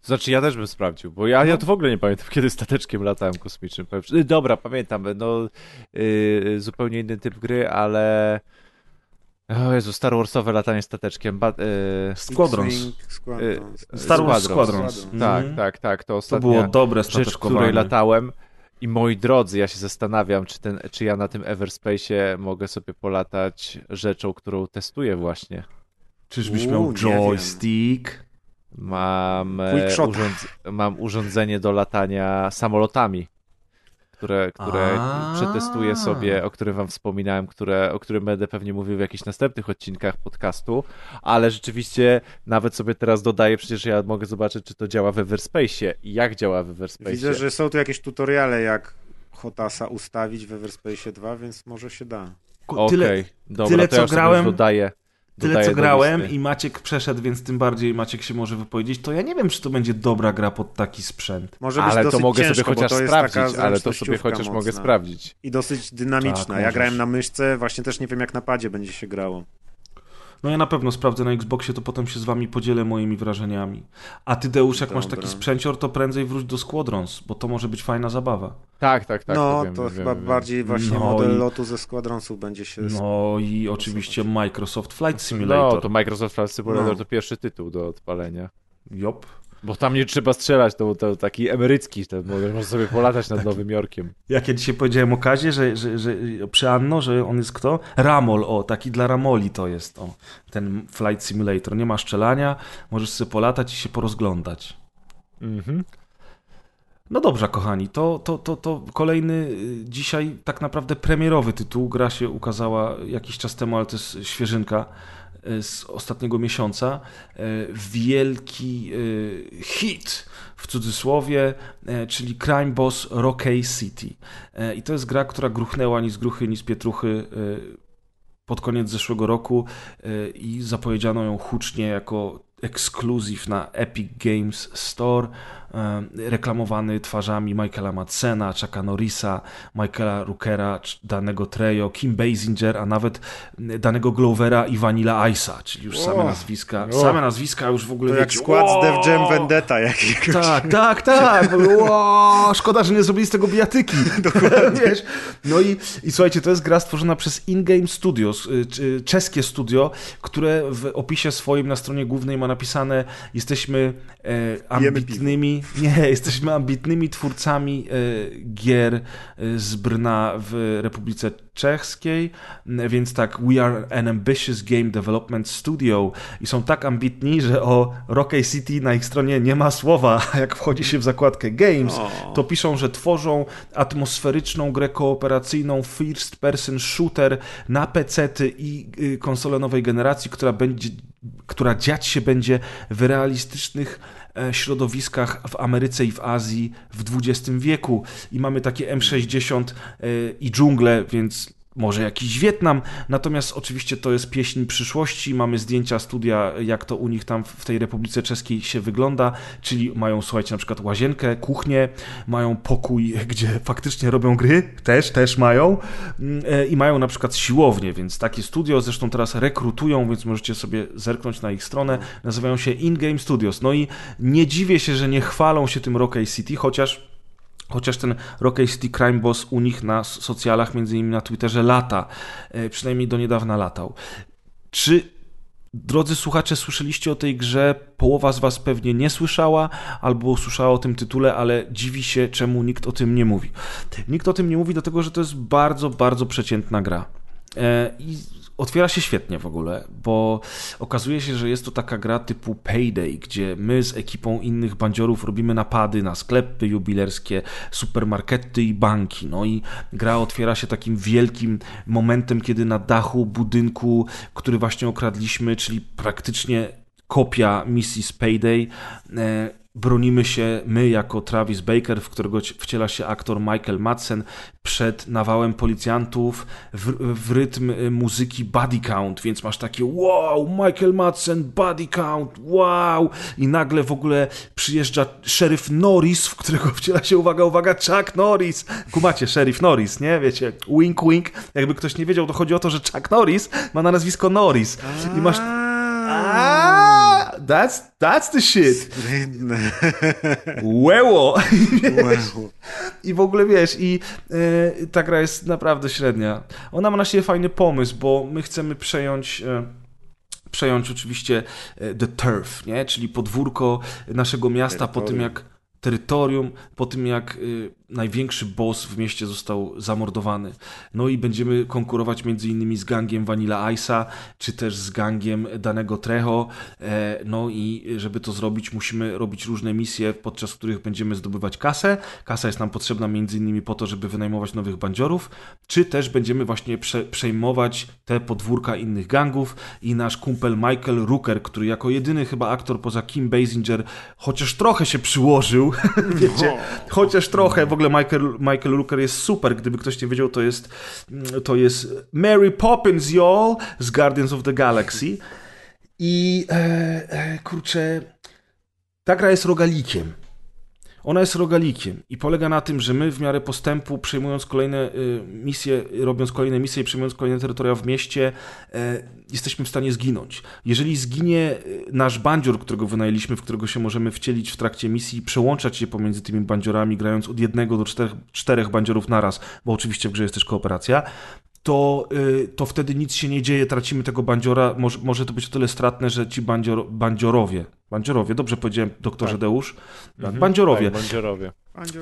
Znaczy ja też bym sprawdził, bo ja, ja to w ogóle nie pamiętam, kiedy stateczkiem latałem kosmicznym. Dobra, pamiętam, no yy, zupełnie inny typ gry, ale o Jezu, Star Warsowe latanie stateczkiem. Ba, yy, Squadrons. Squadrons. Y, Star Wars Squadrons. Squadrons. tak, Mhm. tak, tak, to To ostatnia było dobre rzecz, której latałem. I moi drodzy, ja się zastanawiam, czy, ten, czy ja na tym Everspace'ie mogę sobie polatać rzeczą, którą testuję właśnie. Czyżbyś miał joystick? Mam, e, urząd, mam urządzenie do latania samolotami, które, które A. przetestuję sobie, o którym wam wspominałem, które, o którym będę pewnie mówił w jakichś następnych odcinkach podcastu, ale rzeczywiście nawet sobie teraz dodaję, przecież ja mogę zobaczyć, czy to działa w Everspace'ie i jak działa w Everspace'ie. Widzę, że są tu jakieś tutoriale, jak Hotasa ustawić w Everspace 2, więc może się da. Ku- Okej, Tyle, dobra, tyle, to co grałem- już dodaję. Tyle co grałem listy. i Maciek przeszedł, więc tym bardziej Maciek się może wypowiedzieć, to ja nie wiem, czy to będzie dobra gra pod taki sprzęt. Może być Ale to dosyć mogę ciężko, sobie chociaż to sprawdzić, ale to sobie chociaż mogę mocna. sprawdzić. I dosyć dynamiczna. Tak, ja grałem na myszce, właśnie też nie wiem jak na padzie będzie się grało. No ja na pewno sprawdzę na Xboxie, to potem się z wami podzielę moimi wrażeniami. A ty, Deusz, jak masz Dobra. taki sprzęcior, to prędzej wróć do Squadrons, bo to może być fajna zabawa. Tak, tak, tak. no, wiem, to wiem, chyba wiem. bardziej właśnie No model i- lotu ze Squadronsów będzie się... No i oczywiście Microsoft Flight Simulator. No, to Microsoft Flight Simulator No. to pierwszy tytuł do odpalenia. Jop. Bo tam nie trzeba strzelać, to, to taki emerycki, to możesz sobie polatać nad Nowym Jorkiem. Jak ja dzisiaj powiedziałem o Kazie, że, że, że przy Anno, że on jest kto? Ramol, o, taki dla Ramoli to jest, o, ten Flight Simulator. Nie ma szczelania, możesz sobie polatać i się porozglądać. Mhm. No dobrze, kochani, to, to, to, to kolejny y, dzisiaj tak naprawdę premierowy tytuł. Gra się ukazała jakiś czas temu, ale to jest świeżynka z ostatniego miesiąca. Y, Wielki y, hit w cudzysłowie, czyli Crime Boss Rockay City. I to jest gra, która gruchnęła ni z gruchy, ni z pietruchy pod koniec zeszłego roku i zapowiedziano ją hucznie jako ekskluzyw na Epic Games Store, reklamowany twarzami Michaela Madsena, Chucka Norrisa, Michaela Rookera, danego Trejo, Kim Basinger, a nawet danego Glovera i Vanilla Ice'a, czyli już same O. nazwiska. O. Same nazwiska już w ogóle To jak wiecie, skład o! z Def Jam Vendetta jakiegoś. Tak, tak, tak. Ło, szkoda, że nie zrobili z tego bijatyki. Wiesz? No i, i słuchajcie, to jest gra stworzona przez InGame Studios, y, czeskie studio, które w opisie swoim na stronie głównej ma napisane jesteśmy e, Pijemy ambitnymi, nie, jesteśmy ambitnymi twórcami e, gier e, z Brna w Republice Czeskiej, n- więc tak, we are an ambitious game development studio i są tak ambitni, że o Rocky City na ich stronie nie ma słowa, jak wchodzi się w zakładkę games, to piszą, że tworzą atmosferyczną grę kooperacyjną first person shooter na PC-ty i y, konsole nowej generacji, która będzie która dziać się będzie w realistycznych e, środowiskach w Ameryce i w Azji w XX wieku. I mamy takie M60 e, i dżungle, więc może jakiś Wietnam. Natomiast oczywiście to jest pieśń przyszłości. Mamy zdjęcia studia, jak to u nich tam w tej Republice Czeskiej się wygląda, czyli mają, słuchajcie, na przykład łazienkę, kuchnię, mają pokój, gdzie faktycznie robią gry, też, też mają Mm, e, i mają na przykład siłownię, więc takie studio zresztą teraz rekrutują, więc możecie sobie zerknąć na ich stronę. Nazywają się In-Game Studios. No i nie dziwię się, że nie chwalą się tym Rocky City, chociaż Chociaż ten Rocky City Crime Boss u nich na socjalach, między innymi na Twitterze, lata. E, Przynajmniej do niedawna latał. Czy, drodzy słuchacze, słyszeliście o tej grze? Połowa z Was pewnie nie słyszała, albo usłyszała o tym tytule, ale dziwi się, czemu nikt o tym nie mówi. Nikt o tym nie mówi, dlatego że to jest bardzo, bardzo przeciętna gra. E, I otwiera się świetnie w ogóle, bo okazuje się, że jest to taka gra typu Payday, gdzie my z ekipą innych bandziorów robimy napady na sklepy jubilerskie, supermarkety i banki. No i gra otwiera się takim wielkim momentem, kiedy na dachu budynku, który właśnie okradliśmy, czyli praktycznie kopia misji Payday, e, bronimy się my jako Travis Baker, w którego ci- wciela się aktor Michael Madsen, przed nawałem policjantów w, w rytm y, muzyki Body Count, więc masz takie wow, Michael Madsen, Body Count, wow i nagle w ogóle przyjeżdża szeryf Norris, w którego wciela się, uwaga, uwaga, Chuck Norris. Kumacie, szeryf Norris, nie? Wiecie, wink, wink. Jakby ktoś nie wiedział, to chodzi o to, że Chuck Norris ma na nazwisko Norris. I masz... A, that's, that's the shit. Łeło! I w ogóle wiesz, i e, ta gra jest naprawdę średnia. Ona ma na siebie fajny pomysł, bo my chcemy przejąć. E, przejąć oczywiście e, The Turf, nie? czyli podwórko naszego miasta po tym Terytorium. jak terytorium, po tym jak y, największy boss w mieście został zamordowany. No i będziemy konkurować między innymi z gangiem Vanilla Ice'a, czy też z gangiem danego Trejo. E, no i żeby to zrobić, musimy robić różne misje, podczas których będziemy zdobywać kasę. Kasa jest nam potrzebna między innymi po to, żeby wynajmować nowych bandziorów, czy też będziemy właśnie prze, przejmować te podwórka innych gangów i nasz kumpel Michael Rooker, który jako jedyny chyba aktor poza Kim Basinger, chociaż trochę się przyłożył, wiecie, chociaż trochę, w ogóle Michael, Michael Rooker jest super, gdyby ktoś nie wiedział, to jest, to jest Mary Poppins, y'all, z Guardians of the Galaxy. I e, e, kurczę, ta gra jest rogalikiem. Ona jest rogalikiem i polega na tym, że my w miarę postępu, przejmując kolejne y, misje, robiąc kolejne misje i przejmując kolejne terytoria w mieście, e, jesteśmy w stanie zginąć. Jeżeli zginie y, nasz bandzior, którego wynajęliśmy, w którego się możemy wcielić w trakcie misji przełączać się pomiędzy tymi bandziorami, grając od jednego do czterech, czterech bandziorów naraz, bo oczywiście w grze jest też kooperacja, to, y, to wtedy nic się nie dzieje, tracimy tego bandziora. Może, może to być o tyle stratne, że ci bandzior, bandziorowie, bandziorowie, dobrze powiedziałem doktorze Tak. Deusz, Mhm. bandziorowie, Tak, bandziorowie.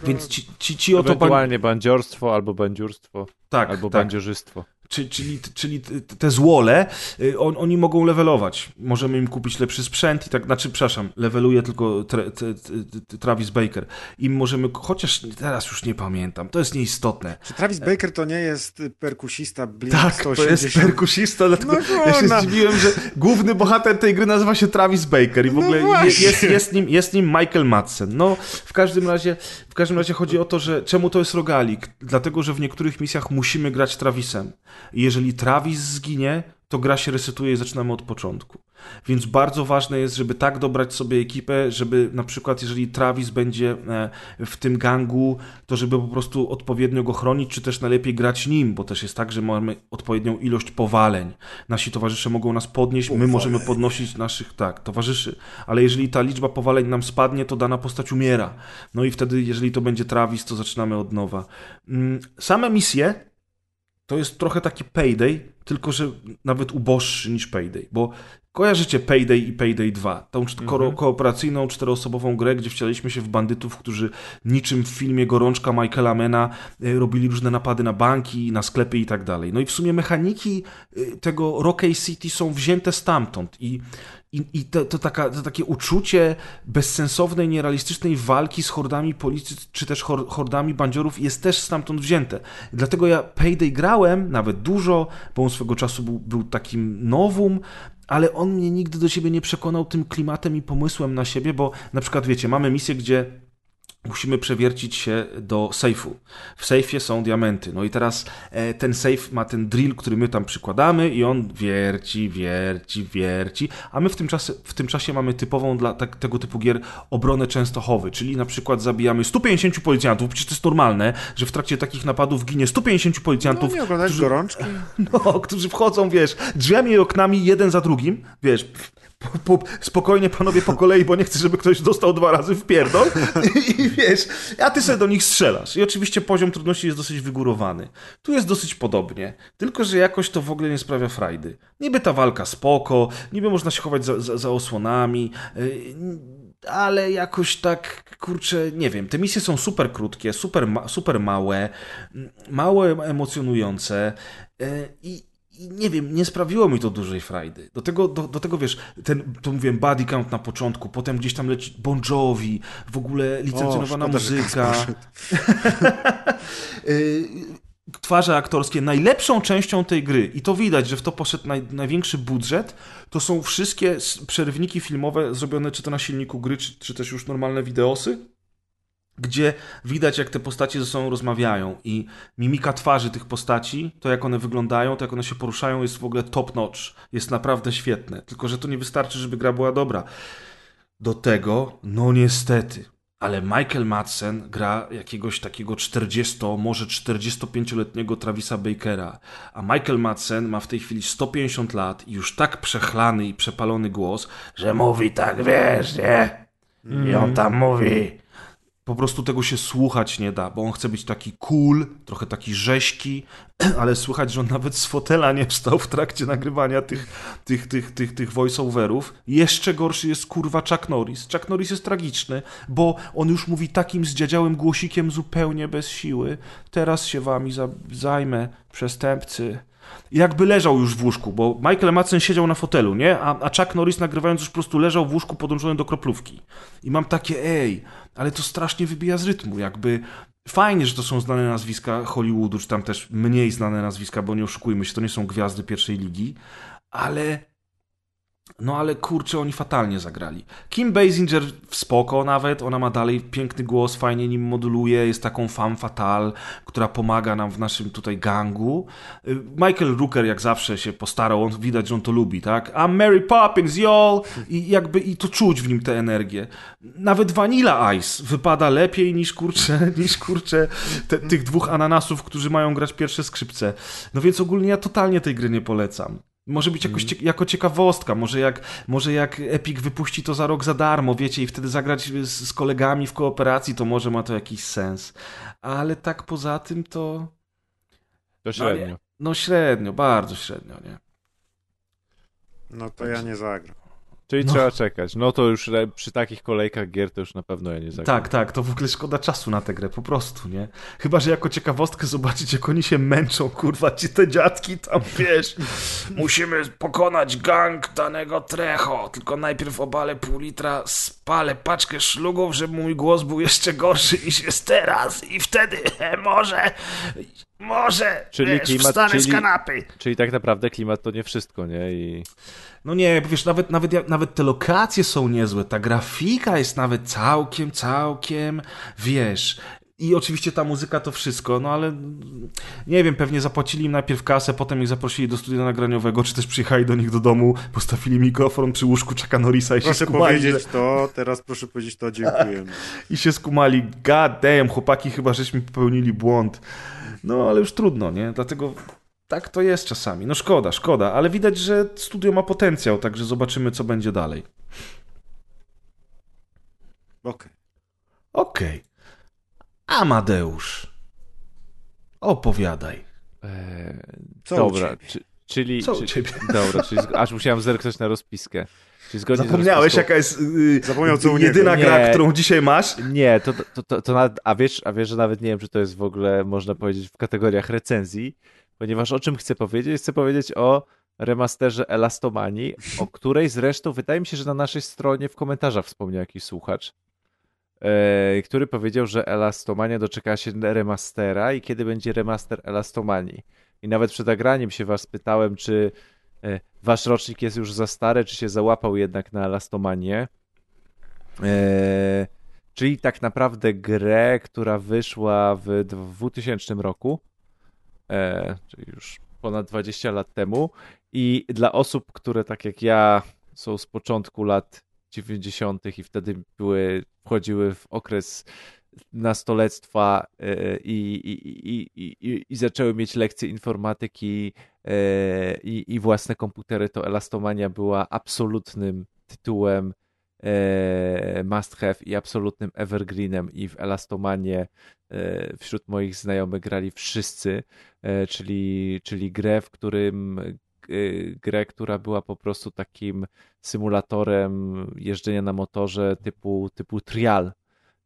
więc ci, ci, ci oto ban... Ewentualnie bandziorstwo albo bandziurstwo, tak, albo tak. bandziorzystwo. Czy, czyli, czyli te- złole, y, on, oni mogą levelować. Możemy im kupić lepszy sprzęt i tak, znaczy, przepraszam, leveluje tylko tra, t, t, t, Travis Baker. Im możemy, chociaż teraz już nie pamiętam, to jest nieistotne. Czy Travis Baker to nie jest perkusista Blink Tak, 180? to jest perkusista, dlatego No ja się zdziwiłem, że główny bohater tej gry nazywa się Travis Baker i w No ogóle je- właśnie. jest, jest, nim, jest nim Michael Madsen. No, w każdym razie w każdym razie chodzi o to, że czemu to jest rogalik? Dlatego, że w niektórych misjach musimy grać Travisem. Jeżeli Travis zginie, to gra się resetuje i zaczynamy od początku. Więc bardzo ważne jest, żeby tak dobrać sobie ekipę, żeby na przykład jeżeli Travis będzie e, w tym gangu, to żeby po prostu odpowiednio go chronić, czy też najlepiej grać nim, bo też jest tak, że mamy odpowiednią ilość powaleń. Nasi towarzysze mogą nas podnieść, my możemy podnosić naszych, tak, towarzyszy. Ale jeżeli ta liczba powaleń nam spadnie, to dana postać umiera. No i wtedy, jeżeli to będzie Travis, to zaczynamy od nowa. Mm, Same misje to jest trochę taki payday, tylko że nawet uboższy niż payday, bo kojarzycie Payday i Payday 2, tą ko- kooperacyjną czteroosobową grę, gdzie wcielaliśmy się w bandytów, którzy niczym w filmie Gorączka Michaela Mena y, robili różne napady na banki, na sklepy i tak dalej. No i w sumie mechaniki y, tego Rocky City są wzięte stamtąd i i, i to, to, taka, to takie uczucie bezsensownej, nierealistycznej walki z hordami policji, czy też hor, hordami bandziorów jest też stamtąd wzięte. Dlatego ja Payday grałem, nawet dużo, bo on swego czasu był, był takim nowum, ale on mnie nigdy do siebie nie przekonał tym klimatem i pomysłem na siebie, bo na przykład wiecie, mamy misję, gdzie musimy przewiercić się do sejfu. W sejfie są diamenty. No i teraz e, ten sejf ma ten drill, który my tam przykładamy i on wierci, wierci, wierci, a my w tym czasie, w tym czasie mamy typową dla tak, tego typu gier obronę częstochowy, czyli na przykład zabijamy 150 policjantów, przecież to jest normalne, że w trakcie takich napadów ginie 150 No policjantów, nie oglądać którzy- gorączki? no, którzy wchodzą, wiesz, drzwiami i oknami jeden za drugim, wiesz, po, po, spokojnie panowie po kolei, bo nie chcę, żeby ktoś dostał dwa razy w pierdol i, i wiesz, a ty sobie do nich strzelasz. I oczywiście poziom trudności jest dosyć wygórowany. Tu jest dosyć podobnie, tylko że jakoś to w ogóle nie sprawia frajdy. Niby ta walka spoko, niby można się chować za, za, za osłonami, yy, ale jakoś tak, kurczę, nie wiem, te misje są super krótkie, super, super małe, mało emocjonujące yy, i, i nie wiem, nie sprawiło mi to dużej frajdy. Do tego, do, do tego wiesz, ten, to mówiłem, body count na początku, potem gdzieś tam leci Bon Jovi, w ogóle licencjonowana O, muzyka. Y, Twarze aktorskie. Najlepszą częścią tej gry, i to widać, że w to poszedł naj, największy budżet, to są wszystkie przerywniki filmowe zrobione czy to na silniku gry, czy, czy też już normalne wideosy, gdzie widać, jak te postacie ze sobą rozmawiają i mimika twarzy tych postaci, to jak one wyglądają, to jak one się poruszają, jest w ogóle top notch. Jest naprawdę świetne. Tylko, że to nie wystarczy, żeby gra była dobra. Do tego, no niestety, ale Michael Madsen gra jakiegoś takiego 40, może 45-letniego Travisa Bakera, a Michael Madsen ma w tej chwili 150 lat i już tak przechlany i przepalony głos, że mówi tak, wiesz, nie? I on tam mówi, po prostu tego się słuchać nie da, bo on chce być taki cool, trochę taki rześki, ale słychać, że on nawet z fotela nie wstał w trakcie nagrywania tych, tych, tych, tych, tych voice-overów. Jeszcze gorszy jest kurwa Chuck Norris. Chuck Norris jest tragiczny, bo on już mówi takim zdziadziałym głosikiem zupełnie bez siły. Teraz się wami za zajmę, przestępcy jakby leżał już w łóżku, bo Michael Madsen siedział na fotelu, nie? A, a Chuck Norris nagrywając już po prostu leżał w łóżku podłączony do kroplówki. I mam takie, ej, ale to strasznie wybija z rytmu, jakby fajnie, że to są znane nazwiska Hollywoodu, czy tam też mniej znane nazwiska, bo nie oszukujmy się, to nie są gwiazdy pierwszej ligi, ale no ale kurczę, oni fatalnie zagrali. Kim Basinger w spoko nawet, ona ma dalej piękny głos, fajnie nim moduluje, jest taką femme fatale, która pomaga nam w naszym tutaj gangu. Y, Michael Rooker jak zawsze się postarał, on widać, że on to lubi, tak? I'm Mary Poppins, y'all! I jakby i to czuć w nim tę energię. Nawet Vanilla Ice wypada lepiej niż kurczę, niż kurczę te, tych dwóch ananasów, którzy mają grać pierwsze skrzypce. No więc ogólnie ja totalnie tej gry nie polecam. Może być jakoś cie jako ciekawostka, może jak, może jak Epic wypuści to za rok za darmo, wiecie, i wtedy zagrać z, z kolegami w kooperacji, to może ma to jakiś sens. Ale tak poza tym to... To średnio. No, no średnio, bardzo średnio, nie? No to ja nie zagram. Czyli No. trzeba czekać. No to już przy takich kolejkach gier to już na pewno ja nie zagram. Tak, tak, to w ogóle szkoda czasu na tę grę, po prostu, nie? Chyba, że jako ciekawostkę zobaczyć, jak oni się męczą, kurwa, ci te dziadki tam, wiesz, musimy pokonać gang danego Trecho, tylko najpierw obalę pół litra, spalę paczkę szlugów, żeby mój głos był jeszcze gorszy niż jest teraz i wtedy może, może, Czyli wiesz, klimat, wstanę czyli- z kanapy. Czyli tak naprawdę klimat to nie wszystko, nie? I No nie, bo wiesz, nawet, nawet, nawet te lokacje są niezłe, ta grafika jest nawet całkiem, całkiem, wiesz. I oczywiście ta muzyka to wszystko, no ale nie wiem, pewnie zapłacili im najpierw kasę, potem ich zaprosili do studia nagraniowego, czy też przyjechali do nich do domu, postawili mikrofon przy łóżku Chucka Norrisa i się Proszę skumali, powiedzieć że, to, teraz proszę powiedzieć to, dziękuję. i się skumali, god damn, chłopaki, chyba żeśmy popełnili błąd. No ale już trudno, nie? Dlatego tak to jest czasami. No szkoda, szkoda, ale widać, że studio ma potencjał, także zobaczymy, co będzie dalej. Okej. Okej. Amadeusz. Opowiadaj. e, Co u dobra, ciebie? czy, czyli... Co u czy, ciebie? Dobra, czyli aż musiałem zerknąć na rozpiskę. Zapomniałeś, jaka jest yy, Zapomniał, co u jedyna Nie. gra, którą dzisiaj masz? Nie, to, to, to, to nawet, a, wiesz, a wiesz, że nawet nie wiem, czy to jest w ogóle, można powiedzieć, w kategoriach recenzji, ponieważ o czym chcę powiedzieć? Chcę powiedzieć o remasterze Elastomanii, o której zresztą wydaje mi się, że na naszej stronie w komentarzach wspomniał jakiś słuchacz, e, który powiedział, że Elastomania doczekała się remastera i kiedy będzie remaster Elastomanii. I nawet przed nagraniem się was pytałem, czy e, wasz rocznik jest już za stary, czy się załapał jednak na Elastomanię. E, czyli tak naprawdę grę, która wyszła w 2000 roku, e, czyli już ponad 20 lat temu. I dla osób, które tak jak ja są z początku lat 90. i wtedy były, wchodziły w okres nastolectwa e, i, i, i, i, zaczęły mieć lekcje informatyki e, i, i własne komputery, to Elastomania była absolutnym tytułem must have i absolutnym evergreenem i w Elastomanie e, wśród moich znajomych grali wszyscy, e, czyli, czyli grę, w którym e, grę, która była po prostu takim symulatorem jeżdżenia na motorze typu, typu trial.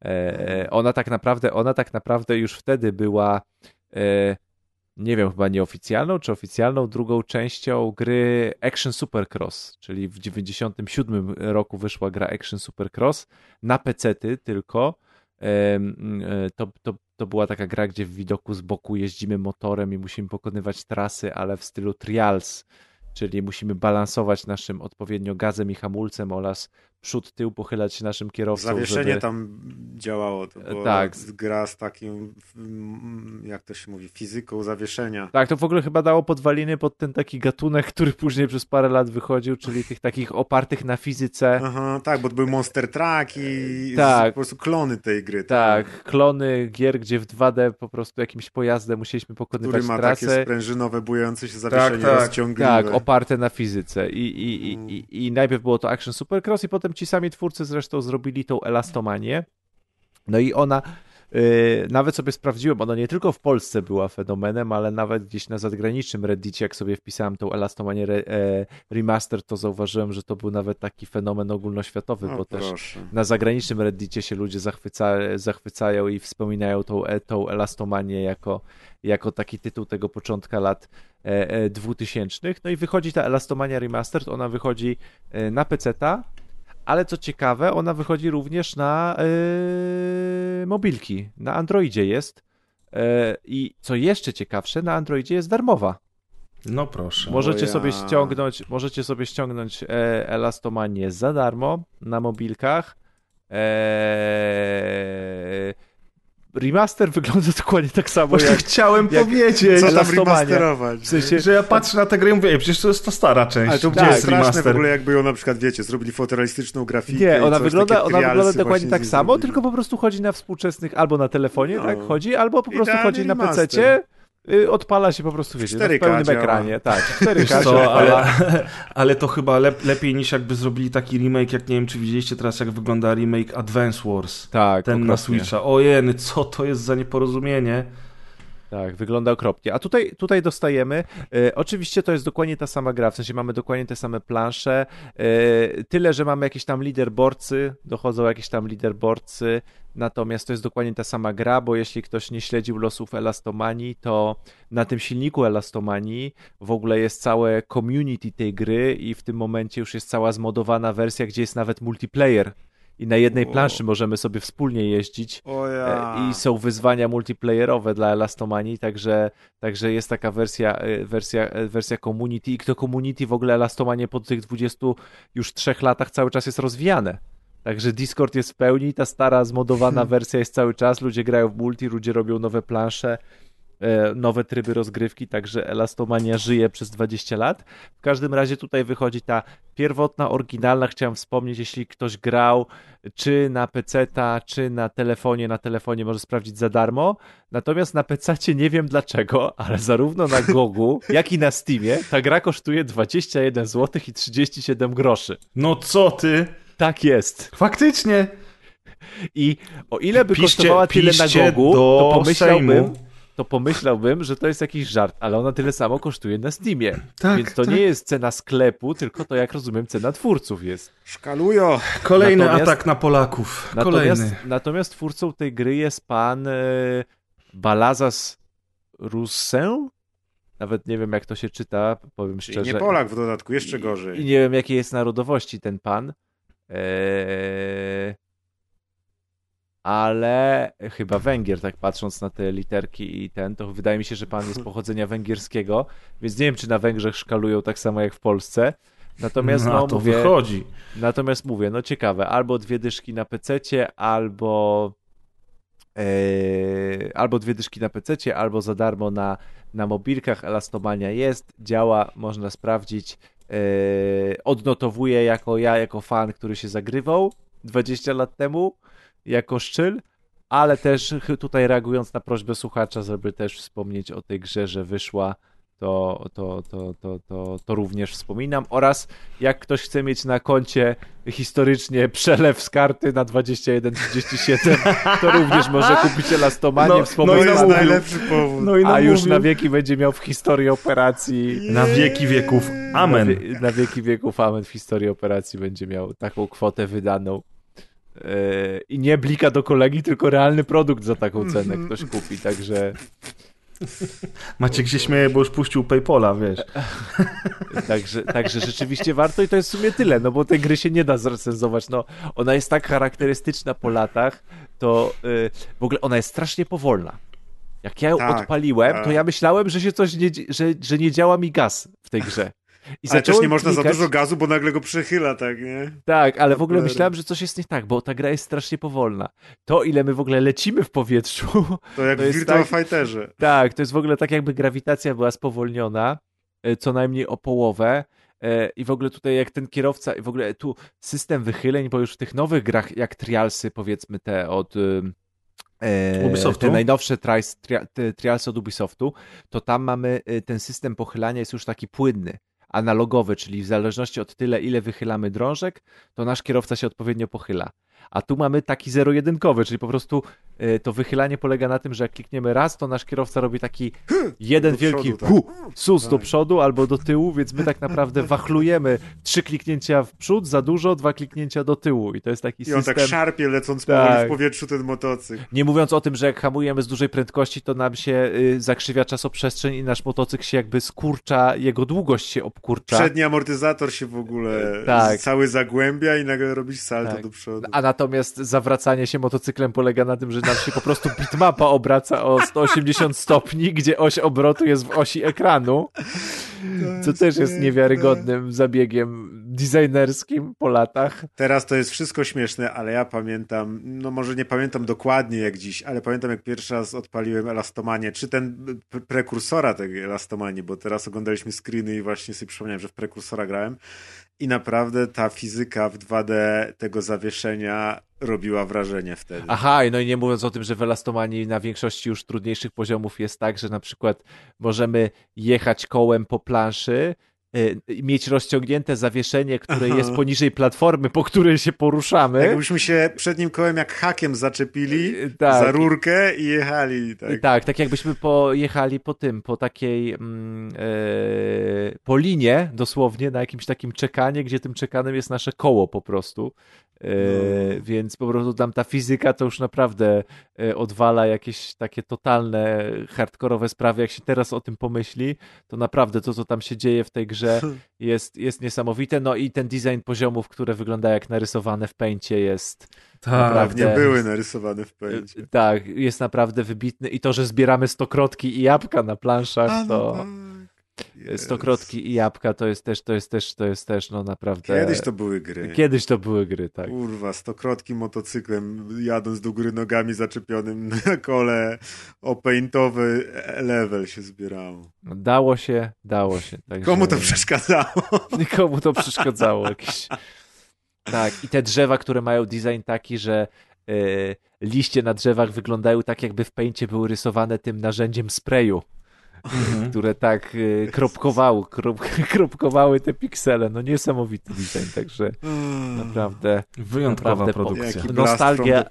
E, Ona tak naprawdę, ona tak naprawdę już wtedy była e, nie wiem, chyba nieoficjalną czy oficjalną drugą częścią gry Action Supercross, czyli w 97 roku wyszła gra Action Supercross na pecety tylko. E, To, to, to była taka gra, gdzie w widoku z boku jeździmy motorem i musimy pokonywać trasy, ale w stylu trials, czyli musimy balansować naszym odpowiednio gazem i hamulcem oraz przód, tył, pochylać się naszym kierowcą, Zawieszenie żeby... tam działało. To była Tak. gra z takim, mm, jak to się mówi, fizyką zawieszenia. Tak, to w ogóle chyba dało podwaliny pod ten taki gatunek, który później przez parę lat wychodził, czyli tych takich opartych na fizyce. Aha, tak, bo to był Monster Truck i Tak. po prostu klony tej gry. Tak, klony gier, gdzie w 2D po prostu jakimś pojazdem musieliśmy pokonywać Który ma takie trasę. sprężynowe, bujące się zawieszenie tak. rozciągliwe. Tak, oparte na fizyce. I, i, i, i, I najpierw było to Action Supercross i potem ci sami twórcy zresztą zrobili tą Elastomanię. No i ona, yy, nawet sobie sprawdziłem, ona nie tylko w Polsce była fenomenem, ale nawet gdzieś na zagranicznym Reddicie, jak sobie wpisałem tą Elastomanię re, e, Remaster, to zauważyłem, że to był nawet taki fenomen ogólnoświatowy, O, bo też proszę. na zagranicznym Reddicie się ludzie zachwyca, zachwycają i wspominają tą, e- tą Elastomanię jako, jako taki tytuł tego początka lat e, e, 2000. No i wychodzi ta Elastomania Remastered, ona wychodzi e, na PC-ta, ale co ciekawe, ona wychodzi również na e, mobilki. Na Androidzie jest. E, I co jeszcze ciekawsze, na Androidzie jest darmowa. No proszę. Możecie ja. sobie ściągnąć, możecie sobie ściągnąć e, Elastomanię za darmo na mobilkach. E, remaster wygląda dokładnie tak samo Właśnie jak chciałem jak- powiedzieć, Co tam remasterować? w sensie, że ja patrzę na tę grę i mówię, przecież to jest ta stara część. Ale to Gdzie było jest straszne remaster? w ogóle, jakby ją na przykład, wiecie, zrobili fotorealistyczną grafikę. nie, ona coś, wygląda, ona wygląda dokładnie tak samo, zrobili. tylko po prostu chodzi na współczesnych albo na telefonie, No. tak chodzi, albo po prostu Idealny chodzi na remaster. PC. Y, odpala się po prostu, wiecie, no, w 4K pełnym działa. ekranie. Tak, 4K Wiesz się co, ale, ale to chyba lep, lepiej niż jakby zrobili taki remake, jak nie wiem, czy widzieliście teraz, jak wygląda remake Advance Wars. Tak, Ten na okropnie. Switcha. Ojeny, co to jest za nieporozumienie? Tak, wygląda okropnie. A tutaj, tutaj dostajemy, e, oczywiście to jest dokładnie ta sama gra, w sensie mamy dokładnie te same plansze, e, tyle, że mamy jakieś tam leaderboardsy, dochodzą jakieś tam leaderboardsy, natomiast to jest dokładnie ta sama gra, bo jeśli ktoś nie śledził losów Elastomanii, to na tym silniku Elastomanii w ogóle jest całe community tej gry i w tym momencie już jest cała zmodowana wersja, gdzie jest nawet multiplayer. I na jednej planszy możemy sobie wspólnie jeździć. E, ja. I są wyzwania multiplayerowe dla Elastomanii, także, także jest taka wersja, e, wersja, e, wersja community i to community w ogóle Elastomanie po tych 20 już trzech latach cały czas jest rozwijane. Także Discord jest w pełni, ta stara zmodowana wersja jest cały czas, ludzie grają w multi, ludzie robią nowe plansze, nowe tryby rozgrywki, także Elastomania żyje przez 20 lat. W każdym razie tutaj wychodzi ta pierwotna, oryginalna, chciałem wspomnieć, jeśli ktoś grał czy na PC-ta, czy na telefonie, na telefonie może sprawdzić za darmo, natomiast na PC-cie nie wiem dlaczego, ale zarówno na Gogu, jak i na Steamie ta gra kosztuje 21 zł i 37 groszy. No co ty? Tak jest. Faktycznie. I o ile by Piszcie- kosztowała tyle na Gogu, to pomyślałbym, Sejmu. To pomyślałbym, że to jest jakiś żart, ale ona tyle samo kosztuje na Steamie. Tak, Więc to tak. nie jest cena sklepu, tylko to, jak rozumiem, cena twórców jest. Szkalujo. Kolejny Natomiast- atak na Polaków. Natomiast, Kolejny. natomiast twórcą tej gry jest pan e, Balazas Roussin. Nawet nie wiem, jak to się czyta, powiem Czyli szczerze. nie Polak w dodatku, jeszcze I, I gorzej. nie wiem, jakiej jest narodowości ten pan. Eee, ale chyba Węgier, tak patrząc na te literki i ten, to wydaje mi się, że pan jest pochodzenia węgierskiego, więc nie wiem, czy na Węgrzech szkalują tak samo jak w Polsce. Natomiast no, no, to mówię, wychodzi. Natomiast mówię, no ciekawe, albo dwie dyszki na pececie, albo e, albo dwie dyszki na pececie, albo za darmo na, na mobilkach. Elastomania jest, działa, można sprawdzić. E, odnotowuję jako ja, jako fan, który się zagrywał 20 lat temu, jako szczyl, ale też tutaj reagując na prośbę słuchacza, żeby też wspomnieć o tej grze, że wyszła to, to, to, to, to, to również wspominam. Oraz jak ktoś chce mieć na koncie historycznie przelew z karty na 2137, to również może kupić elastomanię, No, no i wspomnieć, to jest namówił. najlepszy powód. No i a już na wieki będzie miał w historii operacji. Na wieki wieków. Na, Amen. wie, na wieki wieków Amen w historii operacji będzie miał taką kwotę wydaną. Yy, I nie blika do kolegi, tylko realny produkt za taką cenę ktoś kupi, także Maciek się śmieje, bo już puścił Paypola, wiesz. Także, także rzeczywiście warto i to jest w sumie tyle, no bo tej gry się nie da zrecenzować. No, ona jest tak charakterystyczna po latach, to y, w ogóle ona jest strasznie powolna. Jak ja ją Tak, odpaliłem, to tak. ja myślałem, że się coś nie, że, że nie działa mi gaz w tej grze. I Ale też nie można za klikać- dużo gazu, bo nagle go przechyla, tak, nie? Tak, ale w ogóle myślałem, że coś jest nie tak, bo ta gra jest strasznie powolna. To, ile my w ogóle lecimy w powietrzu, To jak To w jest Virtua tak- Fighterze. Tak, to jest w ogóle tak, jakby grawitacja była spowolniona, e, co najmniej o połowę. e, I w ogóle tutaj, jak ten kierowca, i w ogóle tu system wychyleń, bo już w tych nowych grach, jak Trialsy, powiedzmy te od. e, Ubisoftu? Te najnowsze trials, trialsy od Ubisoftu, to tam mamy e, ten system pochylania jest już taki płynny, analogowy, czyli w zależności od tyle, ile wychylamy drążek, to nasz kierowca się odpowiednio pochyla. A tu mamy taki zero-jedynkowy, czyli po prostu y, to wychylanie polega na tym, że jak klikniemy raz, to nasz kierowca robi taki jeden Do wielki przodu, tak. hu, sus do Tak. przodu albo do tyłu, więc my tak naprawdę wachlujemy trzy kliknięcia w przód za dużo, dwa kliknięcia do tyłu i to jest taki I on system. tak szarpie, lecąc Tak. w powietrzu ten motocykl. Nie mówiąc o tym, że jak hamujemy z dużej prędkości, to nam się y, zakrzywia czasoprzestrzeń i nasz motocykl się jakby skurcza, jego długość się obkurcza. Przedni amortyzator się w ogóle Tak. cały zagłębia i nagle robisz salto Tak. do przodu. A natomiast zawracanie się motocyklem polega na tym, że nam się po prostu bitmapa obraca o 180 stopni, gdzie oś obrotu jest w osi ekranu, co też jest niewiarygodnym zabiegiem designerskim po latach. Teraz to jest wszystko śmieszne, ale ja pamiętam, no może nie pamiętam dokładnie jak dziś, ale pamiętam jak pierwszy raz odpaliłem Elastomanię, czy ten prekursora tego Elastomanii, bo teraz oglądaliśmy screeny i właśnie sobie przypomniałem, że w prekursora grałem i naprawdę ta fizyka w 2D tego zawieszenia robiła wrażenie wtedy. Aha, no i nie mówiąc o tym, że w Elastomanii na większości już trudniejszych poziomów jest tak, że na przykład możemy jechać kołem po planszy, mieć rozciągnięte zawieszenie, które Aha. jest poniżej platformy, po której się poruszamy. Jakbyśmy się przednim kołem jak hakiem zaczepili Tak. za rurkę i jechali. Tak. Tak. tak, jakbyśmy pojechali po tym, po takiej, mm, e, po linie dosłownie, na jakimś takim czekanie, gdzie tym czekanem jest nasze koło po prostu. E, No. Więc po prostu tam ta fizyka to już naprawdę e, odwala jakieś takie totalne, hardkorowe sprawy. Jak się teraz o tym pomyśli, to naprawdę to, co tam się dzieje w tej grze jest, jest niesamowite. No i ten design poziomów, które wyglądają jak narysowane w pęcie jest Tak, Naprawdę. Nie były narysowane w pędzie. E, Tak, jest naprawdę wybitny i to, że zbieramy stokrotki i jabłka na planszach, no to tak. Stokrotki i jabłka to jest też, to jest też, to jest też, no naprawdę. Kiedyś to były gry. Kiedyś to były gry, tak. Kurwa, stokrotki motocyklem, jadąc do góry nogami zaczepionym na kole o paintowy level się zbierało. No, Dało się, dało się. Także... Komu to przeszkadzało? Nikomu to przeszkadzało. Jakieś... Tak, i te drzewa, które mają design taki, że e, liście na drzewach wyglądają tak, jakby w pęcie były rysowane tym narzędziem sprayu. Mhm. które tak y, kropkowały, krop, kropkowały te piksele. No niesamowity design, także naprawdę, Wyjątkowa Naprawdę produkcja. Nostalgia-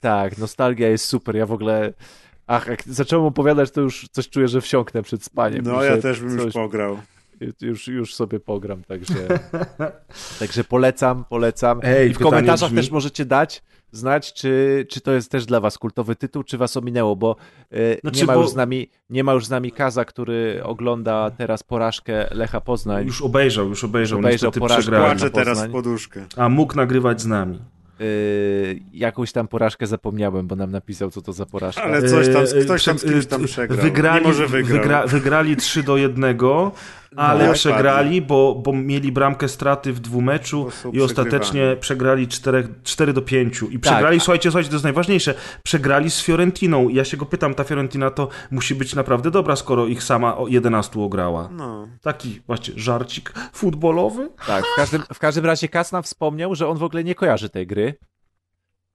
tak, nostalgia jest super. Ja w ogóle, ach, jak zacząłem opowiadać, to już coś czuję, że wsiąknę przed spaniem. No ja też bym już coś- pograł. Już, już sobie pogram, także, także polecam, polecam. Ej, I w komentarzach brzmi- też możecie dać znać, czy, czy to jest też dla was kultowy tytuł, czy was ominęło, bo e, Znaczy, nie, ma bo- już z nami, nie ma już z nami Kaza, który ogląda teraz porażkę Lecha Poznań. Już obejrzał, już obejrzał, Obejrzał porażkę. Płaczę teraz w poduszkę. A mógł nagrywać z nami. Yy, jakąś tam porażkę zapomniałem, bo nam napisał, co to za porażka. Ale coś tam, E, ktoś tam z prze- kimś tam e, przegrał. Wygrali, Mimo, że wygrał. wygra, wygrali 3 do 1, ale Tak, przegrali, bo, bo mieli bramkę straty w dwumeczu i ostatecznie przegrali 4, 4 do 5. I przegrali, słuchajcie, słuchajcie, to jest najważniejsze, przegrali z Fiorentiną. I ja się go pytam, ta Fiorentina to musi być naprawdę dobra, skoro ich sama o 11 ograła. No. Taki właśnie żarcik futbolowy. Tak, w każdym, w każdym razie Kas nam wspomniał, że on w ogóle nie kojarzy tej gry.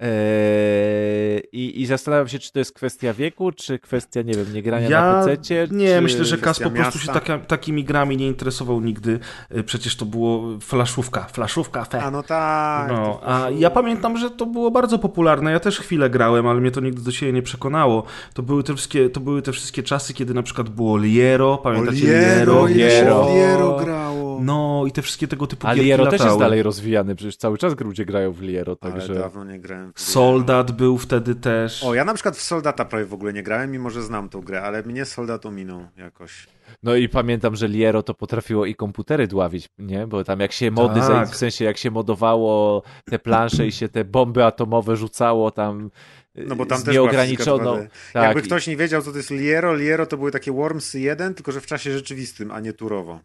Eee, i, I zastanawiam się, czy to jest kwestia wieku, czy kwestia, nie wiem, nie grania na PC. Nie, czy... myślę, że Kas po prostu się miasta? taka, takimi grami nie interesował nigdy. Y, Przecież to było flaszówka, flaszówka, fe. A no tak. No, a ja pamiętam, że to było bardzo popularne. Ja też chwilę grałem, ale mnie to nigdy do siebie nie przekonało. To były te wszystkie, to były te wszystkie czasy, kiedy na przykład było Liero, pamiętacie Liero, Liero? Liero. Liero grało. No i te wszystkie tego typu A gierki Liero też jest dalej rozwijany, przecież cały czas ludzie grają w Liero, Ale także... dawno nie grałem. w Liero. Soldat był wtedy też. O, ja na przykład w Soldata prawie w ogóle nie grałem, mimo że znam tą grę, ale mnie Soldat ominął jakoś. No i pamiętam, że Liero to potrafiło i komputery dławić, nie? Bo tam jak się mody, Tak. w sensie jak się modowało te plansze i się te bomby atomowe rzucało tam No bo tam z też nieograniczoną... fizyka 2D. Tak, Jakby ktoś nie wiedział, co to jest Liero, Liero to były takie Wormsy 1, tylko że w czasie rzeczywistym, a nie turowo.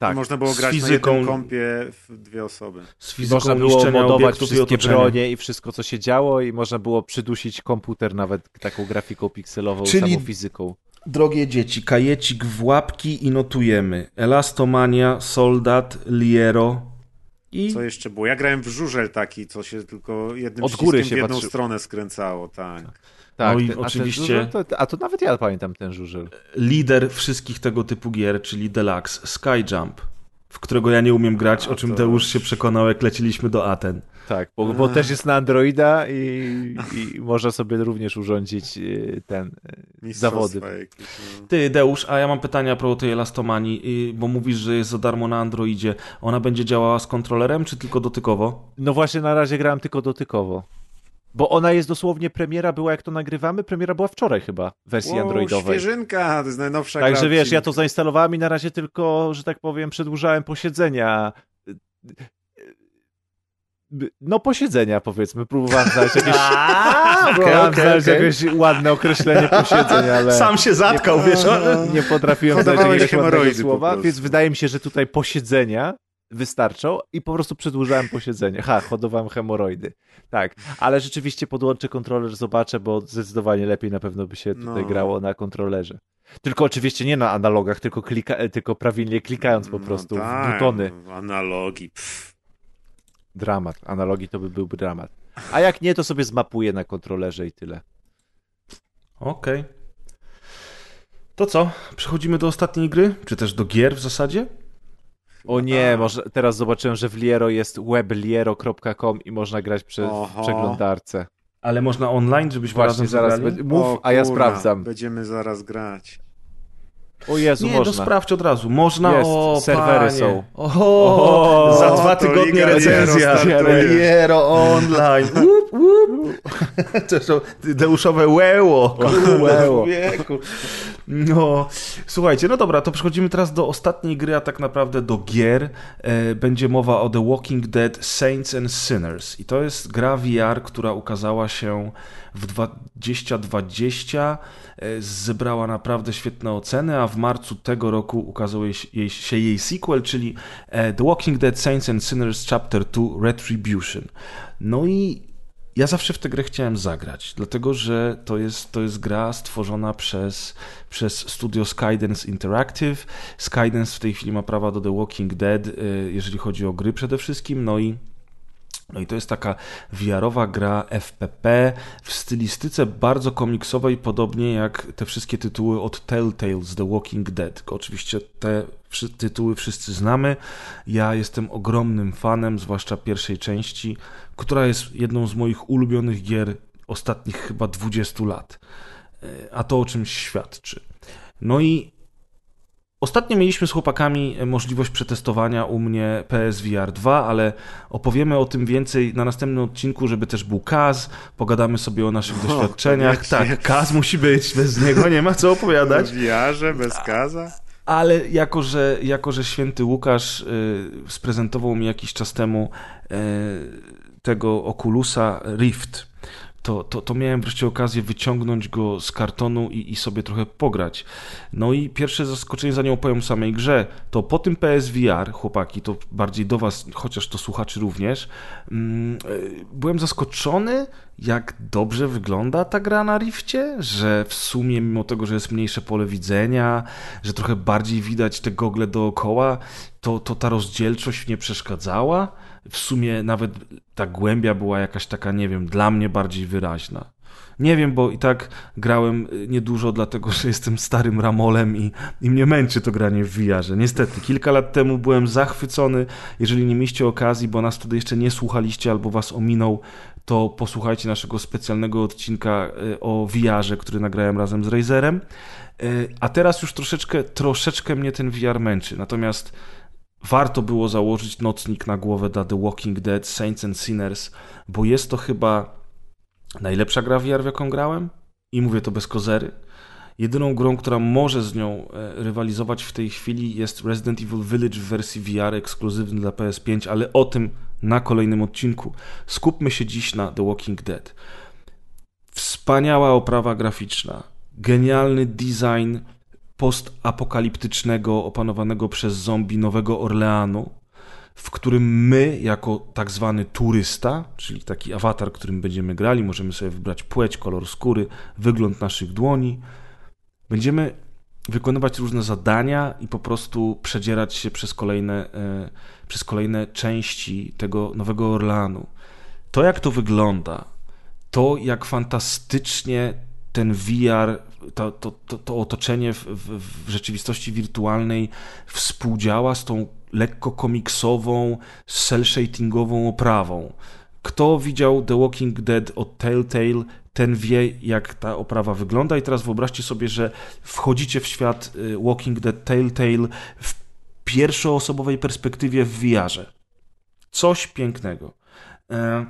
Tak. I można było Z grać fizyką. na jednym kompie w dwie osoby. Z fizyką można było modować wszystkie bronie i wszystko, co się działo i można było przydusić komputer nawet taką grafiką pikselową, Czyli- samą fizyką. Drogie dzieci, kajecik w łapki i notujemy. Elastomania, Soldat, Liero i... Co jeszcze było? Ja grałem w żużel taki, co się tylko jednym Od góry przyciskiem się w jedną patrzy- stronę skręcało, tak. Tak, No i ten- a oczywiście- żużel to, a to nawet ja pamiętam ten żużel. lider wszystkich tego typu gier, czyli Deluxe, Skyjump. w którego ja nie umiem grać, A, o czym to- Deusz się przekonał, jak leciliśmy do Aten. Tak, bo, bo też jest na Androida i, i można sobie również urządzić y, ten Mistrzostwa zawody. jakieś, no. Ty, Deusz, a ja mam pytanie a propos tej elastomanii, y, bo mówisz, że jest za darmo na Androidzie. Ona będzie działała z kontrolerem, czy tylko dotykowo? No właśnie na razie grałem tylko dotykowo. Bo ona jest dosłownie, premiera była jak to nagrywamy, premiera była wczoraj chyba, w wersji Wow, androidowej. świeżynka, to jest najnowsza Także gra wiesz, ja to zainstalowałem i na razie tylko, że tak powiem, przedłużałem posiedzenia. No posiedzenia powiedzmy, próbowałem znaleźć jakieś, próbowałem okej, znaleźć okej. jakieś ładne określenie posiedzeń, ale Sam się zatkał, wiesz? o- nie potrafiłem znaleźć jakiegoś ładnego słowa, więc wydaje mi się, że tutaj posiedzenia wystarczą i po prostu przedłużałem posiedzenie. Ha, hodowałem hemoroidy. Tak, ale rzeczywiście podłączę kontroler, zobaczę, bo zdecydowanie lepiej na pewno by się tutaj No. grało na kontrolerze. Tylko oczywiście nie na analogach, tylko, klika, tylko prawidłnie klikając po No prostu tak, w butony. Analogii. Pff. Dramat. Analogii to by był dramat. A jak nie, to sobie zmapuję na kontrolerze i tyle. Okej. To co? Przechodzimy do ostatniej gry? Czy też do gier w zasadzie? O nie, A. może teraz zobaczyłem, że w Liero jest webliero.com i można grać przez Oho. przeglądarce. Ale można online, żebyśmy Właśnie, razem zaraz zagrali? będzie- mów, O a ja kurna, sprawdzam. Będziemy zaraz grać. O Jezu, Nie, to można. sprawdź od razu. Można, Jest, o serwery panie. są. O, O, za dwa tygodnie recenzja. Liero online. Łup, łup. To są Deuszowe łeło. Łeło. Wieku. No, słuchajcie, no dobra, to przechodzimy teraz do ostatniej gry, a tak naprawdę do gier. E, Będzie mowa o The Walking Dead Saints and Sinners. I to jest gra VR, która ukazała się w 2020. E, Zebrała naprawdę świetne oceny, a w marcu tego roku ukazał jej, się jej sequel, czyli e, The Walking Dead Saints and Sinners Chapter 2 Retribution. No i ja zawsze w tę grę chciałem zagrać, dlatego że to jest, to jest gra stworzona przez, przez studio Skydance Interactive. Skydance w tej chwili ma prawa do The Walking Dead, y, jeżeli chodzi o gry przede wszystkim, no i no i to jest taka VR-owa gra FPP w stylistyce bardzo komiksowej, podobnie jak te wszystkie tytuły od Telltale z The Walking Dead. Oczywiście te tytuły wszyscy znamy. Ja jestem ogromnym fanem, zwłaszcza pierwszej części, która jest jedną z moich ulubionych gier ostatnich chyba 20 lat. E, A to o czymś świadczy. No i Ostatnio mieliśmy z chłopakami możliwość przetestowania u mnie PSVR 2, ale opowiemy o tym więcej na następnym odcinku, żeby też był Kaz, pogadamy sobie o naszych doświadczeniach. koniecznie. Tak, Kaz musi być, bez niego nie ma co opowiadać. W VR-ze, bez kaza? Ale jako że, jako, że święty Łukasz y, sprezentował mi jakiś czas temu y, tego Oculusa Rift, to, to, to miałem wreszcie okazję wyciągnąć go z kartonu i, i sobie trochę pograć. No i pierwsze zaskoczenie, zanim opowiem samej grze, to po tym PSVR, chłopaki, to bardziej do was, chociaż to słuchaczy również, mm, y, byłem zaskoczony, jak dobrze wygląda ta gra na Rifcie, że w sumie mimo tego, że jest mniejsze pole widzenia, że trochę bardziej widać te gogle dookoła, to, to ta rozdzielczość nie przeszkadzała. W sumie nawet ta głębia była jakaś taka, nie wiem, dla mnie bardziej wyraźna. Nie wiem, bo i tak grałem y, niedużo, dlatego że jestem starym ramolem i, i mnie męczy to granie w VR-ze. Niestety, kilka lat temu byłem zachwycony. Jeżeli nie mieliście okazji, bo nas wtedy jeszcze nie słuchaliście albo was ominął, to posłuchajcie naszego specjalnego odcinka y, o VR-ze, który nagrałem razem z Razerem. Y, A teraz już troszeczkę, troszeczkę mnie ten VR męczy. Natomiast warto było założyć nocnik na głowę dla The Walking Dead, Saints and Sinners, bo jest to chyba najlepsza gra VR, w jaką grałem. I mówię to bez kozery. Jedyną grą, która może z nią e, rywalizować w tej chwili jest Resident Evil Village w wersji VR ekskluzywny dla PS5, ale o tym na kolejnym odcinku. Skupmy się dziś na The Walking Dead. Wspaniała oprawa graficzna, genialny design postapokaliptycznego, opanowanego przez zombie Nowego Orleanu, w którym my, jako tak zwany turysta, czyli taki awatar, którym będziemy grali, możemy sobie wybrać płeć, kolor skóry, wygląd naszych dłoni, będziemy wykonywać różne zadania i po prostu przedzierać się przez kolejne, e, przez kolejne części tego Nowego Orleanu. To, jak to wygląda, to, jak fantastycznie ten VR, to, to, to, to otoczenie w, w, w rzeczywistości wirtualnej współdziała z tą lekko komiksową, cel-shadingową oprawą. Kto widział The Walking Dead od Telltale, ten wie, jak ta oprawa wygląda. I teraz wyobraźcie sobie, że wchodzicie w świat y, Walking Dead Telltale w pierwszoosobowej perspektywie w VR-ze. Coś pięknego. E,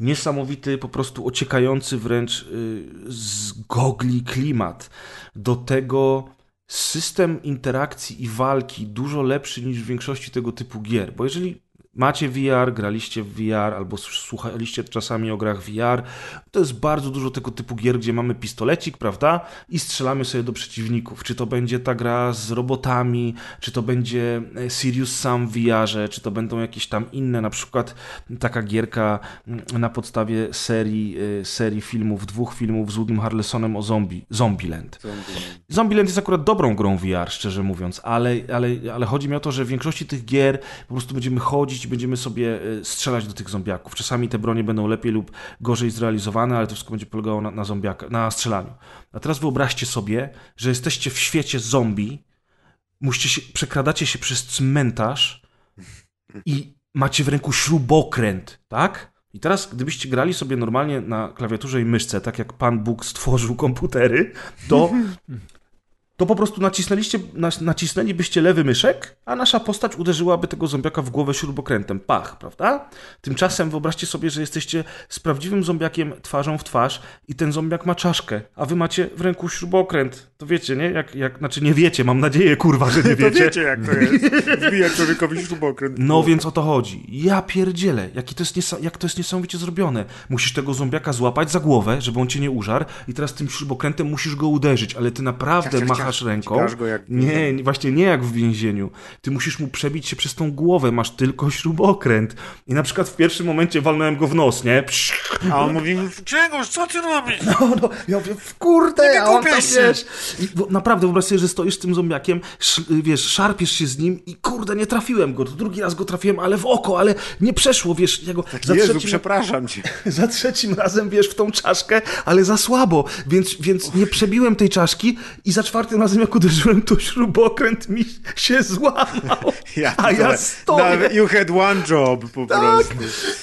niesamowity, po prostu ociekający wręcz y, z gogli klimat. Do tego system interakcji i walki dużo lepszy niż w większości tego typu gier. Bo jeżeli macie VR, graliście w VR albo słuchaliście czasami o grach VR, to jest bardzo dużo tego typu gier, gdzie mamy pistolecik, prawda? I strzelamy sobie do przeciwników. Czy to będzie ta gra z robotami, czy to będzie e, Sirius Sam w VR-ze, czy to będą jakieś tam inne, na przykład taka gierka mm, na podstawie serii, e, serii filmów, dwóch filmów z Woodym Harlesonem o zombie, Zombieland. Zombieland. Zombieland jest akurat dobrą grą VR, szczerze mówiąc, ale, ale, ale chodzi mi o to, że w większości tych gier po prostu będziemy chodzić będziemy sobie e, strzelać do tych zombiaków. Czasami te bronie będą lepiej lub gorzej zrealizowane, ale to wszystko będzie polegało na, na na strzelaniu. A teraz wyobraźcie sobie, że jesteście w świecie zombie, musicie się, przekradacie się przez cmentarz i macie w ręku śrubokręt, tak? I teraz, gdybyście grali sobie normalnie na klawiaturze i myszce, tak jak Pan Bóg stworzył komputery, to to po prostu nacisnęliście, nacisnęlibyście lewy myszek, a nasza postać uderzyłaby tego zombiaka w głowę śrubokrętem. Pach, prawda? Tymczasem wyobraźcie sobie, że jesteście z prawdziwym zombiakiem twarzą w twarz i ten zombiak ma czaszkę, a wy macie w ręku śrubokręt. To wiecie, nie? Jak, jak, znaczy nie wiecie, mam nadzieję, kurwa, że nie wiecie. to wiecie, jak to jest. Wbija człowiekowi śrubokręt. No więc o to chodzi. Ja pierdzielę, jaki to jest jak to jest niesamowicie zrobione. Musisz tego zombiaka złapać za głowę, żeby on cię nie użarł i teraz tym śrubokrętem musisz go uderzyć, ale ty naprawdę machasz ręką. nie, właśnie nie jak w więzieniu. Ty musisz mu przebić się przez tą głowę, masz tylko śrubokręt. I na przykład w pierwszym momencie walnąłem go w nos, nie? A on mówi, czegoś, co ty robisz? No, no, ja mówię, kurde, nie a on tam, wiesz. I, bo, naprawdę wyobraź sobie, że stoisz z tym zombiakiem, sz, wiesz, szarpiesz się z nim i kurde, nie trafiłem go. To drugi raz go trafiłem, ale w oko, ale nie przeszło, wiesz. Ja go, tak, za Jezu, trzecim, przepraszam cię. Za trzecim razem, wiesz, w tą czaszkę, ale za słabo, więc, więc nie przebiłem tej czaszki i za czwartym razem jak uderzyłem, to śrubokręt mi się złamał. Ja a ja stoję. you had one job po tak. prostu.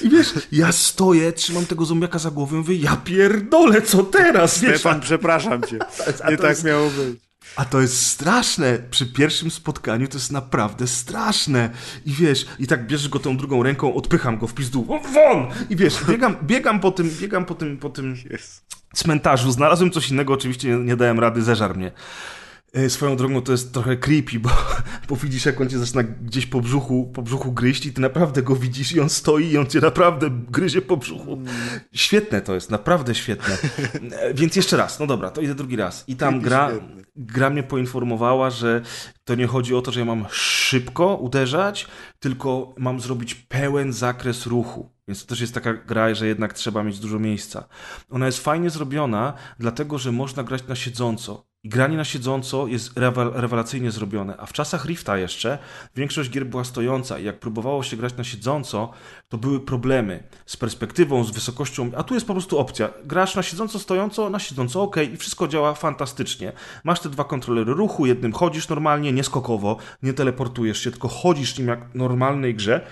I wiesz, ja stoję, trzymam tego zombiaka za głowę, mówię, ja pierdolę, co teraz? Stefan, przepraszam cię. Nie tak jest... miało być. A to jest straszne. Przy pierwszym spotkaniu to jest naprawdę straszne. I wiesz, i tak bierzesz go tą drugą ręką, odpycham go w pizdu. Won! I wiesz, biegam, biegam po tym, biegam po tym, po tym cmentarzu. Znalazłem coś innego, oczywiście nie, nie dałem rady, zeżar mnie. E, swoją drogą to jest trochę creepy, bo, bo widzisz, jak on cię zaczyna gdzieś po brzuchu, po brzuchu gryźć i ty naprawdę go widzisz i on stoi i on cię naprawdę gryzie po brzuchu. Świetne to jest, naprawdę świetne. E, więc jeszcze raz, no dobra, to idę drugi raz. I tam gra, gra mnie poinformowała, że to nie chodzi o to, że ja mam szybko uderzać, tylko mam zrobić pełen zakres ruchu. Więc to też jest taka gra, że jednak trzeba mieć dużo miejsca. Ona jest fajnie zrobiona, dlatego że można grać na siedząco. Granie na siedząco jest rewelacyjnie zrobione. A w czasach Rifta jeszcze większość gier była stojąca i jak próbowało się grać na siedząco, to były problemy z perspektywą, z wysokością. A tu jest po prostu opcja. Grasz na siedząco, stojąco, na siedząco, ok, i wszystko działa fantastycznie. Masz te dwa kontrolery ruchu, jednym chodzisz normalnie, nie skokowo, nie teleportujesz się, tylko chodzisz nim jak w normalnej grze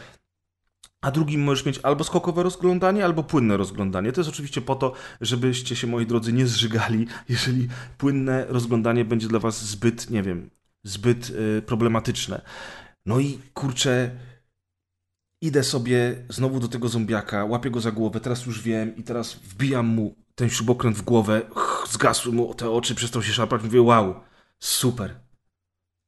a drugim możesz mieć albo skokowe rozglądanie, albo płynne rozglądanie. To jest oczywiście po to, żebyście się, moi drodzy, nie zżygali, jeżeli płynne rozglądanie będzie dla was zbyt, nie wiem, zbyt y, problematyczne. No i kurczę, idę sobie znowu do tego zombiaka, łapię go za głowę, teraz już wiem i teraz wbijam mu ten śrubokręt w głowę, zgasły mu te oczy, przestał się szarpać, mówię wow, super.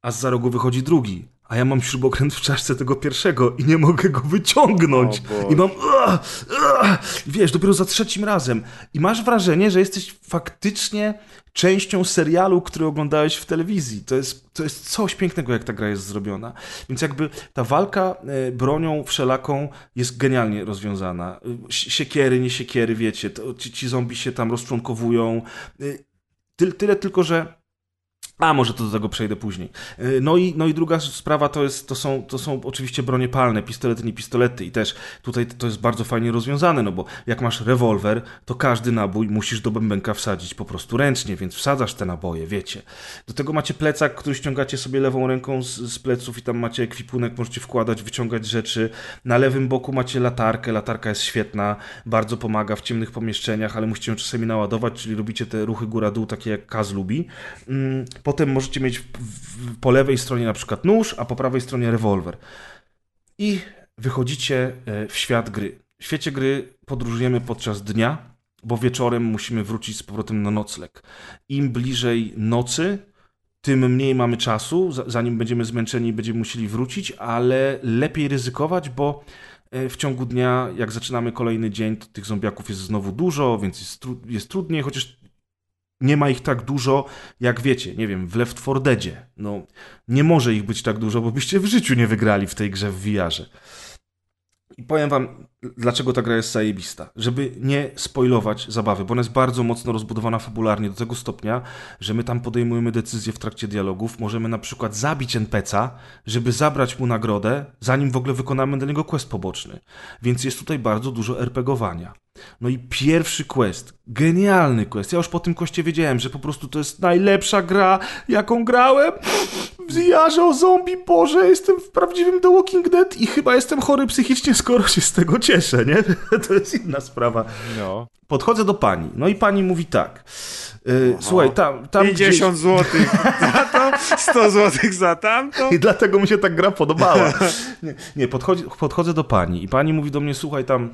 A z za rogu wychodzi drugi a ja mam śrubokręt w czaszce tego pierwszego i nie mogę go wyciągnąć. I mam. Uh, uh, wiesz, dopiero za trzecim razem. I masz wrażenie, że jesteś faktycznie częścią serialu, który oglądałeś w telewizji. To jest, to jest coś pięknego, jak ta gra jest zrobiona. Więc jakby ta walka e, bronią wszelaką jest genialnie rozwiązana. Siekiery, nie siekiery, wiecie, to, ci, ci zombie się tam rozczłonkowują. E, tyle tylko, że A, może to do tego przejdę później. Y, No i, no i druga sprawa to, jest, to, są, to są oczywiście bronie palne, pistolety, nie pistolety i też tutaj to jest bardzo fajnie rozwiązane, no bo jak masz rewolwer, to każdy nabój musisz do bębenka wsadzić po prostu ręcznie, więc wsadzasz te naboje, wiecie. Do tego macie plecak, który ściągacie sobie lewą ręką z, z pleców i tam macie ekwipunek, możecie wkładać, wyciągać rzeczy. Na lewym boku macie latarkę, latarka jest świetna, bardzo pomaga w ciemnych pomieszczeniach, ale musicie ją czasami naładować, czyli robicie te ruchy góra-dół, takie jak Kaz lubi. Mm, Potem możecie mieć po lewej stronie na przykład nóż, a po prawej stronie rewolwer. I wychodzicie e, w świat gry. W świecie gry podróżujemy podczas dnia, bo wieczorem musimy wrócić z powrotem na nocleg. Im bliżej nocy, tym mniej mamy czasu, za- zanim będziemy zmęczeni, będziemy musieli wrócić, ale lepiej ryzykować, bo e, w ciągu dnia, jak zaczynamy kolejny dzień, to tych zombiaków jest znowu dużo, więc jest, tru- jest trudniej, chociaż nie ma ich tak dużo, jak wiecie, nie wiem, w Left 4 Deadzie. No, nie może ich być tak dużo, bo byście w życiu nie wygrali w tej grze w VR-ze. I powiem wam, dlaczego ta gra jest zajebista. Żeby nie spoilować zabawy, bo ona jest bardzo mocno rozbudowana fabularnie do tego stopnia, że my tam podejmujemy decyzje w trakcie dialogów. Możemy na przykład zabić NPC'a, żeby zabrać mu nagrodę, zanim w ogóle wykonamy dla niego quest poboczny. Więc jest tutaj bardzo dużo RPGowania. No i pierwszy quest, genialny quest. Ja już po tym koście wiedziałem, że po prostu to jest najlepsza gra, jaką grałem. W o zombie, Boże, jestem w prawdziwym The Walking Dead i chyba jestem chory psychicznie, skoro się z tego cieszę, nie? To jest inna sprawa. No. Podchodzę do pani, no i pani mówi tak. y, słuchaj, tam, tam 50 zł za to, 100 zł za tamto. i dlatego mi się ta gra podobała. Nie, nie podchodzi, podchodzę do pani i pani mówi do mnie, słuchaj, tam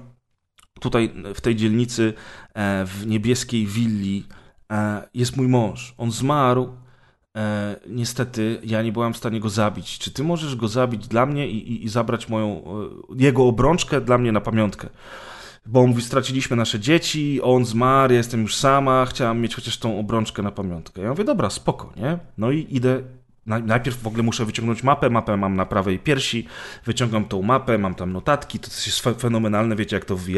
tutaj w tej dzielnicy e, w niebieskiej willi e, jest mój mąż. On zmarł. E, niestety ja nie byłam w stanie go zabić. Czy ty możesz go zabić dla mnie i, i, i zabrać moją, e, jego obrączkę dla mnie na pamiątkę? Bo on mówi, straciliśmy nasze dzieci, on zmarł, ja jestem już sama, chciałam mieć chociaż tą obrączkę na pamiątkę. Ja mówię, dobra, spoko, nie? No i idę, najpierw w ogóle muszę wyciągnąć mapę, mapę mam na prawej piersi, wyciągam tą mapę, mam tam notatki, to jest fe- fenomenalne, wiecie jak to w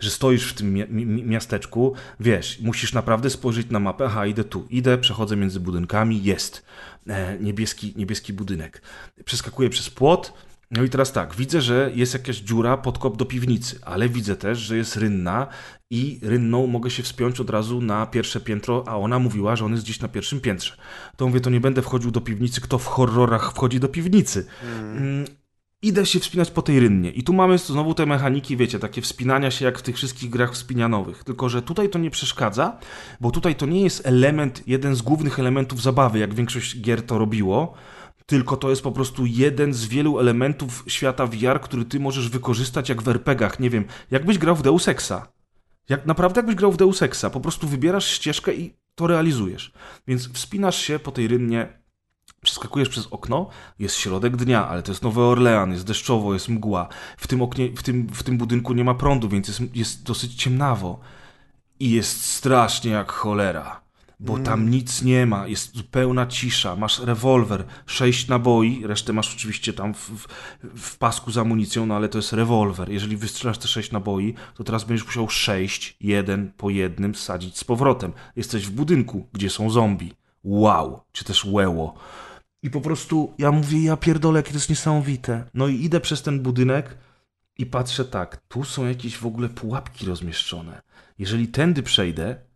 że stoisz w tym mi- miasteczku, wiesz, musisz naprawdę spojrzeć na mapę, aha, idę tu, idę, przechodzę między budynkami, jest e, niebieski, niebieski budynek. Przeskakuję przez płot, no i teraz tak, widzę, że jest jakaś dziura, podkop do piwnicy, ale widzę też, że jest rynna i rynną mogę się wspiąć od razu na pierwsze piętro, a ona mówiła, że on jest gdzieś na pierwszym piętrze. To mówię, to nie będę wchodził do piwnicy, kto w horrorach wchodzi do piwnicy. Mm, Idę się wspinać po tej rynnie i tu mamy znowu te mechaniki, wiecie, takie wspinania się jak w tych wszystkich grach wspinianowych. Tylko, że tutaj to nie przeszkadza, bo tutaj to nie jest element, jeden z głównych elementów zabawy, jak większość gier to robiło, tylko to jest po prostu jeden z wielu elementów świata VR, który ty możesz wykorzystać jak w RPGach. Nie wiem, jakbyś grał w Deus Exa. Jak naprawdę jakbyś grał w Deus Exa. Po prostu wybierasz ścieżkę i to realizujesz. Więc wspinasz się po tej rynnie, przeskakujesz przez okno, jest środek dnia, ale to jest Nowy Orlean, jest deszczowo, jest mgła. W tym, oknie, w tym, w tym budynku nie ma prądu, więc jest, jest dosyć ciemnawo. I jest strasznie jak cholera. Bo tam nic nie ma, jest zupełna cisza, masz rewolwer, sześć naboi, resztę masz oczywiście tam w, w, w pasku z amunicją, no ale to jest rewolwer. Jeżeli wystrzelasz te sześć naboi, to teraz będziesz musiał sześć, jeden po jednym sadzić z powrotem. Jesteś w budynku, gdzie są zombie. Wow, czy też łeło. I po prostu ja mówię, ja pierdolę, jakie to jest niesamowite. No i idę przez ten budynek i patrzę tak, tu są jakieś w ogóle pułapki rozmieszczone. Jeżeli tędy przejdę,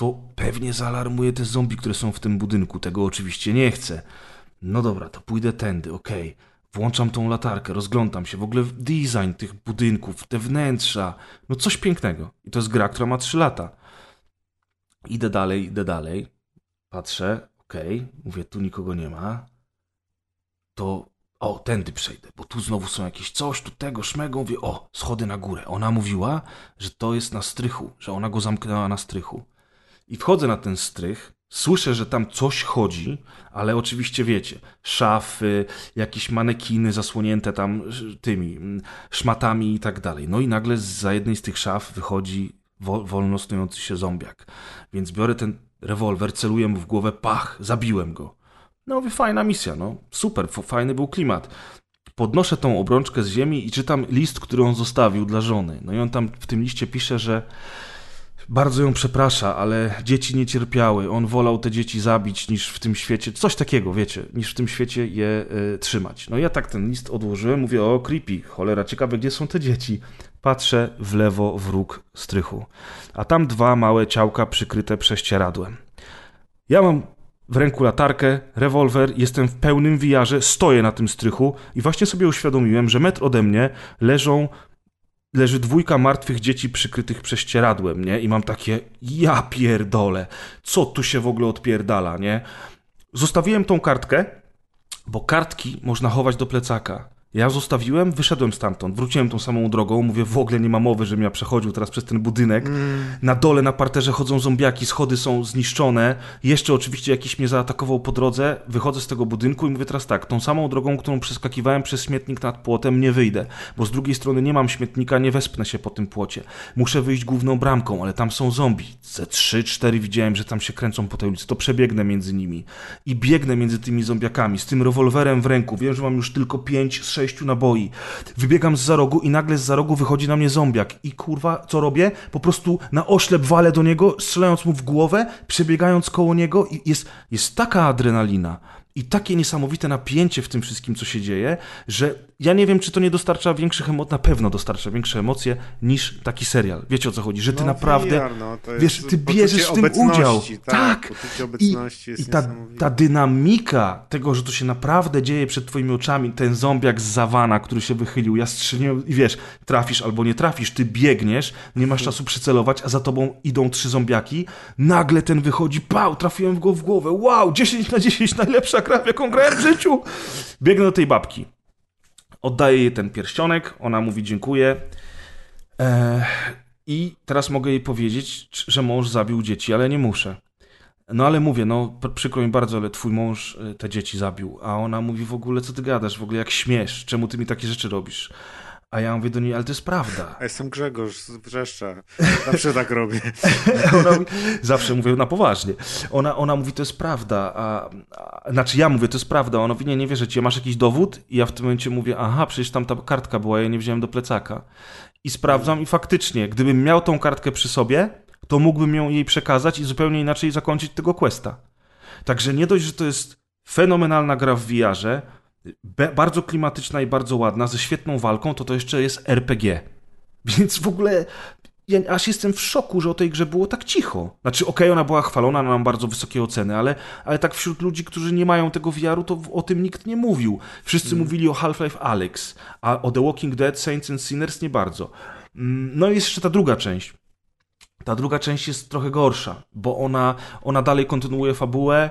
to pewnie zaalarmuję te zombie, które są w tym budynku. Tego oczywiście nie chcę. No dobra, to pójdę tędy, okej. Włączam tą latarkę, rozglądam się. W ogóle design tych budynków, te wnętrza. No coś pięknego. I to jest gra, która ma 3 lata. Idę dalej, idę dalej. Patrzę, okej. Mówię, tu nikogo nie ma. To o, tędy przejdę, bo tu znowu są jakieś coś, tu tego, szmego. Mówię, o, schody na górę. Ona mówiła, że to jest na strychu, że ona go zamknęła na strychu. I wchodzę na ten strych, słyszę, że tam coś chodzi, ale oczywiście wiecie, szafy, jakieś manekiny zasłonięte tam tymi mm, szmatami i tak dalej. No i nagle za jednej z tych szaf wychodzi wo- wolno snujący się zombiak. Więc biorę ten rewolwer, celuję mu w głowę, pach, zabiłem go. No mówię, fajna misja, no super, fajny był klimat. Podnoszę tą obrączkę z ziemi i czytam list, który on zostawił dla żony. No i on tam w tym liście pisze, że bardzo ją przeprasza, ale dzieci nie cierpiały. On wolał te dzieci zabić niż w tym świecie, coś takiego, wiecie, niż w tym świecie je y, trzymać. No ja tak ten list odłożyłem, mówię, o creepy, cholera, ciekawe, gdzie są te dzieci. Patrzę w lewo w róg strychu, a tam dwa małe ciałka przykryte prześcieradłem. Ja mam w ręku latarkę, rewolwer, jestem w pełnym wiarze, stoję na tym strychu i właśnie sobie uświadomiłem, że metr ode mnie leżą leży dwójka martwych dzieci przykrytych prześcieradłem, nie? I mam takie, ja pierdolę, co tu się w ogóle odpierdala, nie? Zostawiłem tą kartkę, bo kartki można chować do plecaka. Ja zostawiłem, wyszedłem stamtąd, wróciłem tą samą drogą, mówię, w ogóle nie ma mowy, żebym ja przechodził teraz przez ten budynek. Mm. Na dole, na parterze chodzą zombiaki, schody są zniszczone. Jeszcze oczywiście jakiś mnie zaatakował po drodze. Wychodzę z tego budynku i mówię teraz tak, tą samą drogą, którą przeskakiwałem przez śmietnik nad płotem, nie wyjdę, bo z drugiej strony nie mam śmietnika, nie wespnę się po tym płocie. Muszę wyjść główną bramką, ale tam są zombie. Ze trzy, cztery widziałem, że tam się kręcą po tej ulicy, to przebiegnę między nimi. I biegnę między tymi zombiakami, z tym rewolwerem w ręku. Wiem, że mam już tylko pięć, sześciu naboi. Wybiegam z za rogu i nagle z za rogu wychodzi na mnie zombiak. I kurwa, co robię? Po prostu na oślep walę do niego, strzelając mu w głowę, przebiegając koło niego i jest, jest taka adrenalina i takie niesamowite napięcie w tym wszystkim, co się dzieje, że ja nie wiem, czy to nie dostarcza większych emocji, na pewno dostarcza większe emocje niż taki serial. Wiecie o co chodzi? Że ty No, naprawdę, VR, no, to jest wiesz, ty bierzesz w tym udział. Tak, Tak. I, i ta, ta dynamika tego, że to się naprawdę dzieje przed twoimi oczami, ten zombiak z zawana, który się wychylił, ja strzeliłem i wiesz, trafisz albo nie trafisz, ty biegniesz, nie masz czasu przycelować, a za tobą idą trzy zombiaki, nagle ten wychodzi, pał, trafiłem go w głowę, wow, 10 na 10, najlepsza gra, w jaką grałem w życiu. Biegnę do tej babki. Oddaję jej ten pierścionek, ona mówi dziękuję. Eee, I teraz mogę jej powiedzieć, że mąż zabił dzieci, ale nie muszę. No ale mówię, no pr- przykro mi bardzo, ale twój mąż y, te dzieci zabił. A ona mówi w ogóle, co ty gadasz, w ogóle jak śmiesz, czemu ty mi takie rzeczy robisz? A ja mówię do niej, ale to jest prawda. A jestem Grzegorz z Wrzeszcza. Zawsze tak robię. Mówi, zawsze mówię na poważnie. Ona, ona mówi, to jest prawda. A, a, znaczy ja mówię, to jest prawda. Ona mówi, nie, nie wierzę ci. Masz jakiś dowód? I ja w tym momencie mówię, aha, przecież tam ta kartka była, ja nie wziąłem do plecaka. I sprawdzam i faktycznie, gdybym miał tą kartkę przy sobie, to mógłbym ją jej przekazać i zupełnie inaczej zakończyć tego questa. Także nie dość, że to jest fenomenalna gra w VR-ze, bardzo klimatyczna i bardzo ładna, ze świetną walką, to to jeszcze jest RPG. Więc w ogóle ja aż jestem w szoku, że o tej grze było tak cicho. Znaczy, okej, ona była chwalona, mam bardzo wysokie oceny, ale, ale tak wśród ludzi, którzy nie mają tego VR-u, to o tym nikt nie mówił. Wszyscy mówili o Half-Life Alyx, a o The Walking Dead, Saints and Sinners nie bardzo. Mm, No i jest jeszcze ta druga część. Ta druga część jest trochę gorsza, bo ona, ona dalej kontynuuje fabułę,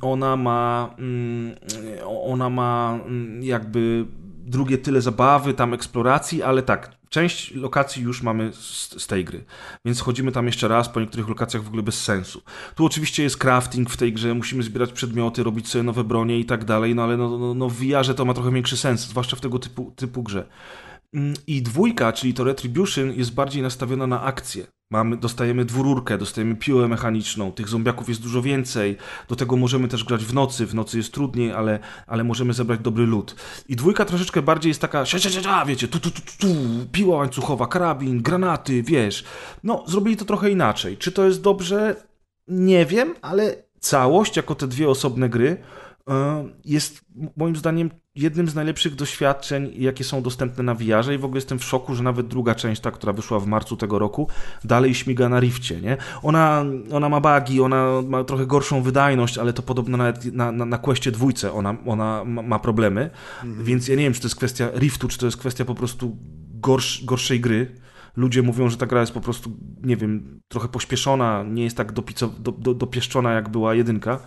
ona ma, mm, ona ma mm, jakby drugie tyle zabawy, tam eksploracji, ale tak, część lokacji już mamy z, z tej gry, więc chodzimy tam jeszcze raz, po niektórych lokacjach w ogóle bez sensu. Tu oczywiście jest crafting w tej grze, musimy zbierać przedmioty, robić sobie nowe bronie i tak dalej, no ale no, no, no w VR-ze to ma trochę większy sens, zwłaszcza w tego typu, typu grze. Mm, I dwójka, czyli to Retribution, jest bardziej nastawiona na akcję. Mamy, dostajemy dwururkę, dostajemy piłę mechaniczną, tych zombiaków jest dużo więcej. Do tego możemy też grać w nocy. W nocy jest trudniej, ale, ale możemy zebrać dobry lód. I dwójka troszeczkę bardziej jest taka, sia, sia, sia, wiecie, tu, tu, tu, tu, piła łańcuchowa, karabin, granaty, wiesz. No, zrobili to trochę inaczej. Czy to jest dobrze? Nie wiem, ale całość, jako te dwie osobne gry, jest moim zdaniem jednym z najlepszych doświadczeń, jakie są dostępne na VR-ze i w ogóle jestem w szoku, że nawet druga część, ta, która wyszła w marcu tego roku, dalej śmiga na rifcie, nie? Ona, ona ma bugi, ona ma trochę gorszą wydajność, ale to podobno nawet na, na, na Questie dwójce ona, ona ma, problemy, więc ja nie wiem, czy to jest kwestia riftu, czy to jest kwestia po prostu gorsz, gorszej gry. Ludzie mówią, że ta gra jest po prostu, nie wiem, trochę pośpieszona, nie jest tak dopico, do, do, dopieszczona, jak była jedynka.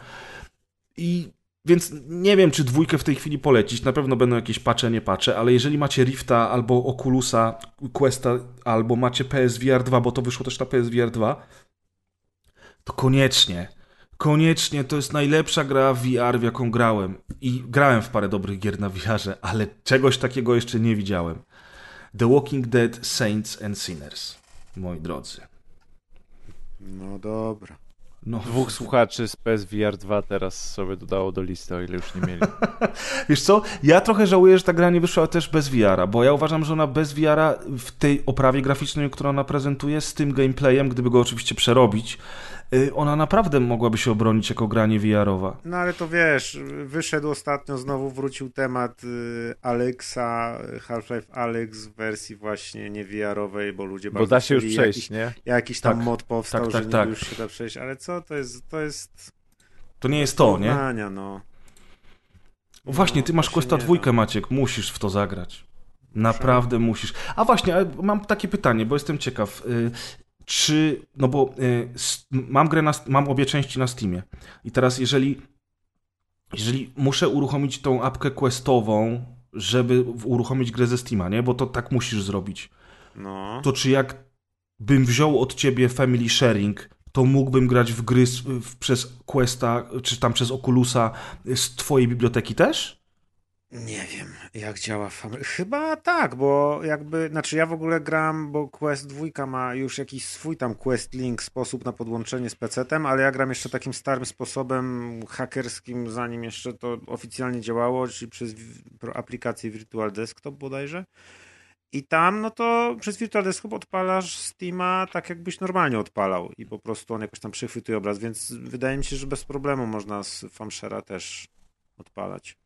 I więc nie wiem, czy dwójkę w tej chwili polecić. Na pewno będą jakieś pacze, nie pacze, ale jeżeli macie Rifta albo Oculusa, Questa, albo macie PSVR 2, bo to wyszło też na PSVR 2, to koniecznie, koniecznie to jest najlepsza gra VR, w jaką grałem. I grałem w parę dobrych gier na VR-ze, ale czegoś takiego jeszcze nie widziałem. The Walking Dead, Saints and Sinners, moi drodzy. No dobra. No, Dwóch słuchaczy z PSVR 2 teraz sobie dodało do listy, o ile już nie mieli. Wiesz co, ja trochę żałuję, że ta gra nie wyszła też bez VR-a, bo ja uważam, że ona bez VR-a w tej oprawie graficznej, którą ona prezentuje, z tym gameplayem, gdyby go oczywiście przerobić, ona naprawdę mogłaby się obronić jako granie VR-owa. No ale to wiesz, wyszedł ostatnio, znowu wrócił temat y, Alexa, Half-Life Alex w wersji właśnie nie VR-owej, bo ludzie Bo bardzo da się już przejść, jakiś, nie? jakiś tam Tak, mod powstał, tak, że tak, niby tak. już się da przejść, ale co, to jest, to jest To nie jest to, nie? porównania, no. Właśnie, ty No, masz to się Questa dwójkę. Maciek, musisz w to zagrać. Naprawdę musisz. A właśnie, mam takie pytanie, bo jestem ciekaw. Czy, no bo y, mam grę, na, mam obie części na Steamie. I teraz, jeżeli, jeżeli muszę uruchomić tą apkę questową, żeby uruchomić grę ze Steama, nie? Bo to tak musisz zrobić. No. To czy jak bym wziął od ciebie Family Sharing, to mógłbym grać w gry z, w, przez Questa, czy tam przez Oculusa z twojej biblioteki też? Nie wiem, jak działa Family. Chyba tak, bo jakby, znaczy ja w ogóle gram, bo Quest 2 ma już jakiś swój tam Quest Link sposób na podłączenie z PC-tem, ale ja gram jeszcze takim starym sposobem hakerskim, zanim jeszcze to oficjalnie działało, czyli przez aplikację Virtual Desktop bodajże. I tam, no to przez Virtual Desktop odpalasz Steama tak, jakbyś normalnie odpalał i po prostu on jakoś tam przechwytuje obraz, więc wydaje mi się, że bez problemu można z Famshera też odpalać.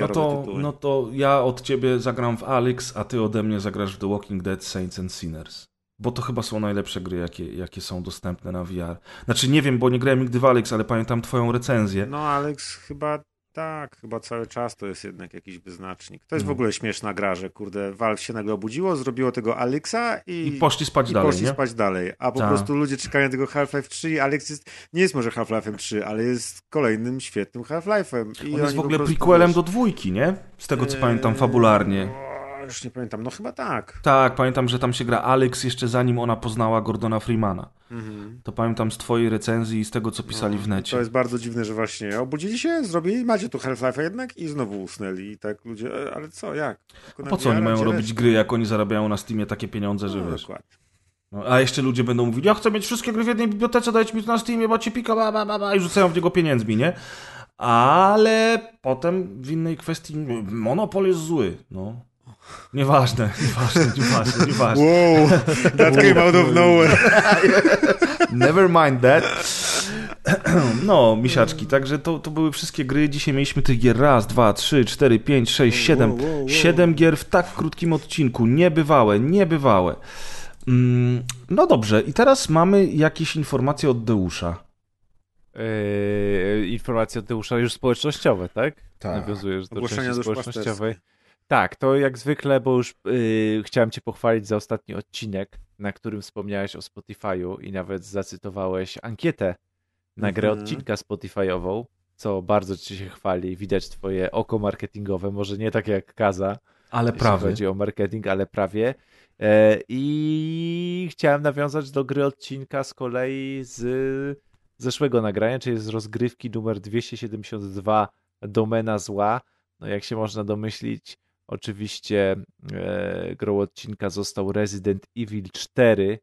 No to, tytuły. no to ja od ciebie zagram w Alex, a ty ode mnie zagrasz w The Walking Dead, Saints and Sinners. Bo to chyba są najlepsze gry, jakie, jakie są dostępne na VR. Znaczy nie wiem, bo nie grałem nigdy w Alex, ale pamiętam twoją recenzję. No, Alex, chyba tak, chyba cały czas to jest jednak jakiś wyznacznik. To jest w No. ogóle śmieszna gra, że kurde, Valve się nagle obudziło, zrobiło tego Alexa i, I poszli spać i dalej, poszli nie? spać dalej. A po Tak. prostu ludzie czekają na tego Half-Life 3 i Alex jest, nie jest może Half-Life'em 3, ale jest kolejnym świetnym Half-Life'em. I On jest w ogóle prequelem do dwójki, nie? Z tego co eee, pamiętam fabularnie. O, Już nie pamiętam, no chyba tak. Tak, pamiętam, że tam się gra Alex jeszcze zanim ona poznała Gordona Freemana. Mhm. To pamiętam z twojej recenzji i z tego, co pisali No, w necie. To jest bardzo dziwne, że właśnie obudzili się, zrobili, macie tu Half-Life'a jednak i znowu usnęli. I tak ludzie, e, ale co, jak? Na Po co oni mają robić gry, jak oni zarabiają na Steamie takie pieniądze, że No, wiesz. dokładnie. No, a jeszcze ludzie będą mówić, ja chcę mieć wszystkie gry w jednej bibliotece, dajcie mi to na Steamie, bo cię pika, ba, ba, ba, ba, i rzucają w niego pieniędzmi, nie? Ale potem w innej kwestii monopol jest zły, no. Nieważne, nieważne, nieważne, nieważne. Wow, that came out of nowhere. Never mind that. No, misiaczki, także to, to były wszystkie gry. Dzisiaj mieliśmy tych gier raz, dwa, trzy, cztery, pięć, sześć, siedem. wow, wow, wow. Siedem gier w tak krótkim odcinku. Niebywałe, niebywałe. Mm, no dobrze, i teraz mamy jakieś informacje od Deusza. Yy, informacje od Deusza już społecznościowe, tak? Tak. Nawiązujesz do Ogłoszenia części społecznościowej. Tak, to jak zwykle, bo już yy, chciałem cię pochwalić za ostatni odcinek, na którym wspomniałeś o Spotify'u i nawet zacytowałeś ankietę na grę Mhm. odcinka Spotify'ową, co bardzo ci się chwali. Widać twoje oko marketingowe, może nie tak jak Kaza, Ale prawie. chodzi o marketing, ale prawie. E, I chciałem nawiązać do gry odcinka z kolei z zeszłego nagrania, czyli z rozgrywki numer 272 Domena Zła. No jak się można domyślić, oczywiście e, grą odcinka został Resident Evil 4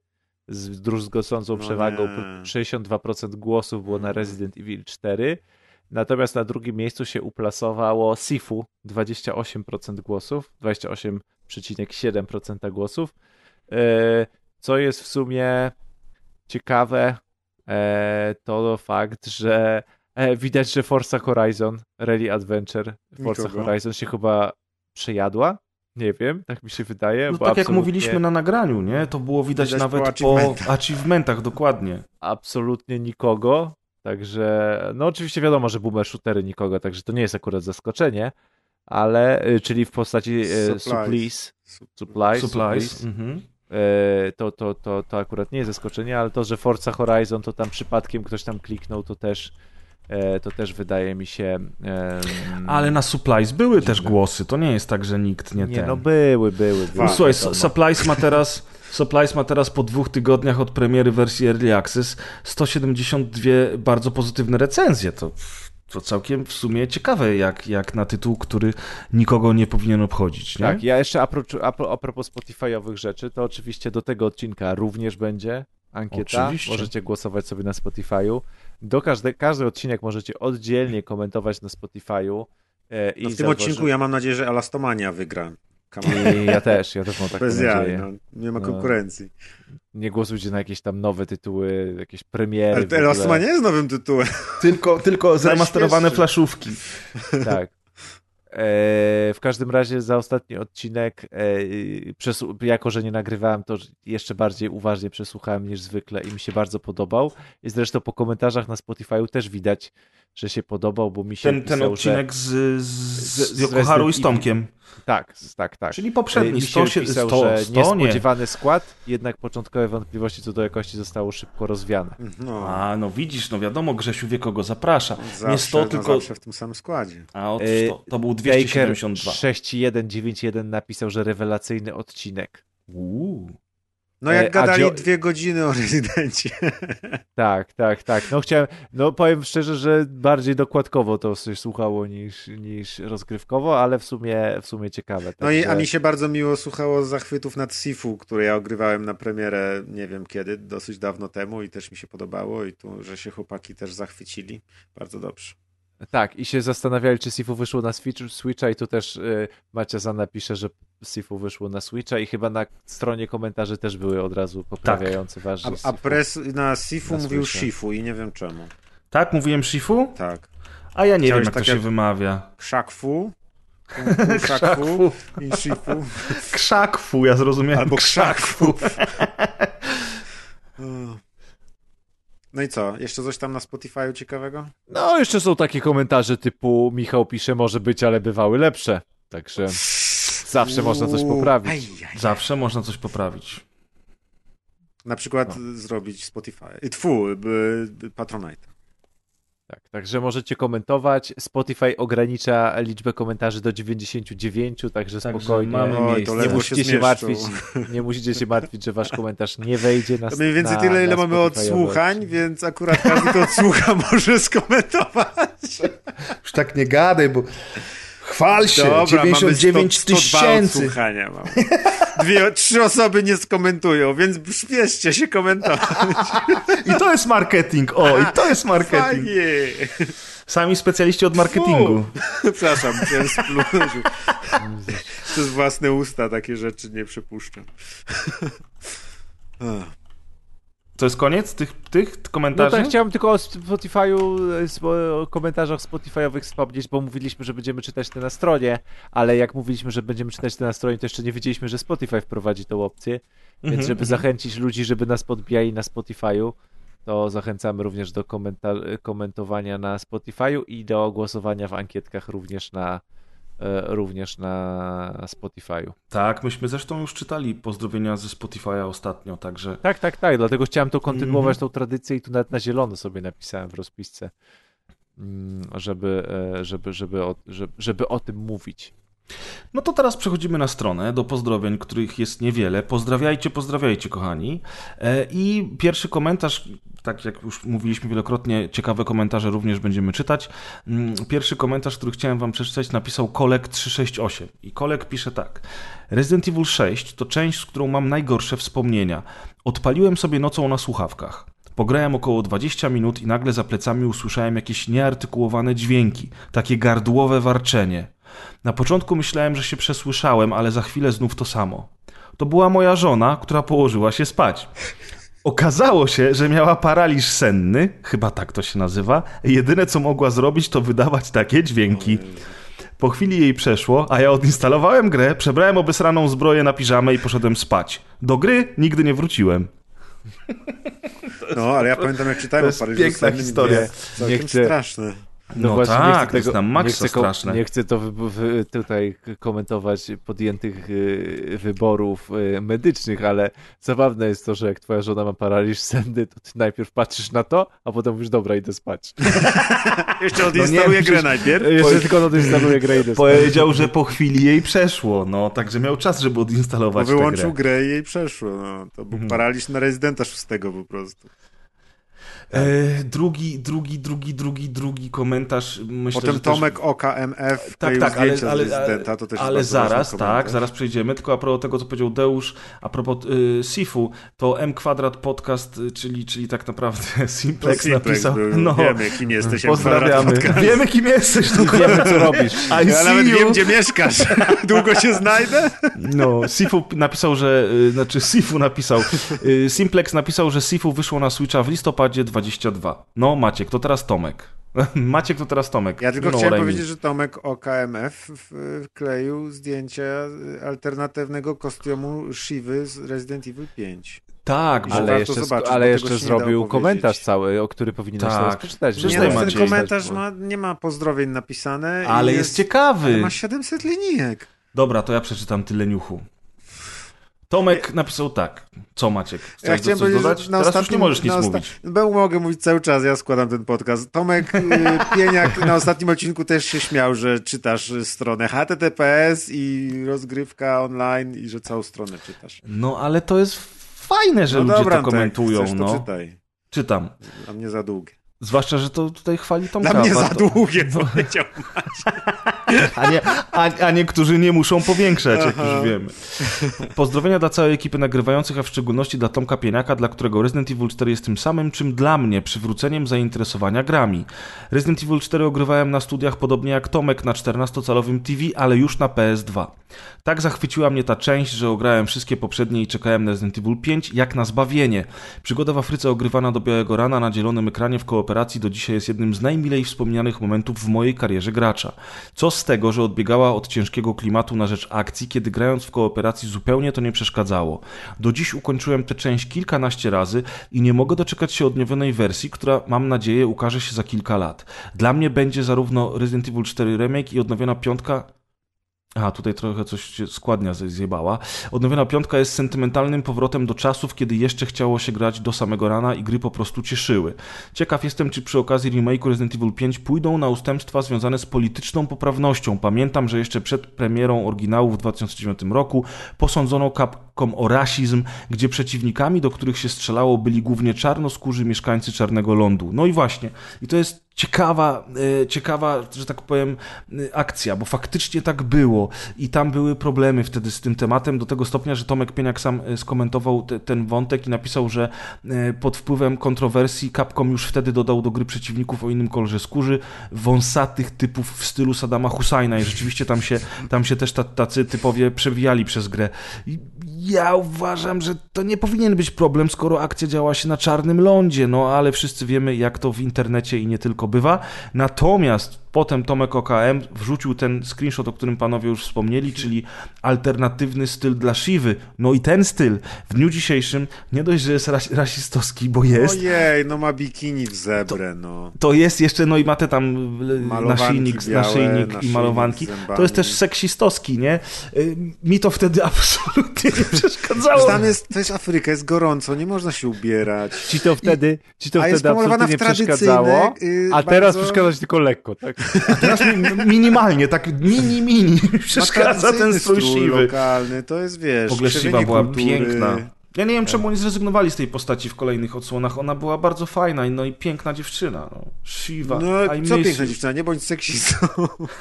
z druzgocącą No przewagą. nie. 62% głosów było na Mhm. Resident Evil 4. Natomiast na drugim miejscu się uplasowało Sifu, 28% głosów, 28,7% głosów. E, Co jest w sumie ciekawe, e, to fakt, że e, widać, że Forza Horizon, Rally Adventure, Forza Nikogo. Horizon się chyba przejadła. Nie wiem, tak mi się wydaje. No bo tak jak absolutnie- mówiliśmy na nagraniu, nie? To było widać, Widać nawet po po achievementach. achievementach, dokładnie. absolutnie nikogo. Także, no oczywiście wiadomo, że boomer shootery nikogo, także to nie jest akurat zaskoczenie, ale, y, czyli w postaci e, Supplies. supplies, supplies, Supplies. Mhm. e, to, to, to, to akurat nie jest zaskoczenie, ale to, że Forza Horizon to tam przypadkiem ktoś tam kliknął, to też, to też wydaje mi się... Ale na Supplies były też głosy. To nie jest tak, że nikt nie, Nie, ten. no były, były. były No, słuchaj. Supplies ma teraz Supplies ma teraz po dwóch tygodniach od premiery wersji Early Access 172 bardzo pozytywne recenzje. To, to całkiem w sumie ciekawe, jak, jak na tytuł, który nikogo nie powinien obchodzić. Nie? Tak, ja jeszcze a, pro, a, pro- a propos Spotify'owych rzeczy, to oczywiście do tego odcinka również będzie ankieta. Oczywiście. Możecie głosować sobie na Spotify'u. Do każde, każdy odcinek możecie oddzielnie komentować na Spotify'u. E, i No w tym zauważy- odcinku ja mam nadzieję, że Elastomania wygra. I ja też, ja też mam taką Bez jaj, nadzieję. no. Nie ma No. konkurencji. Nie głosujcie na jakieś tam nowe tytuły, jakieś premiery. Ale. Elastomania jest nowym tytułem. Tylko, tylko zremasterowane flaszówki. Tak. E, w każdym razie za ostatni odcinek, e, jako że nie nagrywałem, to jeszcze bardziej uważnie przesłuchałem niż zwykle i mi się bardzo podobał. I zresztą po komentarzach na Spotify'u też widać, że się podobał, bo mi się Ten, ten pisał, odcinek z, z, Z- z Yokoharu i z Tomkiem. Tak, tak, tak. Czyli poprzedni, mi 100, się pisał, 100, że 100 nie. niespodziewany skład, jednak początkowe wątpliwości co do jakości zostało szybko rozwiane. No, A, no widzisz, no wiadomo, Grzesiu wie kogo zaprasza. zawsze, nie 100, no tylko... zawsze w tym samym składzie. A otóż E, to, to był Baker 272. 6191 napisał, że rewelacyjny odcinek. Uuu. No jak E, gadali dwie godziny o rezydencie. Tak, tak, tak. No chciałem, no powiem szczerze, że bardziej dokładkowo to się słuchało niż, niż rozgrywkowo, ale w sumie, w sumie ciekawe. No i a mi się bardzo miło słuchało zachwytów nad Sifu, które ja ogrywałem na premierę nie wiem kiedy, dosyć dawno temu i też mi się podobało i tu, że się chłopaki też zachwycili. Bardzo dobrze. Tak, i się zastanawiali, czy Sifu wyszło na Switch, Switcha i tu też y, Macia napisze, że Sifu wyszło na Switcha i chyba na stronie komentarzy też były od razu poprawiające wasz, że A, a pres na Sifu Na mówił Switcha. Shifu i nie wiem czemu. Tak, mówiłem Shifu? Tak. A ja nie Chciałeś wiem, jak tak to się jak- wymawia. Krzakfu, Kung Fu Krzakfu i Shifu. Krzakfu, ja zrozumiałem. Albo krzakfu. No i co? Jeszcze coś tam na Spotify'u ciekawego? No, jeszcze są takie komentarze typu Michał pisze, może być, ale bywały lepsze. Także zawsze można coś poprawić. Zawsze można coś poprawić. Na przykład zrobić Spotify. Tfu, Patronite. Tak, także możecie komentować. Spotify ogranicza liczbę komentarzy do 99, także Także spokojnie. mamy to nie musicie się, zmieszczą. martwić, nie musicie się martwić, że wasz komentarz nie wejdzie na mniej więcej na, tyle, ile mamy odsłuchań, więc akurat każdy, kto odsłucha, może skomentować. Już tak nie gadaj, bo chwal się, Dobra, 99 mamy 100, 102 tysięcy. Dwie, trzy osoby nie skomentują, więc śpieszcie się komentować. I to jest marketing, o, i to jest marketing. Fajnie. Sami specjaliści od marketingu. Przepraszam, chciałem splunąć. Przez własne usta takie rzeczy nie przypuszczam. To jest koniec tych, tych No komentarzy? tak, chciałem tylko o Spotify'u, e, o komentarzach Spotify'owych wspomnieć, bo mówiliśmy, że będziemy czytać te na stronie, ale jak mówiliśmy, że będziemy czytać te na stronie, to jeszcze nie wiedzieliśmy, że Spotify wprowadzi tą opcję, więc Mhm, żeby mhm. zachęcić ludzi, żeby nas podbijali na Spotify'u, to zachęcamy również do komentowania na Spotify'u i do głosowania w ankietkach również na również na Spotify'u. Tak, myśmy zresztą już czytali pozdrowienia ze Spotify'a ostatnio, także Tak, tak, tak, dlatego chciałem to kontynuować, Mhm. tą tradycję i tu nawet na zielono sobie napisałem w rozpisce, mm, żeby, e, żeby, żeby, o, żeby, żeby o tym mówić. No to teraz przechodzimy na stronę do pozdrowień, których jest niewiele. Pozdrawiajcie, pozdrawiajcie, kochani. E, I pierwszy komentarz, tak jak już mówiliśmy wielokrotnie, ciekawe komentarze również będziemy czytać. Mm, Pierwszy komentarz, który chciałem wam przeczytać, napisał Kolek368. I Kolek pisze tak. Resident Evil 6 to część, z którą mam najgorsze wspomnienia. Odpaliłem sobie nocą na słuchawkach. Pograłem około 20 minut i nagle za plecami usłyszałem jakieś nieartykułowane dźwięki, takie gardłowe warczenie. Na początku myślałem, że się przesłyszałem, ale za chwilę znów to samo. To była moja żona, która położyła się spać. Okazało się, że miała paraliż senny, chyba tak to się nazywa. Jedyne co mogła zrobić, to wydawać takie dźwięki. Po chwili jej przeszło, a ja odinstalowałem grę, przebrałem obesraną zbroję na piżamę i poszedłem spać. Do gry nigdy nie wróciłem. No, ale ja pamiętam, jak czytałem o Paryżu piękna historia. Nie chcę- straszne. No, właśnie, nie tak, chcę to jest na maksa nie chcę, straszne. Nie chcę to wy, wy, tutaj komentować podjętych y, wyborów y, medycznych, ale zabawne jest to, że jak twoja żona ma paraliż senny, to ty najpierw patrzysz na to, a potem mówisz, dobra, idę spać. Jeszcze odinstaluję nie, grę najpierw. Jeszcze tylko odinstaluję grę i idę. Powiedział, że po chwili jej przeszło, no, także miał czas, żeby odinstalować tę wyłączył grę. grę i jej przeszło. No. To był Mhm. paraliż na rezydenta szóstego po prostu. E, drugi, drugi, drugi, drugi, drugi komentarz. Myślę, Potem że też- Tomek OKMF Tak, tak, ale, ale, to też ale zaraz, tak, zaraz przejdziemy. Tylko a propos tego, co powiedział Deusz, a propos y, Sifu, to M Kwadrat Podcast, y, czyli, czyli tak naprawdę Simplex, Simplex napisał. był, no, Wiemy, kim jesteś. Pozdrawiamy. Wiemy kim jesteś. No, Wiemy, co robisz. I Ja see nawet you. wiem, gdzie mieszkasz. Długo się znajdę? No, Sifu napisał, że, y, znaczy Sifu napisał, y, Simplex napisał, że Sifu wyszło na Switcha w listopadzie 22. No, Maciek, to teraz Tomek. Maciek, to teraz Tomek. Ja tylko no, chciałem powiedzieć, że Tomek OKMF w- wkleił zdjęcia alternatywnego kostiumu Shivy z Resident Evil 5. Tak, Ale jeszcze, zobaczyć, ale bo jeszcze zrobił komentarz cały, o który powinieneś Tak. teraz przeczytać. Przeczytaj, Nie, no, Maciej. ten komentarz ma, nie ma pozdrowień napisane. ale jest ciekawy. Ale ma 700 linijek. Dobra, to ja przeczytam tyle niuchu. Tomek napisał tak. Co Maciek? Chcesz Ja chciałem coś dodać? Teraz już nie możesz nic osta- mówić. Bo mogę mówić cały czas, ja składam ten podcast. Tomek y, Pieniak na ostatnim odcinku też się śmiał, że czytasz stronę HTTPS i rozgrywka online i że całą stronę czytasz. No ale to jest fajne, że no ludzie dobra, to komentują. Chcesz, to no. czytaj. Czytam. A mnie za długie. Zwłaszcza, że to tutaj chwali Tomka. Dla mnie za długie, powiedział. A, nie, a, a niektórzy nie muszą powiększać, jak już wiemy. Pozdrowienia dla całej ekipy nagrywających, a w szczególności dla Tomka Pieniaka, dla którego Resident Evil 4 jest tym samym, czym dla mnie, przywróceniem zainteresowania grami. Resident Evil 4 ogrywałem na studiach podobnie jak Tomek na 14-calowym TV, ale już na PS2. Tak zachwyciła mnie ta część, że ograłem wszystkie poprzednie i czekałem na Resident Evil 5 jak na zbawienie. Przygoda w Afryce ogrywana do białego rana na dzielonym ekranie w kooperacji do dzisiaj jest jednym z najmilej wspomnianych momentów w mojej karierze gracza. Co z tego, że odbiegała od ciężkiego klimatu na rzecz akcji, kiedy grając w kooperacji zupełnie to nie przeszkadzało. Do dziś ukończyłem tę część kilkanaście razy i nie mogę doczekać się odnowionej wersji, która mam nadzieję ukaże się za kilka lat. Dla mnie będzie zarówno Resident Evil 4 Remake i odnowiona piątka Aha, tutaj trochę coś składnia zjebała. Odnowiona piątka jest sentymentalnym powrotem do czasów, kiedy jeszcze chciało się grać do samego rana i gry po prostu cieszyły. Ciekaw jestem, czy przy okazji remake'u Resident Evil 5 pójdą na ustępstwa związane z polityczną poprawnością. Pamiętam, że jeszcze przed premierą oryginału w 2009 roku posądzono Capcom o rasizm, gdzie przeciwnikami, do których się strzelało, byli głównie czarnoskórzy mieszkańcy Czarnego Lądu. No i właśnie, i to jest ciekawa, e, ciekawa, że tak powiem, e, akcja, bo faktycznie tak było i tam były problemy wtedy z tym tematem do tego stopnia, że Tomek Pieniak sam e, skomentował te, ten wątek i napisał, że pod wpływem kontrowersji Capcom już wtedy dodał do gry przeciwników o innym kolorze skórzy, wąsatych typów w stylu Saddama Husajna i rzeczywiście tam się, tam się też ta- tacy typowie przewijali przez grę. I ja uważam, że to nie powinien być problem, skoro akcja działa się na czarnym lądzie, no ale wszyscy wiemy, jak to w internecie i nie tylko bywa. Natomiast potem Tomek OKM wrzucił ten screenshot, o którym panowie już wspomnieli, czyli alternatywny styl dla Shivy. No i ten styl w dniu dzisiejszym nie dość, że jest ras rasistowski, bo jest, Ojej, no ma bikini w zebrę, no. to jest jeszcze, no i ma te tam y, naszyjnik, białe, naszyjnik i malowanki. To jest też seksistowski, nie? Y, Mi to wtedy absolutnie nie przeszkadzało. Tam jest, to jest Afryka, jest gorąco, nie można się ubierać. Ci to wtedy, ci to A wtedy absolutnie nie przeszkadzało, y, a teraz bardzo- przeszkadza ci tylko lekko, tak? Teraz mi, minimalnie, tak mini, mini przeszkadza ten strój siwy. lokalny, to jest, wiesz, W ogóle Shiva była kultury. piękna. Ja nie wiem, czemu oni zrezygnowali z tej postaci w kolejnych odsłonach. Ona była bardzo fajna i no i piękna dziewczyna. No. Shiva. No, I co miss piękna you. dziewczyna, nie bądź seksistą.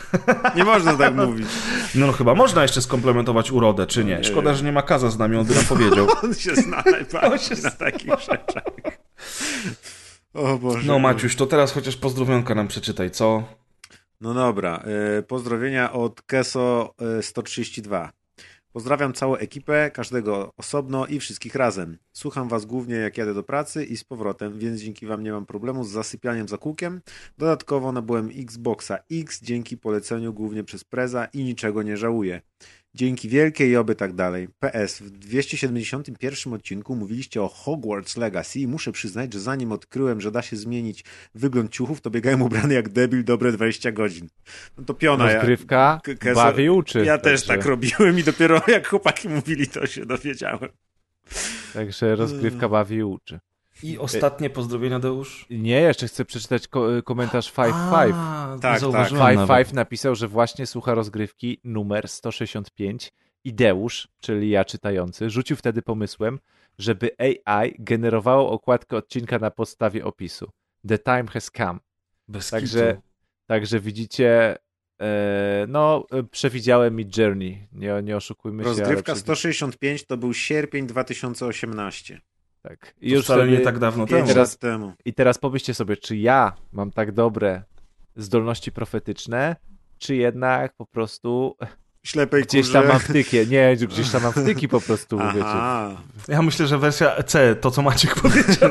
nie można tak mówić. No, no chyba można jeszcze skomplementować urodę, czy nie? Nie. Szkoda, że nie ma Kaza z nami, on by nam powiedział. On się zna najbardziej na takich rzeczach. O Boże. No Maciuś, to teraz chociaż pozdrowionka nam przeczytaj, co? No dobra, y, pozdrowienia od Keso y, 132. Pozdrawiam całą ekipę, każdego osobno i wszystkich razem. Słucham was głównie jak jadę do pracy i z powrotem, więc dzięki wam nie mam problemu z zasypianiem za kółkiem. Dodatkowo nabyłem Xboxa X dzięki poleceniu głównie przez Preza i niczego nie żałuję. Dzięki wielkie i oby tak dalej. PS, w 271 odcinku mówiliście o Hogwarts Legacy i muszę przyznać, że zanim odkryłem, że da się zmienić wygląd ciuchów, to biegałem ubrany jak debil dobre 20 godzin. No to piona. Ja, Rozgrywka K- Keso- bawi uczy. ja też tak robiłem i dopiero jak chłopaki mówili, to się dowiedziałem. Także rozgrywka bawi uczy. I ostatnie pozdrowienia, Deusz? Nie, jeszcze chcę przeczytać ko komentarz 5-5. A, Tak, Five nawet. Five napisał, że właśnie słucha rozgrywki numer 165 Ideusz, czyli ja czytający, rzucił wtedy pomysłem, żeby AI generowało okładkę odcinka na podstawie opisu. The time has come. Bez Także, kitu. także widzicie, e, no e, przewidziałem mi Journey, nie, nie oszukujmy się. ale Rozgrywka przewi- 165 to był sierpień 2018. Tak. I już wcale nie tak dawno temu. teraz- temu. I teraz pomyślcie sobie, czy ja mam tak dobre zdolności profetyczne, czy jednak po prostu Ślepej gdzieś kurze. tam mam wtykie. Nie, gdzieś tam mam wtyki po prostu, wiecie. Aha. Ja myślę, że wersja C, to co Maciek powiedział.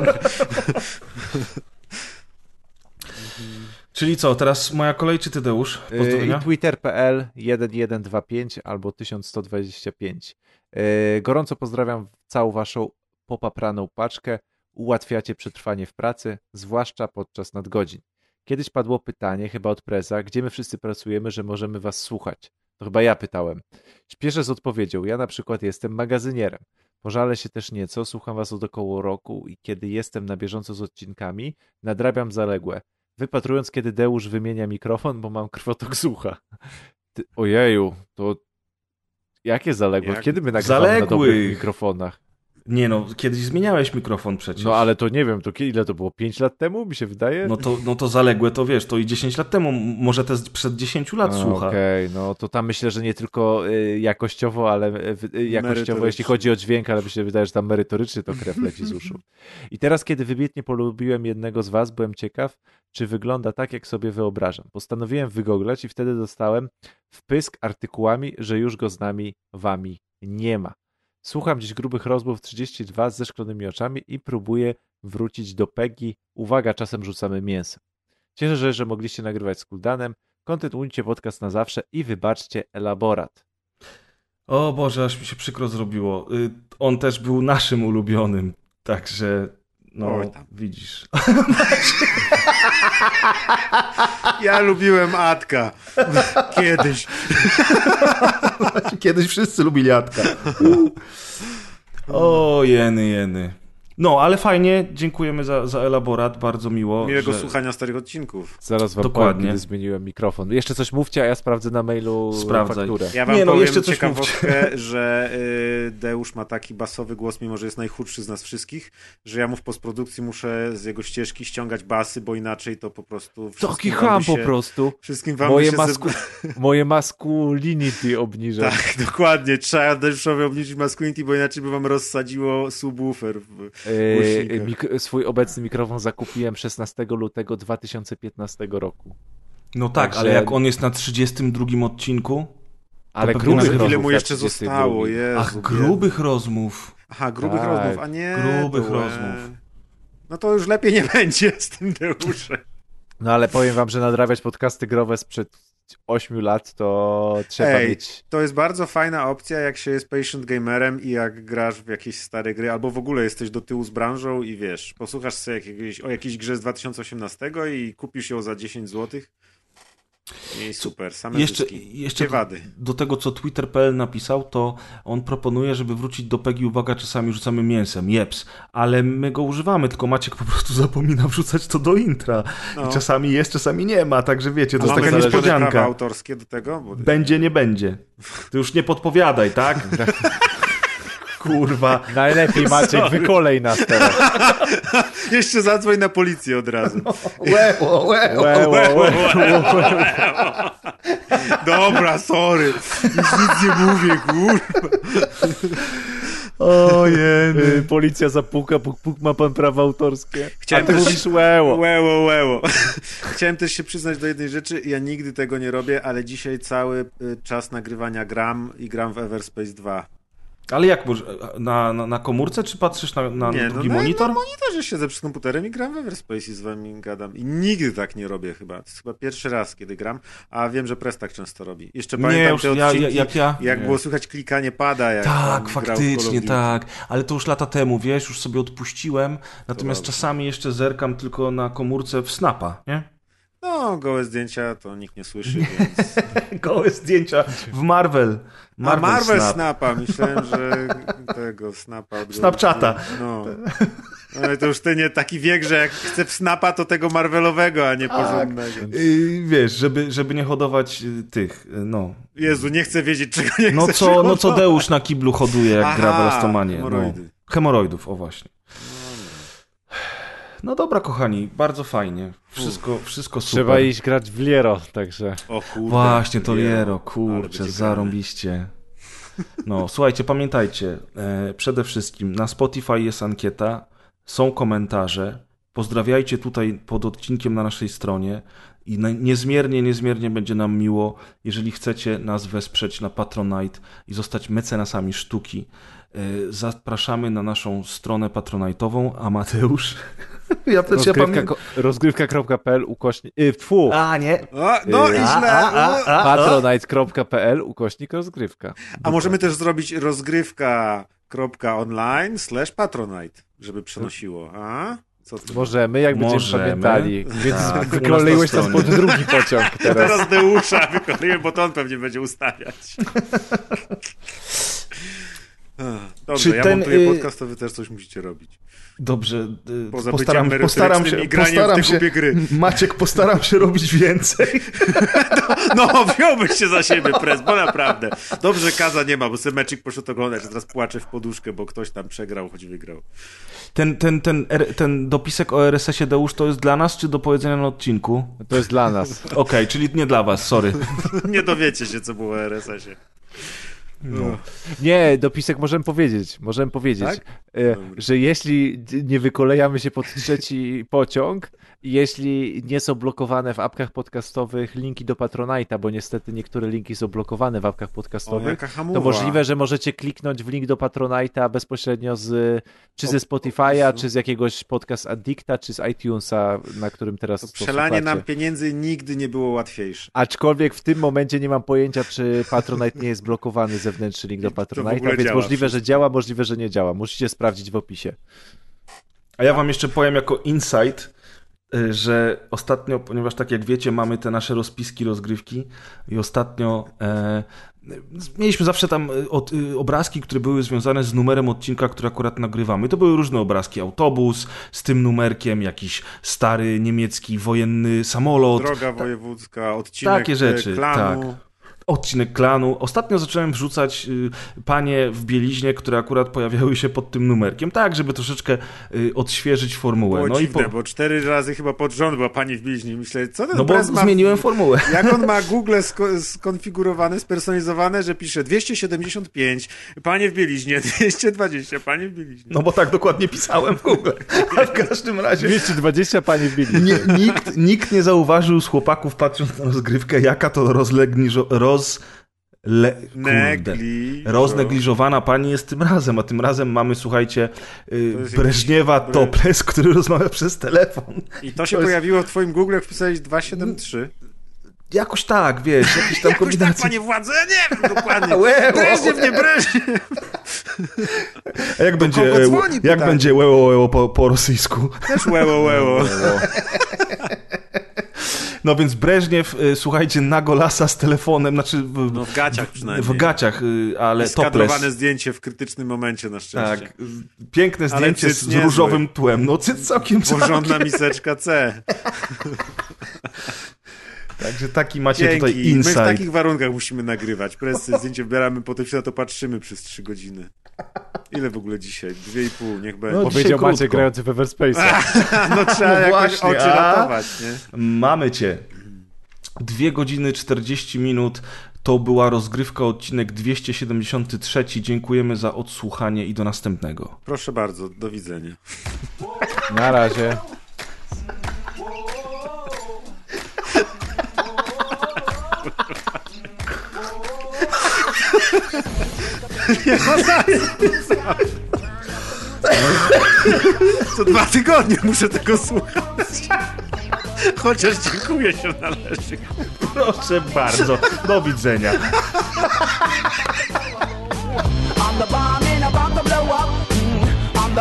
Czyli co, teraz moja kolej czy Tadeusz? Pozdrowienia? I twitter.pl 1125 albo 1125. Yy, Gorąco pozdrawiam całą waszą popapraną paczkę. Ułatwiacie przetrwanie w pracy, zwłaszcza podczas nadgodzin. Kiedyś padło pytanie, chyba od preza, gdzie my wszyscy pracujemy, że możemy was słuchać. To chyba ja pytałem. Śpieszę z odpowiedzią. Ja na przykład jestem magazynierem. Pożalę się też nieco, słucham was od około roku i kiedy jestem na bieżąco z odcinkami, nadrabiam zaległe. Wypatrując, kiedy Deusz wymienia mikrofon, bo mam krwotok z ucha. Ty, ojeju, to jakie zaległe? Jak? Kiedy my nagrywamy na Zaległych. dobrych mikrofonach? Nie no, kiedyś zmieniałeś mikrofon przecież. No ale to nie wiem, to ile to było? 5 lat temu, mi się wydaje? No to, no to zaległe, to wiesz, to i 10 lat temu, może te przed 10 lat A, słucha. Okej, no to tam myślę, że nie tylko y, jakościowo, ale y, jakościowo, jeśli chodzi o dźwięk, ale mi się wydaje, że tam merytorycznie to krew leci z uszu. I teraz, kiedy wybitnie polubiłem jednego z was, byłem ciekaw, czy wygląda tak, jak sobie wyobrażam. Postanowiłem wygooglać i wtedy dostałem wpysk artykułami, że już go z nami, wami nie ma. Słucham dziś grubych rozmów 32 ze szklonymi oczami i próbuję wrócić do Peggy. Uwaga, czasem rzucamy mięsem. Cieszę się, że mogliście nagrywać z Kuldanem. Kontynuujcie podcast na zawsze i wybaczcie elaborat. O Boże, aż mi się przykro zrobiło. Y, On też był naszym ulubionym, także no Oj widzisz. Ja lubiłem Atka. Kiedyś. Kiedyś wszyscy lubili Jadka. o jeny, jeny. No, ale fajnie, dziękujemy za, za elaborat, bardzo miło. Miłego że... słuchania starych odcinków. Zaraz wam Dokładnie. powiem, kiedy zmieniłem mikrofon. Jeszcze coś mówcie, a ja sprawdzę na mailu Sprawdzaj. fakturę. Ja wam Nie, no, powiem jeszcze coś ciekawostkę, że y, Deusz ma taki basowy głos, mimo że jest najchudszy z nas wszystkich, że ja mu w postprodukcji muszę z jego ścieżki ściągać basy, bo inaczej to po prostu... Taki wszystkim wam ham po prostu. Wszystkim wam Moje, się masku... ze- Moje masculinity obniżę. Tak, dokładnie. Trzeba Deuszowi obniżyć masculinity, bo inaczej by wam rozsadziło subwoofer. W... Yy, mik- swój obecny mikrofon zakupiłem 16 lutego 2015 roku. No tak, Także- ale jak on jest na 32 odcinku, Ale grubych nawet Ile rozmów mu jeszcze 32. zostało, Jezu. ach, grubych rozmów. Aha, grubych Tak. rozmów, a nie... Grubych e, rozmów. No to już lepiej nie będzie z tym Deuszem. No ale powiem wam, że nadrabiać podcasty growe sprzed 8 lat to trzeba Ej, mieć... To jest bardzo fajna opcja, jak się jest patient gamerem i jak grasz w jakieś stare gry, albo w ogóle jesteś do tyłu z branżą i wiesz, posłuchasz sobie jakiegoś, o jakiejś grze z 2018 i kupisz ją za 10 zł. I super, same Jeszcze, zyski. jeszcze wady. do tego, co Twitter.pl napisał, to on proponuje, żeby wrócić do Pegi, uwaga, czasami rzucamy mięsem, jeps, ale my go używamy, tylko Maciek po prostu zapomina wrzucać to do intra. No. I czasami jest, czasami nie ma, także wiecie, to A jest taka niespodzianka. autorskie do tego? Bo... Będzie, nie będzie. Ty już nie podpowiadaj, tak? Kurwa. Najlepiej Maciek, Sorry. wykolej nas teraz. Jeszcze zadzwoń na policję od razu. Łeło, łeło. Łe, łe, łe, łe. Dobra, sorry. Już nic nie mówię, kurwa. Ojej. Y, Policja zapuka, puk, puk, ma pan prawa autorskie. Chciałem A ty też- mówisz łeło. Łeło, łeło. Chciałem też się przyznać do jednej rzeczy. Ja nigdy tego nie robię, ale dzisiaj cały y, czas nagrywania gram i gram w Everspace 2. Ale jak, na, na, na komórce, czy patrzysz na, na Nie, no drugi na- monitor? Na monitorze siedzę przed komputerem i gram w Everspace i z wami gadam. I nigdy tak nie robię chyba. To jest chyba pierwszy raz, kiedy gram, a wiem, że Press tak często robi. Jeszcze Nie, pamiętam już te ja, odcinki, ja, jak ja... jak było słychać klikanie pada, jak Tak, faktycznie, tak. Ale to już lata temu, wiesz, już sobie odpuściłem. Natomiast czasami jeszcze zerkam tylko na komórce w Snapa, nie? No, gołe zdjęcia to nikt nie słyszy, więc... Gołe zdjęcia w Marvel. Marvel, A Marvel Snap. Snapa, myślałem, że tego Snapa. Od Snapchata. No. Ale to już ty nie taki wiek, że jak chce w Snapa, to tego Marvelowego, a nie porządnego. Yy, wiesz, żeby, żeby nie hodować y, tych, y, no. Jezu, nie chcę wiedzieć, czego nie No chcę co, no co Deusz na kiblu hoduje, jak Aha, gra w Elastomanie. hemoroidy. No. Hemoroidów, o właśnie. No dobra, kochani, bardzo fajnie. Wszystko, wszystko super. Trzeba iść grać w Liero, także... O kurde. Właśnie, to Liero. Liero, kurczę, zarąbiście. No, słuchajcie, pamiętajcie, e, przede wszystkim na Spotify jest ankieta, są komentarze, pozdrawiajcie tutaj pod odcinkiem na naszej stronie i na, niezmiernie, niezmiernie będzie nam miło, jeżeli chcecie nas wesprzeć na Patronite i zostać mecenasami sztuki. E, zapraszamy na naszą stronę patronite'ową, a Mateusz... ja też ja pamiętam... rozgrywka.pl ukośnik... Y, tfu! A, nie. No i A, źle. a. Patronite.pl ukośnik rozgrywka. A możemy też zrobić rozgrywka.online slash patronite, żeby przenosiło. A? Co ty? Możemy, jak będziemy Możemy. pamiętali. Więc Tak, u nas wykoleiłeś na nas pod drugi pociąg teraz. Teraz Deusza wykonuję, bo to on pewnie będzie ustawiać. Dobrze, Czy ja ten, montuję y- podcast, to wy też coś musicie robić. Dobrze, y, Poza postaram, postaram się, postaram się. Maciek, postaram się robić więcej. No, wziąłbyś się za siebie, pres, bo naprawdę. Dobrze, Kaza nie ma, bo sobie meczik poszedł oglądać, a teraz płacze w poduszkę, bo ktoś tam przegrał, choć wygrał. Ten, ten, ten, ten dopisek o RSS-ie Deusz to jest dla nas, czy do powiedzenia na odcinku? To jest dla nas. Okej, czyli nie dla was, sorry. Nie dowiecie się, co było o RSS-ie. No. Nie, dopisek możemy powiedzieć. Możemy powiedzieć, Tak? e, że jeśli nie wykolejamy się pod trzeci pociąg, jeśli nie są blokowane w apkach podcastowych linki do Patronite'a, bo niestety niektóre linki są blokowane w apkach O, podcastowych, hamuwa. to możliwe, że możecie kliknąć w link do Patronite'a bezpośrednio z czy ze Spotify'a, czy z jakiegoś podcast Addicta, czy z iTunesa, na którym teraz To przelanie nam pieniędzy nigdy nie było łatwiejsze. Aczkolwiek w tym momencie nie mam pojęcia, czy Patronite nie jest blokowany zewnętrzny link do Patronite'a, więc możliwe, że działa, możliwe, że nie działa. Musicie sprawdzić w opisie. A ja wam jeszcze powiem jako insight, że ostatnio, ponieważ tak jak wiecie, mamy te nasze rozpiski, rozgrywki i ostatnio e, mieliśmy zawsze tam y, od, y, obrazki, które były związane z numerem odcinka, który akurat nagrywamy. To były różne obrazki, autobus z tym numerkiem, jakiś stary niemiecki wojenny samolot, Droga wojewódzka, odcinek Takie rzeczy, e, klanu. tak. Odcinek klanu. Ostatnio zacząłem wrzucać y, panie w bieliźnie, które akurat pojawiały się pod tym numerkiem, tak, żeby troszeczkę y, odświeżyć formułę. Było No i dziwne, po... bo cztery razy chyba pod rząd była pani w bliźni. Myślę, co ten No bo ma... zmieniłem formułę. Jak on ma Google sko- skonfigurowane, spersonalizowane, że pisze 275, panie w bieliźnie, 220, panie w bieliźnie. No bo tak dokładnie pisałem w Google. A w każdym razie 220 pani wbili. nie, nikt, nikt nie zauważył z chłopaków, patrząc na rozgrywkę, jaka to rozlegniżo... roz... Le... Kurde. Negli. Roznegliżowana pani jest tym razem, a tym razem mamy, słuchajcie, y, To jest Breżniewa jakiś- Toples, który rozmawia przez telefon. I to się To jest- pojawiło w twoim Google, jak wpisałeś 273. Jakoś tak, wiesz, jakiś tam Jakoś tak, panie władze, nie wiem dokładnie. Breżniew, nie Breżniew. A jak będzie, kogo e, jak pytanie? będzie łeło, łeło po, po rosyjsku? Też łeło, łeło. No więc Breżniew, e, słuchajcie, na golasa z telefonem, znaczy w, No w gaciach przynajmniej. w gaciach, e, ale Skadrowane topless. zdjęcie w krytycznym momencie na szczęście. Tak, piękne zdjęcie z różowym tłem. No cyc całkiem, Porządna całkiem. miseczka C. Także taki macie Dzięki. tutaj My w insight. takich warunkach musimy nagrywać. Presy, zdjęcie wybieramy, potem się na to patrzymy przez trzy godziny. Ile w ogóle dzisiaj? Dwie i pół, niech będzie. No, No, Powiedział krótko. grający w Everspace'a. trzeba no jakoś właśnie, oczy a? ratować, nie? Mamy cię. Dwie godziny 40 minut. To była rozgrywka, odcinek 273. Dziękujemy za odsłuchanie i do następnego. Proszę bardzo, do widzenia. Na razie. Co dwa tygodnie muszę tego słuchać. Chociaż dziękuję się należy. Proszę bardzo. Do widzenia. I'm the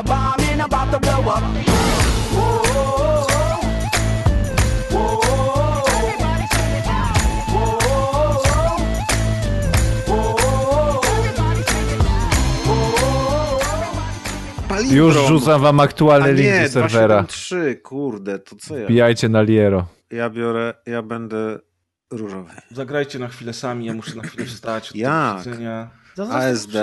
bomb and about to blow up. Już Limbrom. rzucam wam aktualny A link nie, do serwera. 273, kurde, to co ja? Wbijajcie na Liero. Ja biorę, ja będę różowy. Zagrajcie na chwilę sami, ja muszę na chwilę wstać. Jak? ASD,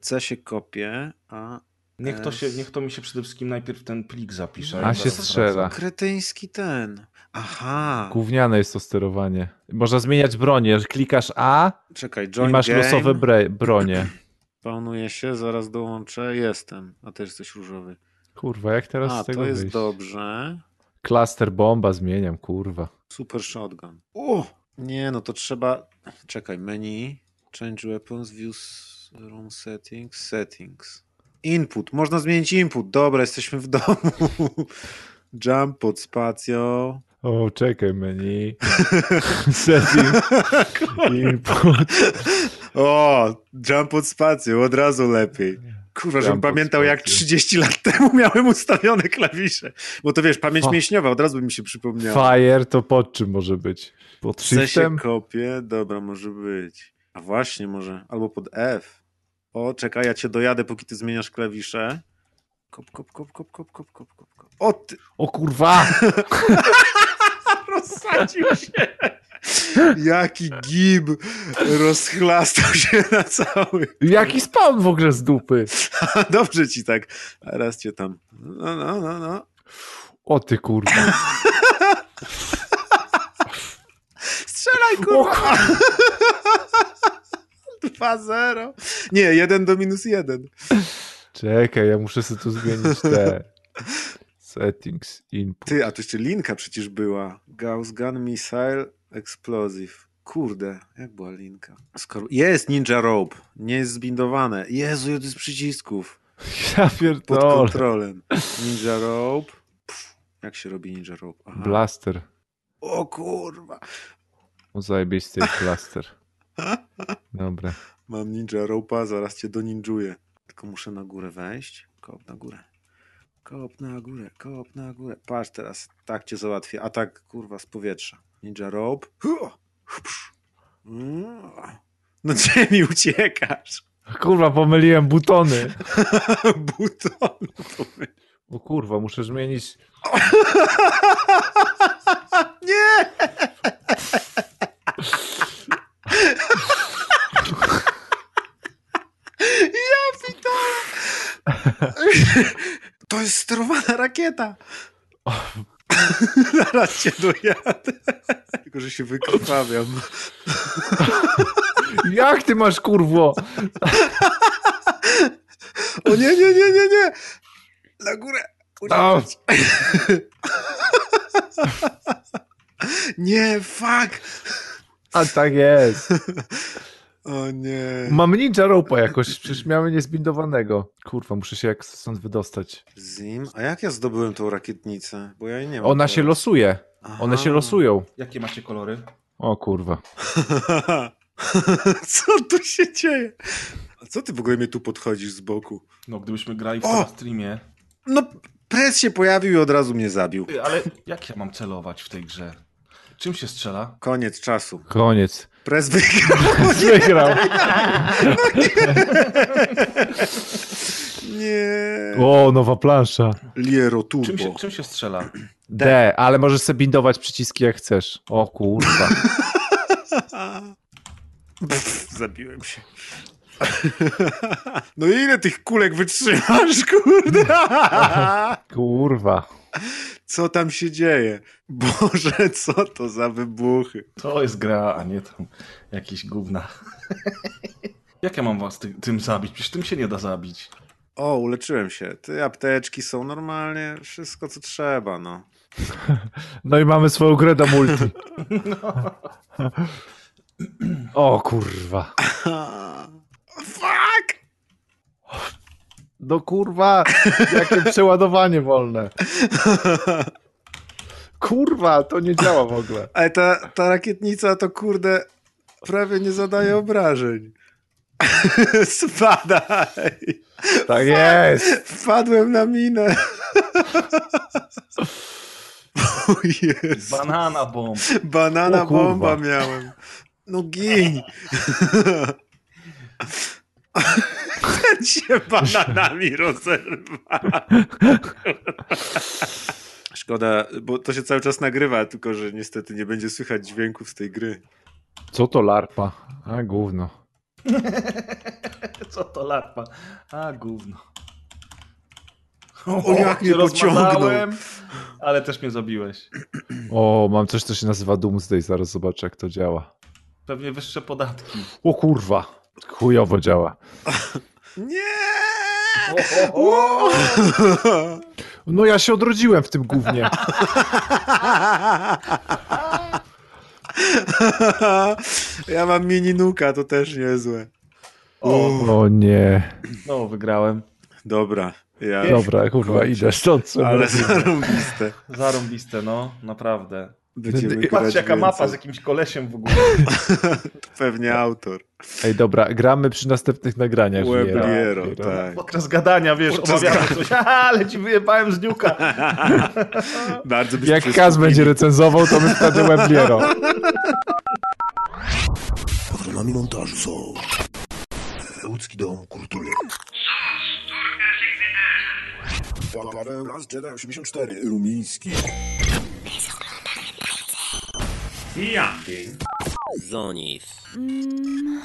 C się kopie, a Niech to, się, niech to mi się przede wszystkim najpierw ten plik zapisze. A się strzela. kretyński ten. Aha, Gówniane jest to sterowanie. Można zmieniać bronię. Klikasz A czekaj, i masz game, losowe bre- bronie. Spawnuje się, zaraz dołączę, jestem, a też jesteś różowy. Kurwa, jak teraz A, z tego to jest wyjść? dobrze. Cluster bomba zmieniam, kurwa. Super shotgun. O! Nie, no to trzeba. Czekaj, menu. Change weapons, views, room settings, settings. Input. Można zmienić input. Dobra, jesteśmy w domu. Jump pod spacją. O, czekaj menu. Setting. Input. O, jump od spacją, od razu lepiej. Kurwa, żebym pamiętał jak 30 lat temu miałem ustawione klawisze. Bo to wiesz, pamięć mięśniowa, od razu by mi się przypomniało. Fire to pod czym może być? Pod shiftem? kopię, dobra, może być. A właśnie może, albo pod F. O, czekaj, ja cię dojadę, póki ty zmieniasz klawisze. Kop, kop, kop, kop, kop, kop, kop, kop. O, ty... o kurwa! rozsadził się. Jaki gib rozchlastał się na cały. Jaki spawn w ogóle z dupy? Dobrze ci tak. A raz cię tam. No, no, no, no. O ty kurwa. Strzelaj, kurwa. 2-0. Nie, 1 do minus 1. Czekaj, ja muszę sobie tu zmienić te settings, input. Ty, a to jeszcze linka przecież była. Gauss Gun Missile Explosive. Kurde, jak była linka? Skoro... Jest Ninja Rope. Nie jest zbindowane. Jezu, to jest przycisków. Ja Pod pierdolę. kontrolem. Ninja Rope. Pff, jak się robi Ninja Rope? Aha. Blaster. O kurwa. O zajebisty jest blaster. Dobra. Mam Ninja Rope'a, zaraz cię doninjuję. Tylko muszę na górę wejść. Kop na górę. Kop na górę, kop na górę. Patrz teraz, tak cię załatwię. A tak, kurwa, z powietrza. Ninja Rope. No gdzie mi uciekasz? Kurwa, pomyliłem butony. Buton. O kurwa, muszę zmienić. Nie! Ja pitole! To jest sterowana rakieta. Zaraz cię dojadę. Tylko, że się wykrwawiam. Jak ty masz kurwo? O nie, nie, nie, nie, nie! Na górę! No. Nie, fuck! A tak jest. O nie. Mam ninja ropa jakoś, przecież miałem niezbindowanego. Kurwa, muszę się jak stąd wydostać. Zim? A jak ja zdobyłem tą rakietnicę? Bo ja jej nie mam. Ona się teraz. losuje. One się Aha. losują. Jakie macie kolory? O kurwa. Co tu się dzieje? A co ty w ogóle mnie tu podchodzisz z boku? No, gdybyśmy grali w O! streamie. No, pres się pojawił i od razu mnie zabił. Ale jak ja mam celować w tej grze? Czym się strzela? Koniec czasu. Koniec. Pres wygrał. Wygrał. Nie. O, nowa plansza. Liero Czym się, czym się strzela? D, ale możesz sobie bindować przyciski jak chcesz. O kurwa. Pff, zabiłem się. No ile tych kulek wytrzymasz, kurde? Kurwa. Co tam się dzieje? Boże, co to za wybuchy? To jest gra, a nie tam jakieś gówna. Jak ja mam was ty, tym zabić? Przecież tym się nie da zabić. O, uleczyłem się. Ty apteczki są normalnie, wszystko co trzeba, no. No i mamy swoją grę do multi. O kurwa. Fuck! No kurwa, jakie przeładowanie wolne. Kurwa, to nie działa w ogóle. Ale ta, ta rakietnica to kurde prawie nie zadaje obrażeń. Spadaj! Tak jest. Wpadłem na minę. O Jezu. Banana bomb. Banana O bomba miałem. No gin. się bananami rozerwa. Szkoda, bo to się cały czas nagrywa, tylko że niestety nie będzie słychać dźwięków z tej gry. Co to larpa? A gówno. Co to larpa? A, gówno. O, jak mnie pociągnął. rozmazałem, Ale też mnie zabiłeś. O, mam coś, co się nazywa Doomsday, zaraz zobaczę jak to działa. Pewnie wyższe podatki. O kurwa, chujowo działa. Nie! No ja się odrodziłem w tym gównie. Ja mam mini nuka, to też niezłe. O nie. No, wygrałem. Dobra, ja... Dobra, kurwa, idę stąd. Ale zarąbiste. Zarąbiste, no, naprawdę. Będziemy Patrz jaka mapa z więcej. jakimś kolesiem w ogóle. Pewnie autor. Ej, dobra, gramy przy następnych nagraniach. Webliero, tak. Podczas gadania, wiesz, Podczas omawiamy coś. Ale ci wyjebałem z niuka. Bardzo Jak. Kaz będzie recenzował, to my wtedy Webliero. Patronami montażu są Łódzki Dom Kultury. Paweł Las Jedi 84 Rumiński. Jumping. Zonis. Mm.